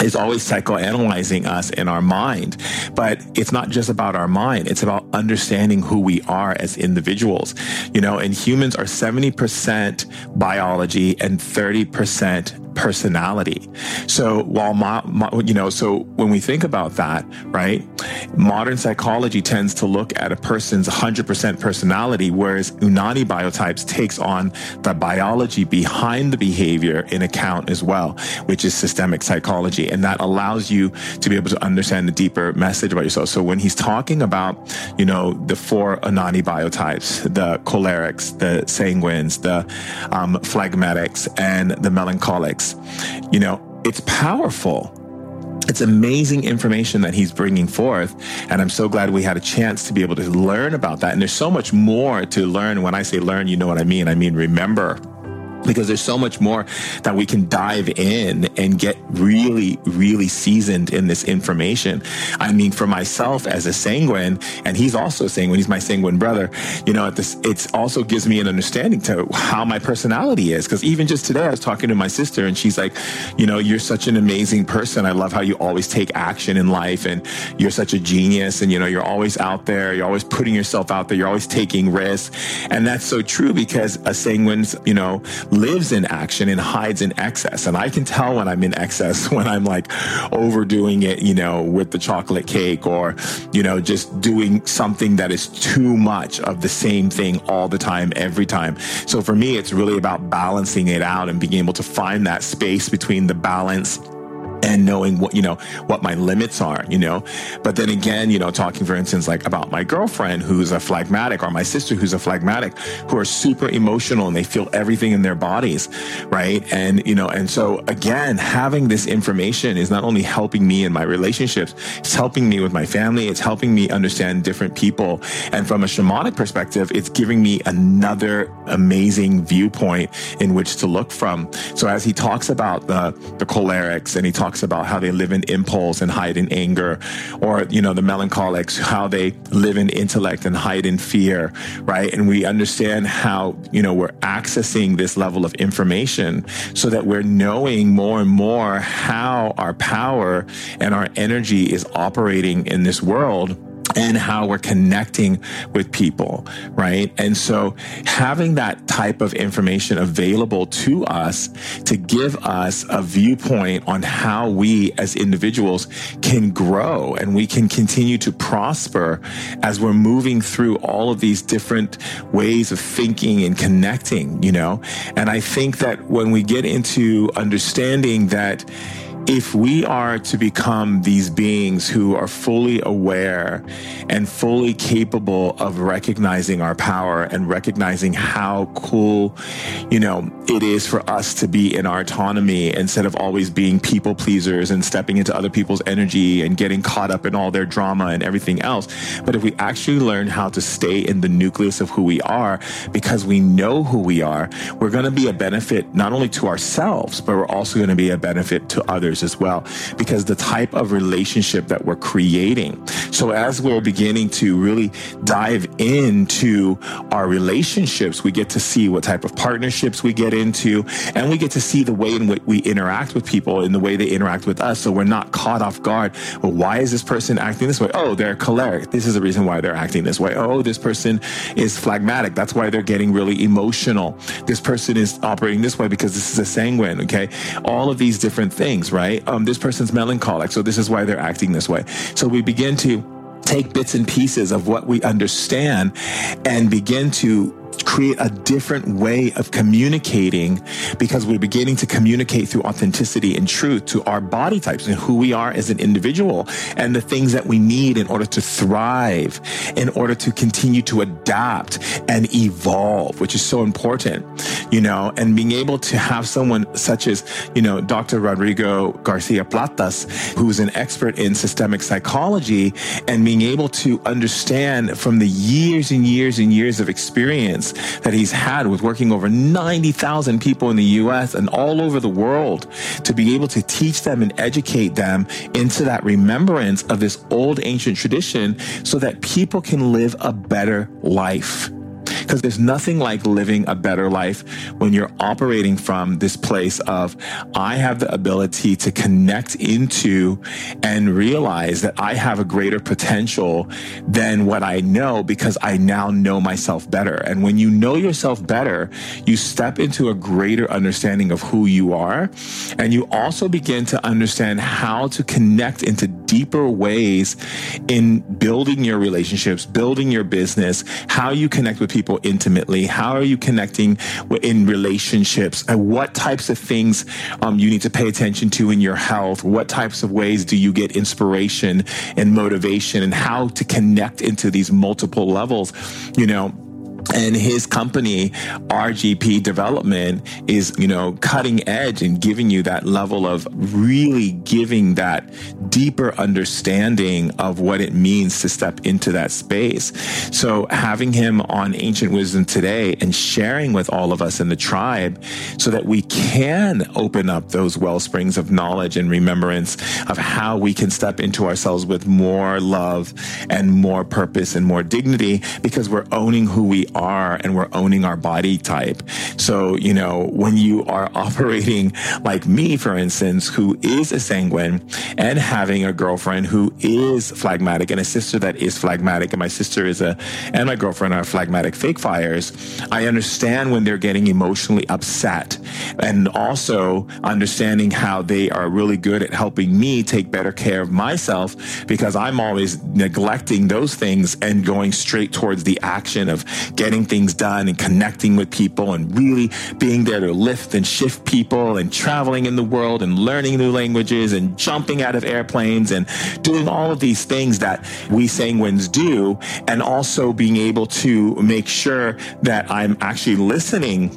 is always psychoanalyzing us in our mind. But it's not just about our mind. It's about understanding who we are as individuals. You know, and humans are 70% biology and 30% personality. So while, my, my, you know, so when we think about that, right, modern psychology tends to look at a person's 100% personality, whereas Unani biotypes takes on the biology behind the behavior in account as well, which is systemic psychology. And that allows you to be able to understand the deeper message about yourself. So when he's talking about, you know, the four Unani biotypes, the cholerics, the sanguines, the um, phlegmatics, and the melancholics, you know, it's powerful. It's amazing information that he's bringing forth. And I'm so glad we had a chance to be able to learn about that. And there's so much more to learn. When I say learn, you know what I mean. I mean, remember because there's so much more that we can dive in and get really, really seasoned in this information. I mean, for myself as a sanguine, and he's also sanguine, he's my sanguine brother, you know, it also gives me an understanding to how my personality is. Cause even just today, I was talking to my sister and she's like, you know, you're such an amazing person. I love how you always take action in life and you're such a genius and, you know, you're always out there. You're always putting yourself out there. You're always taking risks. And that's so true because a sanguine's, you know, lives in action and hides in excess. And I can tell when I'm in excess, <laughs> when I'm like overdoing it, you know, with the chocolate cake or, you know, just doing something that is too much of the same thing all the time, every time. So for me, it's really about balancing it out and being able to find that space between the balance and knowing what you know what my limits are you know? But then again you know talking for instance like about my girlfriend who's a phlegmatic or my sister who's a phlegmatic who are super emotional and they feel everything in their bodies right? And you know and so again having this information is not only helping me in my relationships it's helping me with my family it's helping me understand different people. And from a shamanic perspective it's giving me another amazing viewpoint in which to look from. So as he talks about the the cholerics and he talks talks about how they live in impulse and hide in anger, or, you know, the melancholics, how they live in intellect and hide in fear, right? And we understand how, you know, we're accessing this level of information so that we're knowing more and more how our power and our energy is operating in this world and how we're connecting with people, right? And so having that type of information available to us to give us a viewpoint on how we as individuals can grow and we can continue to prosper as we're moving through all of these different ways of thinking and connecting, you know? And I think that when we get into understanding that if we are to become these beings who are fully aware and fully capable of recognizing our power and recognizing how cool, you know, it is for us to be in our autonomy instead of always being people pleasers and stepping into other people's energy and getting caught up in all their drama and everything else. But if we actually learn how to stay in the nucleus of who we are because we know who we are, we're going to be a benefit not only to ourselves, but we're also going to be a benefit to others others as well, because the type of relationship that we're creating. So as we're beginning to really dive into our relationships, we get to see what type of partnerships we get into, and we get to see the way in which we interact with people and the way they interact with us. So we're not caught off guard. Well, why is this person acting this way? Oh, they're choleric. This is the reason why they're acting this way. Oh, this person is phlegmatic. That's why they're getting really emotional. This person is operating this way because this is a sanguine. Okay. All of these different things, right? Right? Um, this person's melancholic, so this is why they're acting this way. So we begin to take bits and pieces of what we understand and begin to create a different way of communicating because we're beginning to communicate through authenticity and truth to our body types and who we are as an individual and the things that we need in order to thrive, in order to continue to adapt and evolve, which is so important, you know, and being able to have someone such as, you know, Dr. Rodrigo Garcia Platas, who's an expert in systemic psychology and being able to understand from the years and years and years of experience experience that he's had with working over 90,000 people in the US and all over the world to be able to teach them and educate them into that remembrance of this old ancient tradition so that people can live a better life. Because there's nothing like living a better life when you're operating from this place of, I have the ability to connect into and realize that I have a greater potential than what I know because I now know myself better. And when you know yourself better, you step into a greater understanding of who you are. And you also begin to understand how to connect into deeper ways in building your relationships, building your business, how you connect with people intimately? How are you connecting in relationships? And what types of things um, you need to pay attention to in your health? What types of ways do you get inspiration and motivation and how to connect into these multiple levels? You know, and his company rgp development is you know cutting edge and giving you that level of really giving that deeper understanding of what it means to step into that space. So having him on ancient wisdom today and sharing with all of us in the tribe so that we can open up those well springs of knowledge and remembrance of how we can step into ourselves with more love and more purpose and more dignity because we're owning who we are and we're owning our body type. So, you know, when you are <laughs> operating like me, for instance, who is a sanguine and having a girlfriend who is phlegmatic and a sister that is phlegmatic and my sister is a, and my girlfriend are phlegmatic fake fires, I understand when they're getting emotionally upset and also understanding how they are really good at helping me take better care of myself because I'm always neglecting those things and going straight towards the action of getting things done and connecting with people and really being there to lift and shift people and traveling in the world and learning new languages and jumping out of airplanes and doing all of these things that we sanguines do. And also being able to make sure that I'm actually listening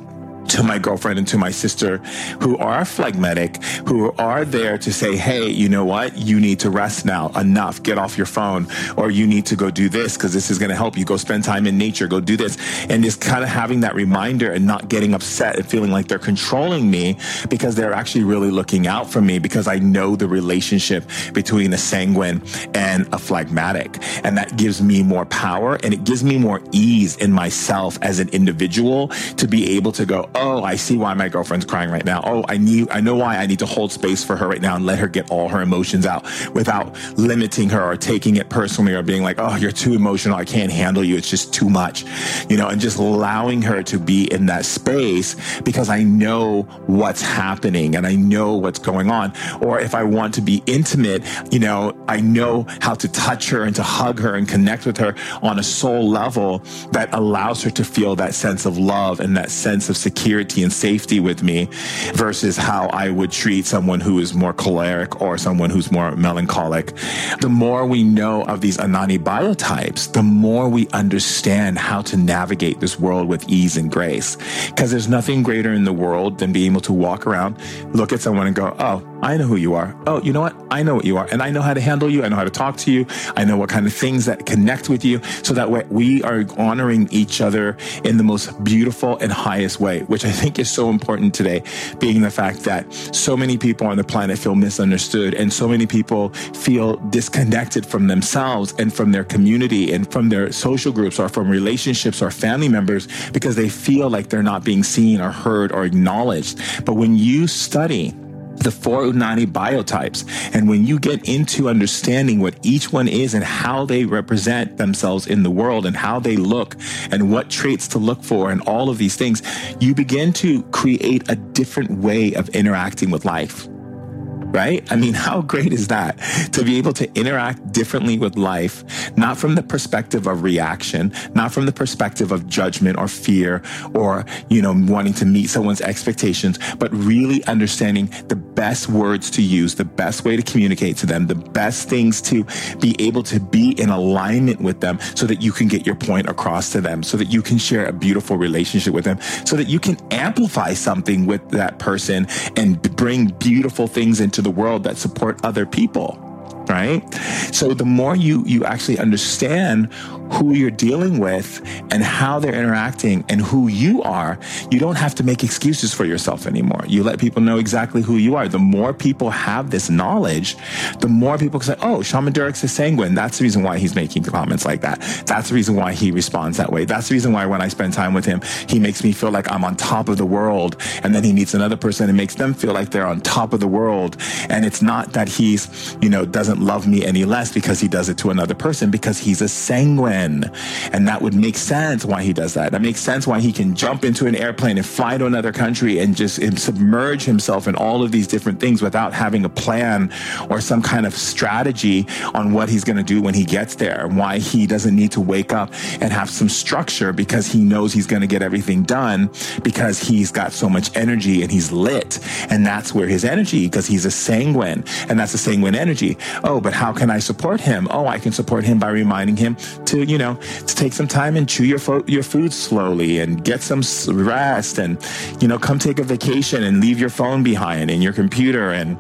to my girlfriend and to my sister who are phlegmatic, who are there to say, Hey, you know what? You need to rest now. Enough. Get off your phone or you need to go do this because this is going to help you go spend time in nature, go do this. And just kind of having that reminder and not getting upset and feeling like they're controlling me because they're actually really looking out for me because I know the relationship between a sanguine and a phlegmatic. And that gives me more power and it gives me more ease in myself as an individual to be able to go, oh, I see why my girlfriend's crying right now. Oh, I need, I know why I need to hold space for her right now and let her get all her emotions out without limiting her or taking it personally or being like, oh, you're too emotional. I can't handle you. It's just too much, you know, and just allowing her to be in that space because I know what's happening and I know what's going on. Or if I want to be intimate, you know, I know how to touch her and to hug her and connect with her on a soul level that allows her to feel that sense of love and that sense of security security and safety with me versus how I would treat someone who is more choleric or someone who's more melancholic. The more we know of these Unani biotypes, the more we understand how to navigate this world with ease and grace. Because there's nothing greater in the world than being able to walk around, look at someone and go, oh, I know who you are. Oh, you know what? I know what you are. And I know how to handle you. I know how to talk to you. I know what kind of things that connect with you. So that way we are honoring each other in the most beautiful and highest way, which I think is so important today, being the fact that so many people on the planet feel misunderstood and so many people feel disconnected from themselves and from their community and from their social groups or from relationships or family members because they feel like they're not being seen or heard or acknowledged. But when you study the four oh Unani biotypes. And when you get into understanding what each one is and how they represent themselves in the world and how they look and what traits to look for and all of these things, you begin to create a different way of interacting with life right? I mean, <laughs> how great is that to be able to interact differently with life, not from the perspective of reaction, not from the perspective of judgment or fear or, you know, wanting to meet someone's expectations, but really understanding the best words to use, the best way to communicate to them, the best things to be able to be in alignment with them so that you can get your point across to them, so that you can share a beautiful relationship with them, so that you can amplify something with that person and bring beautiful things into the world that support other people right? So the more you you actually understand who you're dealing with and how they're interacting and who you are, you don't have to make excuses for yourself anymore. You let people know exactly who you are. The more people have this knowledge, the more people can say, oh, Shaman Durek's a sanguine. That's the reason why he's making comments like that. That's the reason why he responds that way. That's the reason why when I spend time with him, he makes me feel like I'm on top of the world. And then he meets another person and makes them feel like they're on top of the world. And it's not that he's, you know, doesn't love me any less because he does it to another person because he's a sanguine and that would make sense why he does that. That makes sense why he can jump into an airplane and fly to another country and just submerge himself in all of these different things without having a plan or some kind of strategy on what he's going to do when he gets there and why he doesn't need to wake up and have some structure because he knows he's going to get everything done because he's got so much energy and he's lit. And that's where his energy, because he's a sanguine and that's a sanguine energy. Oh, but how can I support him? Oh, I can support him by reminding him to you know, to take some time and chew your fo- your food slowly and get some rest and, you know, come take a vacation and leave your phone behind and your computer and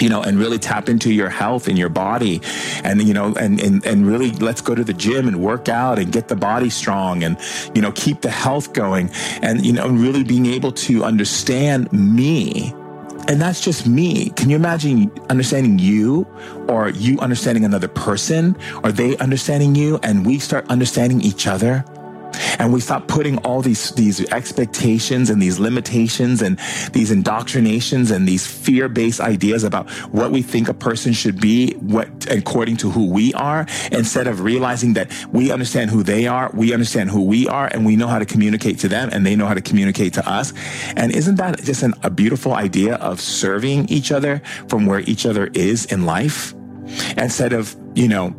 you know, and really tap into your health and your body. And, you know, and, and, and really let's go to the gym and work out and get the body strong and, you know, keep the health going. And, you know, really being able to understand me and that's just me. Can you imagine understanding you or you understanding another person or they understanding you and we start understanding each other? And we stop putting all these these expectations and these limitations and these indoctrinations and these fear-based ideas about what we think a person should be what according to who we are instead of realizing that we understand who they are we understand who we are and we know how to communicate to them and they know how to communicate to us. And isn't that just an, a beautiful idea of serving each other from where each other is in life? Instead of you know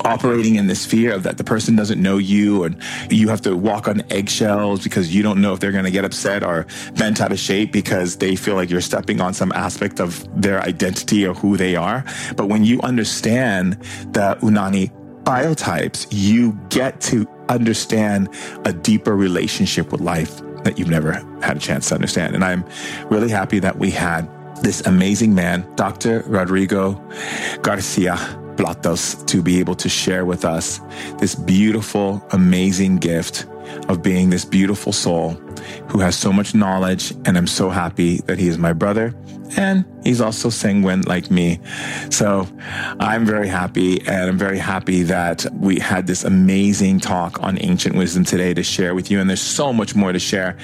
operating in this fear of that the person doesn't know you and you have to walk on eggshells because you don't know if they're going to get upset or bent out of shape because they feel like you're stepping on some aspect of their identity or who they are. But when you understand the Unani biotypes, you get to understand a deeper relationship with life that you've never had a chance to understand. And I'm really happy that we had this amazing man, Dr. Rodrigo Garcia Platas, to be able to share with us this beautiful, amazing gift of being this beautiful soul who has so much knowledge. And I'm so happy that he is my brother and he's also sanguine like me. So I'm very happy and I'm very happy that we had this amazing talk on ancient wisdom today to share with you. And there's so much more to share.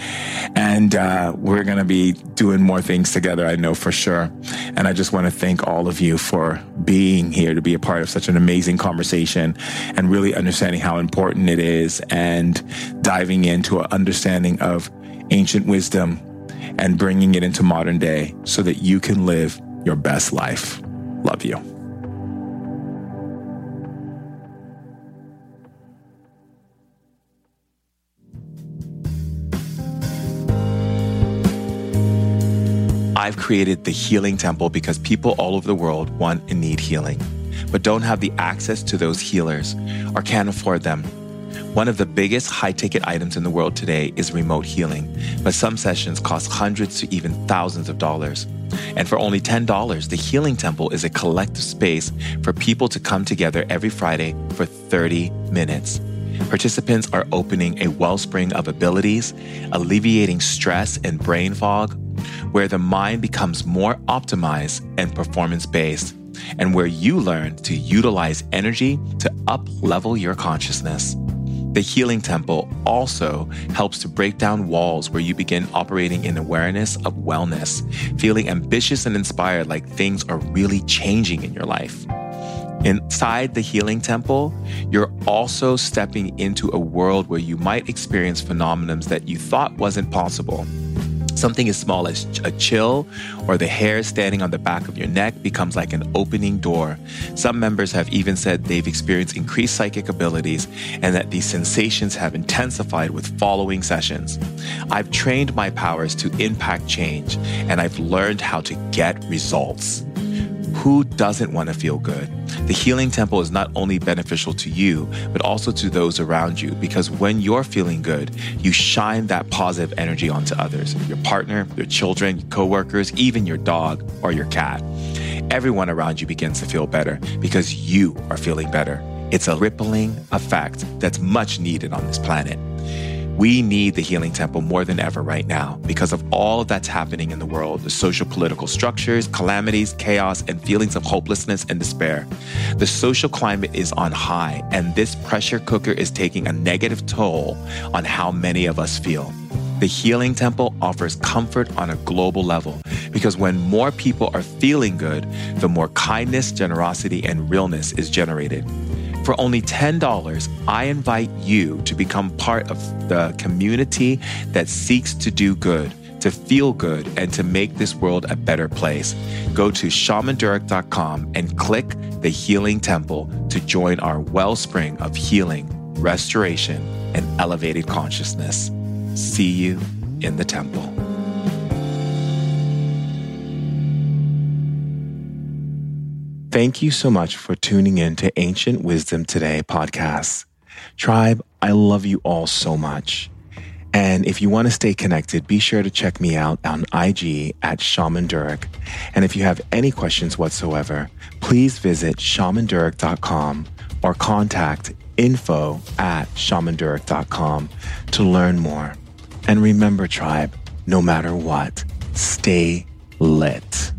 And uh, we're going to be doing more things together, I know for sure. And I just want to thank all of you for being here to be a part of such an amazing conversation and really understanding how important it is and diving into an understanding of ancient wisdom and bringing it into modern day so that you can live your best life. Love you. I've created the Healing Temple because people all over the world want and need healing, but don't have the access to those healers or can't afford them. One of the biggest high ticket items in the world today is remote healing, but some sessions cost hundreds to even thousands of dollars. And for only $10, the Healing Temple is a collective space for people to come together every Friday for 30 minutes. Participants are opening a wellspring of abilities, alleviating stress and brain fog, where the mind becomes more optimized and performance based, and where you learn to utilize energy to up level your consciousness. The Healing Temple also helps to break down walls where you begin operating in awareness of wellness, feeling ambitious and inspired like things are really changing in your life. Inside the Healing Temple, you're also stepping into a world where you might experience phenomena that you thought wasn't possible. Something as small as a chill or the hair standing on the back of your neck becomes like an opening door. Some members have even said they've experienced increased psychic abilities and that these sensations have intensified with following sessions. I've trained my powers to impact change and I've learned how to get results. Who doesn't want to feel good? The Healing Temple is not only beneficial to you, but also to those around you because when you're feeling good, you shine that positive energy onto others your partner, your children, your coworkers, even your dog or your cat. Everyone around you begins to feel better because you are feeling better. It's a rippling effect that's much needed on this planet. We need the Healing Temple more than ever right now because of all that's happening in the world the social political structures, calamities, chaos, and feelings of hopelessness and despair. The social climate is on high, and this pressure cooker is taking a negative toll on how many of us feel. The Healing Temple offers comfort on a global level because when more people are feeling good, the more kindness, generosity, and realness is generated. For only $10, I invite you to become part of the community that seeks to do good, to feel good, and to make this world a better place. Go to shamandurek.com and click the Healing Temple to join our wellspring of healing, restoration, and elevated consciousness. See you in the temple. Thank you so much for tuning in to Ancient Wisdom Today podcast. Tribe, I love you all so much. And if you want to stay connected, be sure to check me out on IG at Shaman Durek. And if you have any questions whatsoever, please visit shamandurek.com or contact info at shamandurek.com to learn more. And remember, tribe, no matter what, stay lit.